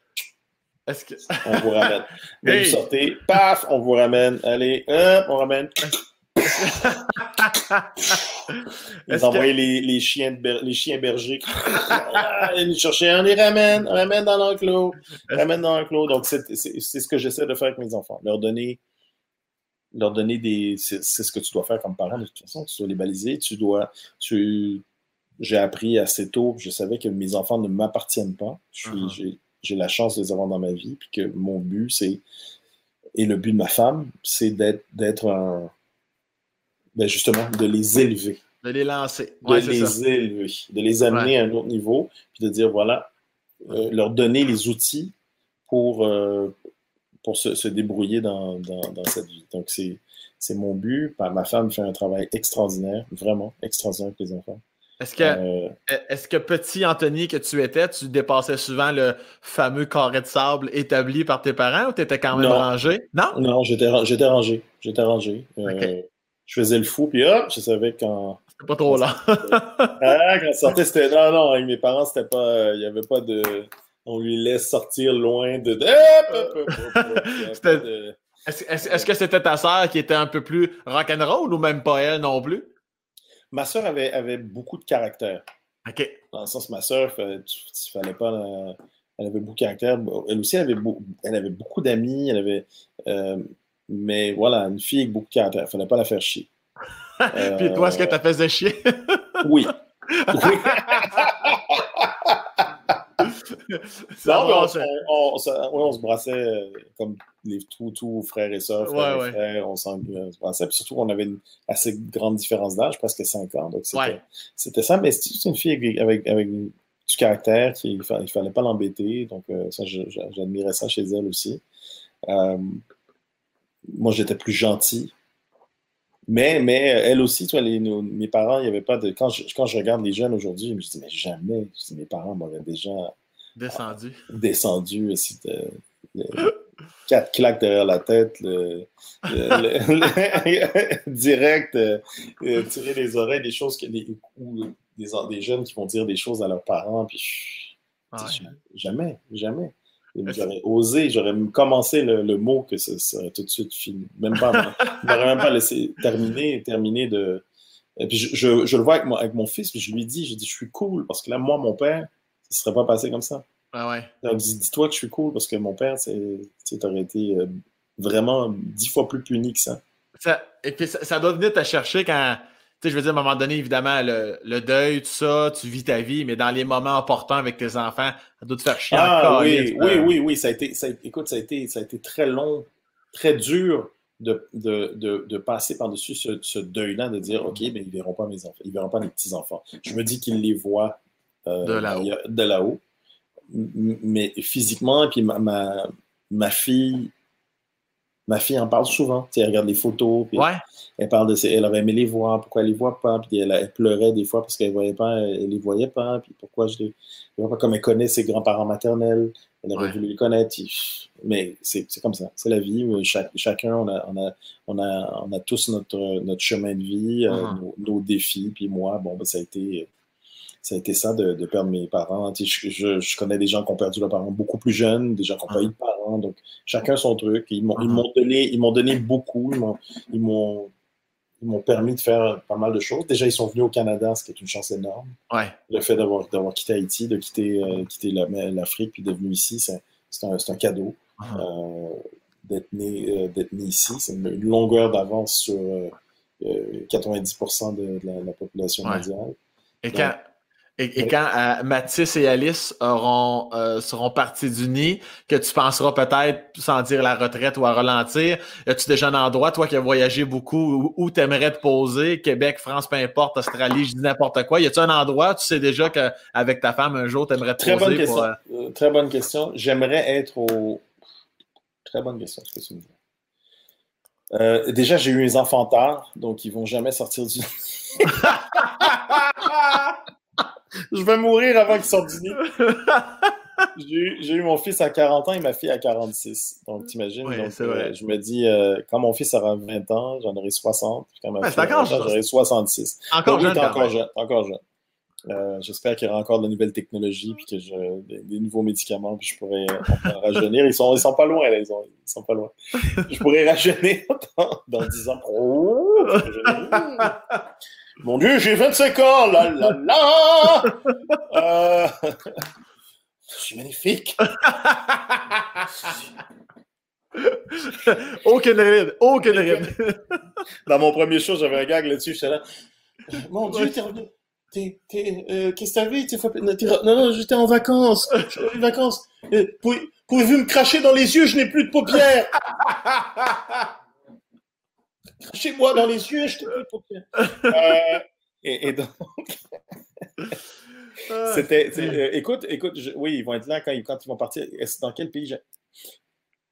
que... [LAUGHS] on vous ramène. [LAUGHS] Vous sortez, paf, on vous ramène. Allez, hop, on ramène. [LAUGHS] Ils envoyaient les, les, chiens les chiens bergers. ils cherchaient, on les ramène, on ramène dans l'enclos. Ramène dans l'enclos. Donc, c'est ce que j'essaie de faire avec mes enfants. Leur donner, leur donner des. C'est ce que tu dois faire comme parent, de toute façon. Tu dois les baliser. Tu dois. Tu, j'ai appris assez tôt, je savais que mes enfants ne m'appartiennent pas. Uh-huh. J'ai la chance de les avoir dans ma vie, puis que mon but, c'est, et le but de ma femme, c'est d'être un. Ben justement, de les élever. De les lancer. de les élever, de les amener à un autre niveau, puis de dire voilà, euh, leur donner les outils pour, euh, pour se, débrouiller dans, dans, cette vie. Donc, c'est mon but. Ma femme fait un travail extraordinaire, vraiment extraordinaire avec les enfants. Est-ce que, euh, est que petit Anthony que tu étais, tu dépassais souvent le fameux carré de sable établi par tes parents ou tu étais quand même rangé? Non? Non, j'étais rangé. J'étais rangé. Euh, je faisais le fou, puis hop, je savais quand. C'était pas trop là. ah, quand sortait, c'était. Non, non, avec mes parents, c'était pas. Il n'y avait pas de. On lui laisse sortir loin de. Est-ce que c'était ta sœur qui était un peu plus rock'n'roll ou même pas elle non plus? Ma soeur avait, avait beaucoup de caractère. OK. Dans le sens, ma soeur, il fallait pas. elle avait beaucoup de caractère. Elle aussi, elle avait, elle avait beaucoup d'amis. Elle avait. Euh, mais voilà, une fille avec beaucoup de caractère. Il fallait pas la faire chier. [LAUGHS] Puis toi, est-ce que tu faisais chier? oui. [LAUGHS] oui. [LAUGHS] [LAUGHS] on, se brassait euh, comme les tous, frères et sœurs, frères et frères, on s'en brassait. Puis surtout, on avait une assez grande différence d'âge, presque 5 ans. Donc, c'était ça. Mais c'est une fille avec, avec, du caractère, qui, il ne fallait pas l'embêter. Donc, euh, ça, j'admirais ça chez elle aussi. Euh, moi, j'étais plus gentil. Mais, mais elle aussi, toi, les, mes parents, il n'y avait pas de. Quand je, quand je regarde les jeunes aujourd'hui, je me dis, mais jamais. mes parents m'auraient déjà Descendu. Descendu. C'était quatre claques derrière la tête, le, [LAUGHS] direct, euh, euh, tirer les oreilles, des choses que des, des, jeunes qui vont dire des choses à leurs parents, puis jamais, jamais. J'aurais osé, j'aurais commencé le, mot que ça serait tout de suite fini. Même pas, je n'aurais même pas laissé terminer, terminer de. Et puis je, je, le vois avec, avec mon fils, puis je lui dis, je dis, je suis cool, parce que là, moi, mon père, ça serait pas passé comme ça. Ah ouais. Donc, dis-toi que je suis cool parce que mon père, tu aurais été euh, vraiment dix fois plus puni que ça. ça et puis, ça, doit venir te chercher quand, tu sais, je veux dire, à un moment donné, évidemment, le, deuil, tout ça, tu vis ta vie, mais dans les moments importants avec tes enfants, ça doit te faire chier ah, oui, oui, oui, oui, ça a été, ça, écoute, ça a, été, ça a été très long, très dur de, de, de, de passer par-dessus ce, ce deuil-là, de dire, OK, mais ils ne verront pas mes enfants, ils verront pas mes petits-enfants. Je me dis qu'ils les voient euh, de là-haut mais physiquement, et puis ma, ma, ma, fille, ma fille en parle souvent. elle regarde les photos, puis elle parle de elle avait aimé les voir, pourquoi elle les voit pas, puis elle, pleurait des fois parce qu'elle voyait pas, elle les voyait pas, puis pourquoi je les vois pas comme elle connaît ses grands-parents maternels, elle aurait voulu les connaître, mais c'est comme ça, c'est la vie. chacun, on a, on a, on a, on a tous notre, notre chemin de vie, euh, uh-huh. nos, défis, puis moi, bon, ben, ça a été ça a été ça de, perdre mes parents. Je, connais des gens qui ont perdu leurs parents beaucoup plus jeunes, des gens qui n'ont pas eu de parents. Donc, chacun son truc. Ils m'ont uh-huh. donné, ils donné beaucoup. Ils m'ont m'ont permis de faire pas mal de choses. Déjà, ils sont venus au Canada, ce qui est une chance énorme. Ouais. Le fait d'avoir quitté Haïti, de quitter, euh, quitter l'Afrique, puis de venir ici, c'est un, un, cadeau. Uh-huh. Euh, d'être né, euh, né, ici. C'est une, longueur d'avance sur 90% de, la, population mondiale. Et quand, et, quand euh, Mathis et Alice auront, euh, seront partis du nid, que tu penseras peut-être, sans dire la retraite ou à ralentir, as-tu déjà un endroit, toi qui as voyagé beaucoup, où, tu aimerais te poser, Québec, France, peu importe, Australie, je dis n'importe quoi. Y a-tu un endroit, tu sais déjà qu'avec ta femme, un jour, tu aimerais te Très poser? Bonne question. Euh, très bonne question. J'aimerais être au... Très bonne question, ce que tu me dis. déjà, j'ai eu mes enfants tard, donc ils vont jamais sortir du... [LAUGHS] [LAUGHS] je vais mourir avant qu'il sorte du nid. J'ai eu, mon fils à 40 ans et ma fille à 46. Donc, t'imagines? Euh, je me dis, euh, quand mon fils aura 20 ans, j'en aurai 60. Puis quand ma fille aura j'en aurai 66. Encore jeune. encore jeune. Encore jeune. Euh, j'espère qu'il y aura encore de nouvelles technologies, puis que je, des, nouveaux médicaments, puis je pourrais rajeunir. Ils sont, ils sont pas loin, là, ils, sont, ils sont pas loin. Je pourrais rajeunir [LAUGHS] dans, dans 10 ans. Oh, [LAUGHS] Mon Dieu, j'ai 25 ans, là là! [LAUGHS] Euh... [LAUGHS] Je suis magnifique! [LAUGHS] aucune ride, aucune ride. Dans mon premier show, j'avais un gag là-dessus, j'étais là. Mon Dieu, t'es revenu, qu'est-ce que t'avais? Non, non, j'étais en vacances. J'étais en vacances. Pouvez-vous me cracher dans les yeux? Je n'ai plus de paupières. Crachez-moi dans les yeux, je n'ai plus de paupières. et, donc. C'était. Euh, écoute, écoute, oui, ils vont être là quand, quand ils vont partir. Dans quel pays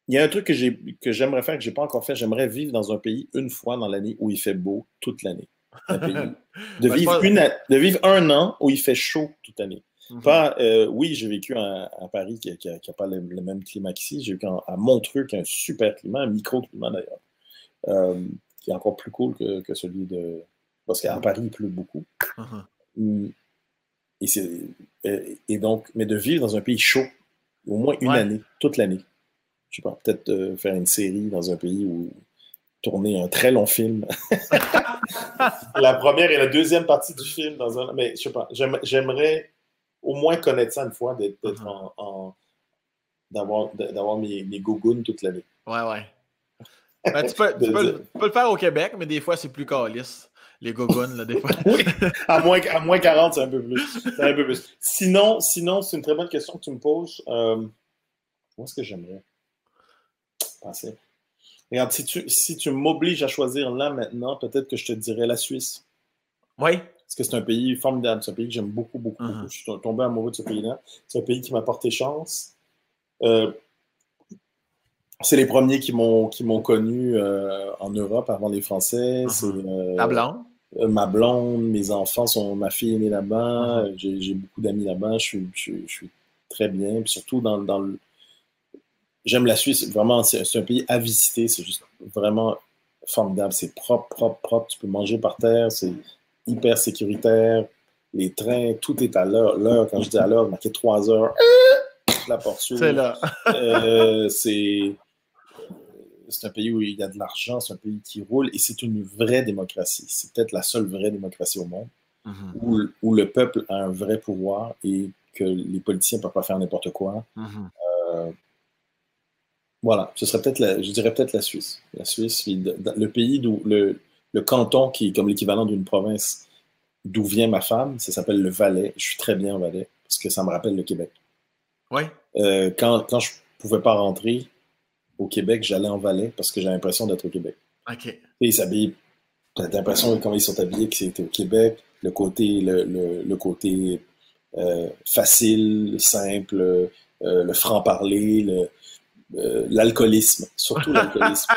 Il y a un truc que j'aimerais faire, que je n'ai pas encore fait. J'aimerais vivre dans un pays une fois dans l'année où il fait beau toute l'année. [LAUGHS] De, vivre de vivre un an où il fait chaud toute l'année. Mhm. Pas, euh, oui, j'ai vécu à, Paris qui n'a pas le, même climat qu'ici. J'ai vécu à Montreux qui a un super climat, un micro-climat d'ailleurs, euh, qui est encore plus cool que, celui de. Parce qu'à Paris, il pleut beaucoup. Mhm. Hum, et, et, donc, mais de vivre dans un pays chaud, au moins une année, toute l'année. Je sais pas, peut-être euh, faire une série dans un pays où tourner un très long film. [LAUGHS] la première et la deuxième partie du film dans un. Mais je sais pas, j'aimerais au moins connaître ça une fois, d'être uh-huh. en, d'avoir mes, mes toute l'année. Ouais, ouais. Ben, tu, peux, tu, peux, le faire au Québec, mais des fois, c'est plus calice les gogones, là, des fois. [LAUGHS] oui, à moins, à moins 40, c'est un peu plus. un peu plus. Sinon, sinon c'est une très bonne question que tu me poses. Euh, où est-ce que j'aimerais passer? Regarde, si tu, si tu m'obliges à choisir là maintenant, peut-être que je te dirais la Suisse. Oui. Parce que c'est un pays formidable. C'est un pays que j'aime beaucoup, beaucoup, beaucoup. Uh-huh. Je suis tombé amoureux de ce pays-là. C'est un pays qui m'a porté chance. Euh, c'est les premiers qui m'ont qui m'ont connu euh, en Europe avant les Français. Uh-huh. Ta blonde? ma blonde, mes enfants sont ma fille est née là-bas. Uh-huh. J'ai beaucoup d'amis là-bas. Je suis, très bien. Puis surtout dans, dans le j'aime la Suisse. Vraiment, c'est un pays à visiter. C'est juste vraiment formidable. C'est propre, propre, propre. Tu peux manger par terre. C'est hyper sécuritaire. Les trains, tout est à l'heure. L'heure, quand je dis à l'heure, marqué trois heures. La porte C'est là. Euh, c'est c'est un pays où il y a de l'argent, c'est un pays qui roule et c'est une vraie démocratie. C'est peut-être la seule vraie démocratie au monde mm-hmm. où, le peuple a un vrai pouvoir et que les politiciens ne peuvent pas faire n'importe quoi. Mm-hmm. Euh, voilà, ce serait peut-être, je dirais peut-être la Suisse. La Suisse, le pays d'où le, le, canton qui est comme l'équivalent d'une province d'où vient ma femme, ça s'appelle le Valais. Je suis très bien au Valais parce que ça me rappelle le Québec. Oui. Euh, quand, quand je pouvais pas rentrer au Québec, j'allais en Valais parce que j'ai l'impression d'être au Québec. OK. Et ils s'habillent. T'as l'impression quand ils sont habillés que c'était au Québec. Le côté, le, le, côté euh, facile, simple, euh, le franc-parler, le, euh, l'alcoolisme, surtout l'alcoolisme.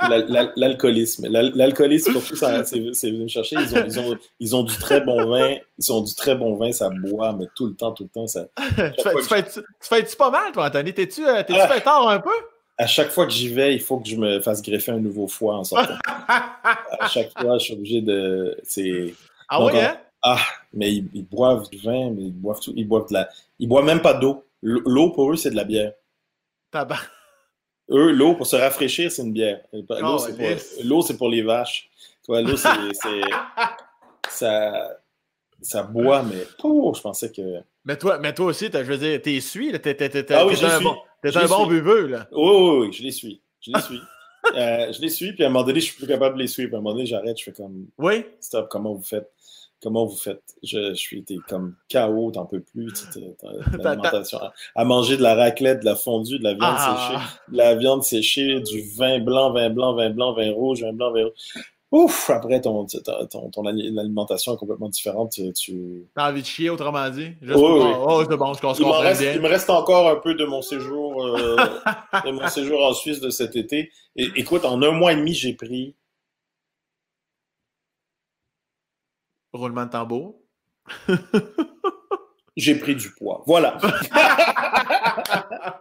[LAUGHS] l'alcoolisme. L'alcoolisme, surtout, c'est venu me chercher. Ils ont, ils, ont, ils ont, du très bon vin. Ils ont du très bon vin, ça boit, mais tout le temps, tout le temps. Ça, tu fais-tu fais, pas mal, toi, Anthony? T'es-tu ah, fait tard un peu? À chaque fois que j'y vais, il faut que je me fasse greffer un nouveau foie en sortant. [LAUGHS] à chaque fois, je suis obligé de. Ah oui, hein? Ah, mais ils, boivent du vin, mais ils boivent tout. Ils boivent de la. Ils boivent même pas d'eau. L'eau, pour eux, c'est de la bière. Eux, l'eau, pour se rafraîchir, c'est une bière. L'eau, c'est pour, les vaches. L'eau, [LAUGHS] c'est. ça, ça boit, mais je pensais que. Mais toi, mais toi aussi, je veux dire, t'es suis, t'es, ah oui, un, bon, un bon buveux, là. Oui, oui, oui, je les suis. Je les [LAUGHS] suis. euh, je les suis, puis à un moment donné, je suis plus capable de les suivre. À un moment donné, j'arrête, je fais comme. Oui. Stop, comment vous faites? Comment vous faites? Je, je suis comme KO, t'en peux plus. L'alimentation. [LAUGHS] À, manger de la raclette, de la fondue, de la viande ah. séchée, de la viande séchée, du vin blanc, vin blanc, vin blanc, vin rouge, vin blanc, vin rouge. Ouf, après, ton, ton, ton, alimentation est complètement différente. Tu, tu... T'as envie de chier, autrement dit? Juste oh, c'est bon, je il, reste, il me reste encore un peu de mon séjour, euh, [LAUGHS] de mon séjour en Suisse de cet été. Et, écoute, en un mois et demi, j'ai pris Roulement de tambour. J'ai pris du poids. Voilà. [LAUGHS]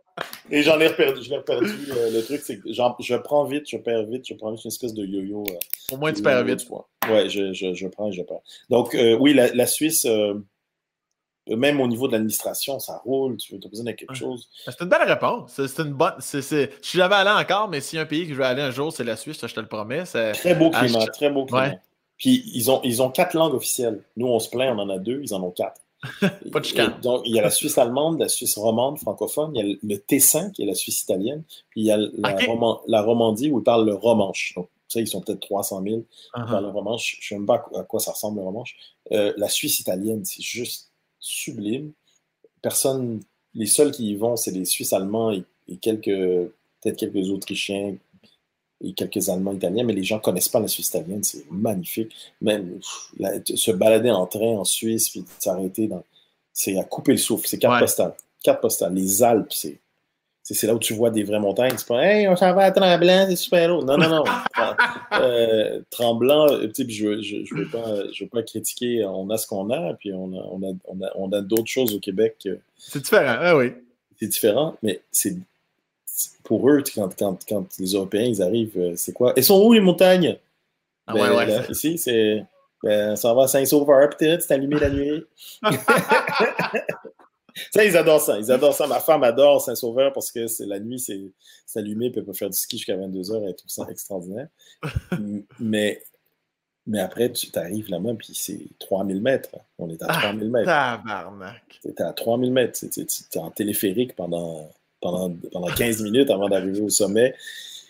Et j'en ai reperdu. Je l'ai reperdu. Euh, le truc, c'est que je prends vite, je perds vite, je prends vite une espèce de yo-yo. Euh, Au moins, tu perds vite. Ouais, je, je, je, prends et je perds. Donc, euh, oui, la, Suisse, même au niveau de l'administration, ça roule. Tu as besoin de quelque chose. C'est une belle réponse. C'est une bonne. Je suis jamais allé encore, mais s'il y a un pays que je vais aller un jour, c'est la Suisse, je te le promets. Très beau climat, très beau climat. Puis ils ont, ils ont quatre langues officielles. Nous, on se plaint, on en a deux, ils en ont quatre. [LAUGHS] Pas de Donc, il y a la Suisse allemande, la Suisse romande, francophone, il y a le Tessin, qui est la Suisse italienne, puis il y a la, Romandie où ils parlent le romanche. Donc, Ça, ils sont peut-être 300 000 uh-huh. dans le romanche. Je ne sais même pas à quoi ça ressemble le romanche. Euh, la Suisse italienne, c'est juste sublime. Personne, les seuls qui y vont, c'est les Suisses allemands et, quelques, peut-être quelques Autrichiens et quelques Allemands italiens, mais les gens ne connaissent pas la Suisse italienne. C'est magnifique. Même se balader en train en Suisse, puis s'arrêter dans. C'est à couper le souffle. C'est quatre postales. Quatre postales. Les Alpes, c'est c'est là où tu vois des vraies montagnes. C'est pas, hey, on s'en va à Tremblant, c'est super haut. Non, non, non. [LAUGHS] euh, Tremblant, je ne je, je veux, pas, je veux pas critiquer. On a ce qu'on a, puis on a, on a, on a, on a d'autres choses au Québec. C'est différent, ah oui. C'est différent, mais c'est pour eux, quand, quand, quand, les Européens ils arrivent, euh, c'est quoi? Elles sont où les montagnes? Ah, ouais, ben, ouais, là, ici, c'est. Ben, ça va à Saint-Sauveur, peut-être, c'est allumé la nuit. [LAUGHS] Ça, ils adorent ça. Ils adorent ça. Ma femme adore Saint-Sauveur parce que c'est la nuit, c'est allumé, puis elle peut faire du ski jusqu'à 22h et tout ça extraordinaire. [LAUGHS] mais, mais après, tu arrives là-bas, puis c'est 3000 mètres. On est à 3000 mètres. Tabarnak! Tu es à 3000 mètres. Tu es en téléphérique pendant, pendant, pendant 15 minutes avant d'arriver au sommet.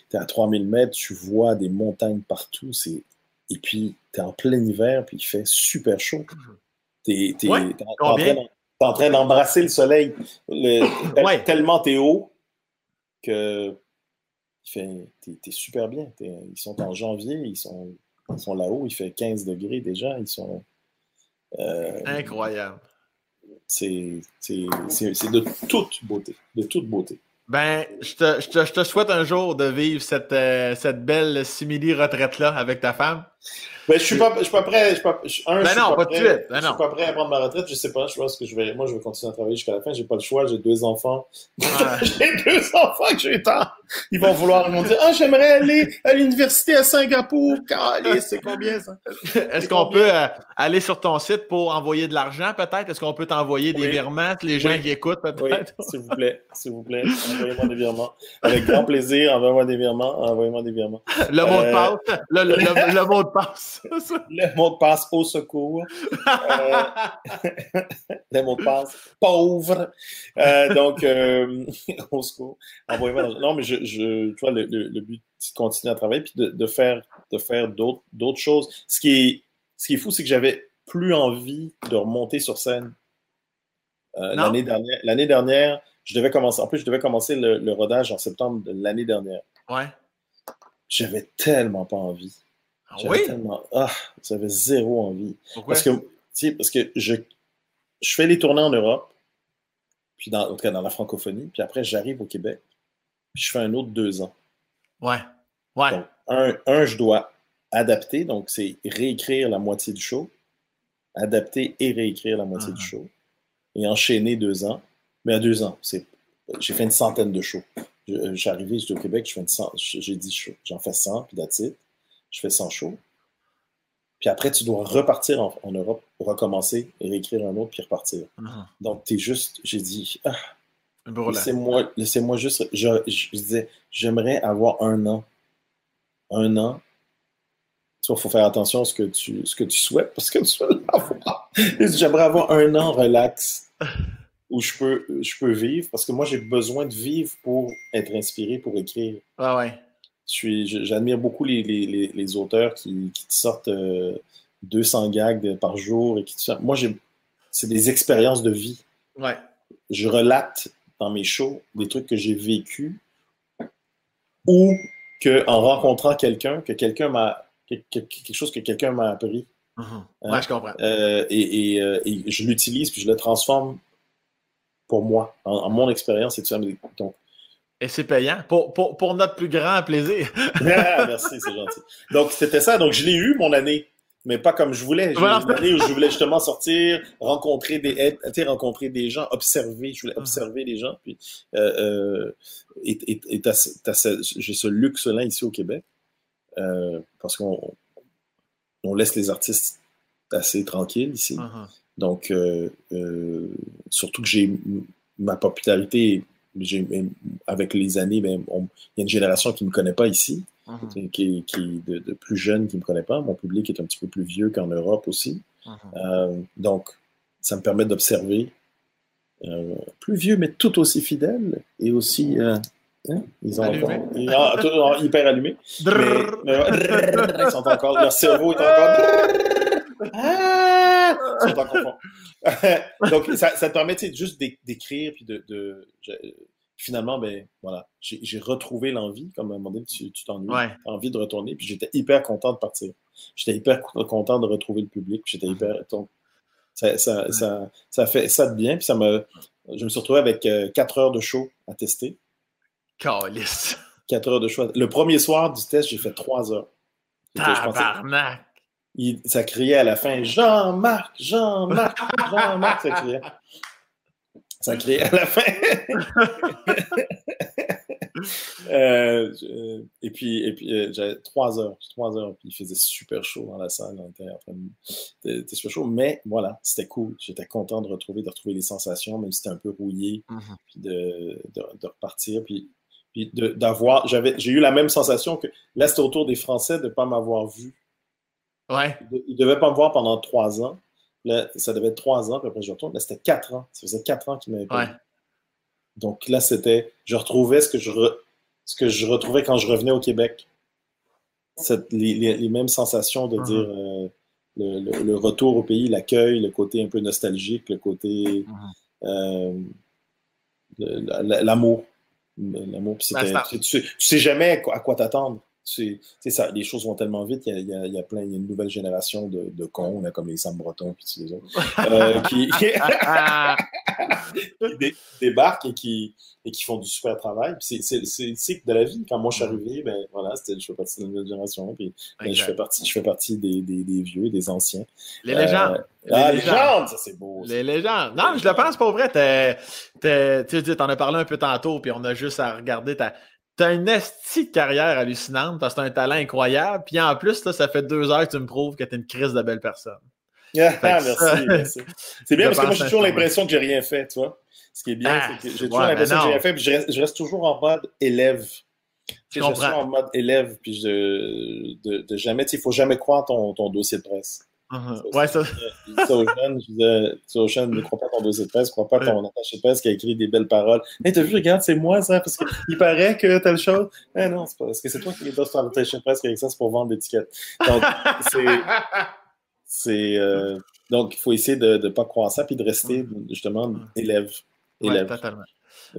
Tu es à 3000 mètres, tu vois des montagnes partout. Et puis, tu es en plein hiver, puis il fait super chaud. Tu es, ouais, en train d'embrasser le soleil. Le, [LAUGHS] Tellement t'es haut que t'es es super bien. ils sont en janvier, ils sont, sont là-haut, il fait 15 degrés déjà. Ils sont. Euh, Incroyable. C'est de toute beauté. De toute beauté. Ben, je te, souhaite un jour de vivre cette, euh, cette belle simili-retraite-là avec ta femme. Ben, je suis pas, je suis pas prêt. Je suis pas, un, ben non, pas, de suite. Ben je suis pas prêt à prendre ma retraite. Je sais pas. Je pense que je vais, moi, je vais continuer à travailler jusqu'à la fin. J'ai pas le choix. J'ai deux enfants. [LAUGHS] j'ai deux enfants que j'ai tant. Ils vont vouloir me dire, ah, j'aimerais aller à l'université à Singapour. c'est combien ça? Est-ce qu'on peut euh, aller sur ton site pour envoyer de l'argent, peut-être? Est-ce qu'on peut t'envoyer des virements, les gens qui écoutent, peut-être? Oui, s'il vous plaît. S'il vous plaît. Envoyez-moi des virements. Avec grand plaisir. Envoyez-moi des virements. Envoyez-moi des virements. Le mot de euh, passe. Le, le, le mot de passe. Le mot de passe au secours. Euh, [LAUGHS] le mot de passe pauvre. Euh, donc, euh, [LAUGHS] au secours. Non, mais je, je, tu vois, le, le, but, c'est de continuer à travailler puis de, de faire, de faire d'autres choses. Ce qui est, ce qui est fou, c'est que j'avais plus envie de remonter sur scène. l'année dernière, l'année dernière, je devais commencer. En plus, je devais commencer le, le rodage en septembre de l'année dernière. Ouais. J'avais tellement pas envie. Ah oui? Ah, j'avais zéro envie. Parce que, parce que je, je fais les tournées en Europe, puis dans, en tout cas dans la francophonie, puis après j'arrive au Québec, puis je fais un autre deux ans. Ouais. Ouais. Donc, un, un, je dois adapter, donc c'est réécrire la moitié du show, adapter et réécrire la moitié du ah. show, et enchaîner deux ans. Mais à deux ans, c'est j'ai fait une centaine de shows. J'arrivais, j'étais au Québec, j'ai dit shows. J'en fais 100, puis that's je fais 100 shows. Puis après, tu dois repartir en, Europe, recommencer et réécrire un autre, puis repartir. Uh-huh. Donc, tu es juste, j'ai dit, ah, laissez-moi laissez juste, je, disais, j'aimerais avoir un an. Un an. Tu vois, il faut faire attention à ce que tu, ce que tu souhaites, parce que tu veux l'avoir. [LAUGHS] J'aimerais avoir un an relax [LAUGHS] où je peux, je peux vivre, parce que moi, j'ai besoin de vivre pour être inspiré, pour écrire. Ah ouais j'admire beaucoup les, les, les, auteurs qui, qui sortent 200 euh, gags par jour. Et qui, moi, c'est des expériences de vie. Ouais. Je relate dans mes shows des trucs que j'ai vécu ou qu'en rencontrant quelqu'un, que quelqu'un m'a quelque chose que quelqu'un m'a appris. Uh-huh. Hein? Ouais, je comprends. Euh, et, et, euh, et, je l'utilise puis je le transforme pour moi, en, mon expérience et tout ça. Donc, et c'est payant pour, pour, pour, notre plus grand plaisir. [LAUGHS] ah, merci, c'est gentil. Donc, c'était ça. Donc, je l'ai eu mon année, mais pas comme je voulais. J'ai eu une année où je voulais justement sortir, rencontrer des, rencontrer des gens, observer. Je voulais ah. observer les gens. Puis, euh, euh, et, et, et j'ai ce luxe-là ici au Québec euh, parce qu'on on laisse les artistes assez tranquilles ici. Uh-huh. Donc, surtout que j'ai ma popularité avec les années, ben, il y a une génération qui ne me connaît pas ici, mhm. qui, qui de, de, plus jeune qui ne me connaît pas. Mon public est un petit peu plus vieux qu'en Europe aussi. Mhm. Euh, donc, ça me permet d'observer euh, plus vieux, mais tout aussi fidèle et aussi, euh, Hein? Ils ont. Encore, hyper allumés. [LAUGHS] ils sont encore, leur cerveau est encore. [LAUGHS] Ah! [LAUGHS] Donc, ça, ça, te permet juste d'écrire puis de, de finalement, ben voilà, j'ai retrouvé l'envie, comme à un moment donné, tu t'ennuies, ouais. envie de retourner, puis j'étais hyper content de partir. J'étais hyper content de retrouver le public, j'étais hyper. [LAUGHS] ça, ça, ça, ça, fait ça de bien, puis ça me. Je me suis retrouvé avec 4 euh, heures de show à tester. Calice. 4 heures de show. Le premier soir du test, j'ai fait 3 heures. Tabarnak! Ça criait à la fin Jean-Marc, Jean-Marc, [LAUGHS] Jean-Marc, ça criait. Ça criait à la fin. [LAUGHS] Euh, et puis, et puis euh, j'avais trois heures, trois heures, puis il faisait super chaud dans la salle, on était en train de, super chaud, mais voilà, c'était cool. J'étais content de retrouver, de retrouver les sensations, même si c'était un peu rouillé, mm-hmm. puis de, de, repartir, puis, puis d'avoir, j'avais, j'ai eu la même sensation que là, c'était autour des Français de ne pas m'avoir vu. Ouais. Ils ne devaient pas me voir pendant trois ans. Là, ça devait être trois ans, puis après je retourne. Là, c'était quatre ans. Ça faisait quatre ans qu'ils m'avaient pas vu. Donc là, c'était, je retrouvais ce que je, ce que je retrouvais quand je revenais au Québec. les, mêmes sensations de uh-huh. dire euh, le, retour au pays, l'accueil, le côté un peu nostalgique, le côté uh-huh. euh, l'amour. L'amour. Tu, tu sais jamais à quoi t'attendre c'est ça, les choses vont tellement vite, il y a, il y a, plein, il y a une nouvelle génération de, de cons, là, comme les Sam Breton et tous les autres, euh, [LAUGHS] qui, [LAUGHS] qui débarquent et qui, et qui font du super travail. C'est le cycle de la vie. Quand moi je suis arrivé, ben voilà, je fais partie de la nouvelle génération, puis ben, je fais partie, je fais partie des, des, des vieux, des anciens. Les légendes. Euh, ah, les légendes, ça c'est beau. Les légendes. Non, je le pense pas vrai. Tu en as parlé un peu tantôt, puis on a juste à regarder ta, T'as une estie de carrière hallucinante parce que t'as un talent incroyable. Puis en plus, là, ça fait deux heures que tu me prouves que t'es une crise de belle personne. Ah, merci, C'est bien [LAUGHS] parce que moi, j'ai toujours l'impression que j'ai rien fait, tu vois. Ce qui est bien, ah, c'est que j'ai toujours l'impression que j'ai rien fait. Puis je reste, toujours en mode élève. Je, reste toujours en mode élève. Puis de, de, de jamais, il faut jamais croire ton, ton dossier de presse. Uh-huh. Ouais, ça. Ça aux jeunes, je disais, ne crois pas ton dossier de presse, ne crois pas ton attaché de presse qui a écrit des belles paroles. Hé, t'as vu, regarde, c'est moi ça, parce qu'il paraît que telle chose. Eh non, c'est pas parce que c'est toi qui dans ton attaché de presse qui a écrit ça, c'est pour vendre l'étiquette. Donc, [LAUGHS] c'est. c'est euh, donc, il faut essayer de ne pas croire ça, puis de rester, justement, élève. élève. totalement.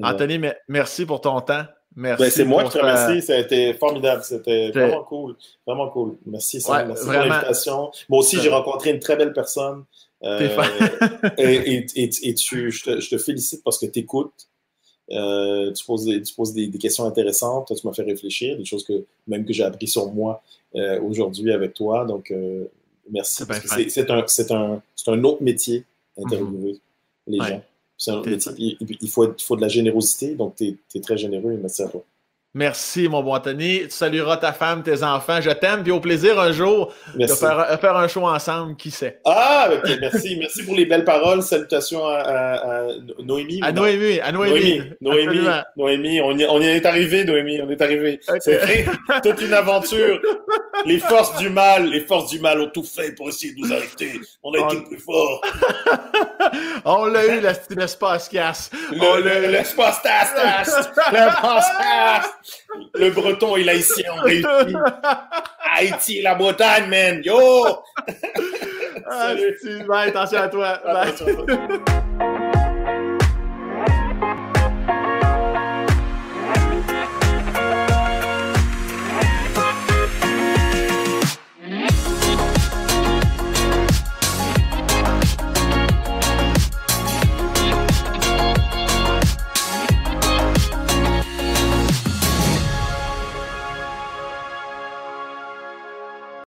Anthony, merci pour ton temps. Merci. Ben, c'est moi qui te remercie. Ça a été formidable. C'était vraiment cool. Vraiment cool. Merci, merci pour l'invitation. Moi aussi, j'ai rencontré une très belle personne. Euh, [LAUGHS] et, et, tu, je, te, je, te, félicite parce que tu écoutes. Euh, tu poses, des, tu poses des, questions intéressantes. tu m'as fait réfléchir, des choses que même que j'ai appris sur moi euh, aujourd'hui avec toi. Donc, merci. C'est un, un, un, autre métier, interviewer mm-hmm. les gens il, faut, il faut de la générosité, donc tu es, très généreux merci à toi. Merci, mon bon Anthony. Tu salueras ta femme, tes enfants. Je t'aime. Puis au plaisir un jour de faire, faire, un show ensemble, qui sait. Ah, merci. [LAUGHS] merci pour les belles paroles. Salutations à, Noémie. À Noémie. À Noémie. Noémie. Noémie. On, y, on y est arrivé, Noémie. On est arrivé. C'est toute une aventure. [LAUGHS] les forces du mal, les forces du mal ont tout fait pour essayer de nous arrêter. On a été plus forts. [LAUGHS] on l'a eu, l'espace [LAUGHS] casse. L'espace tasse, L'espace tasse. Le breton et l'haïtien ont réussi. [LAUGHS] Haïti la Bretagne, man. Yo! ah, Salut. Bye, attention à toi.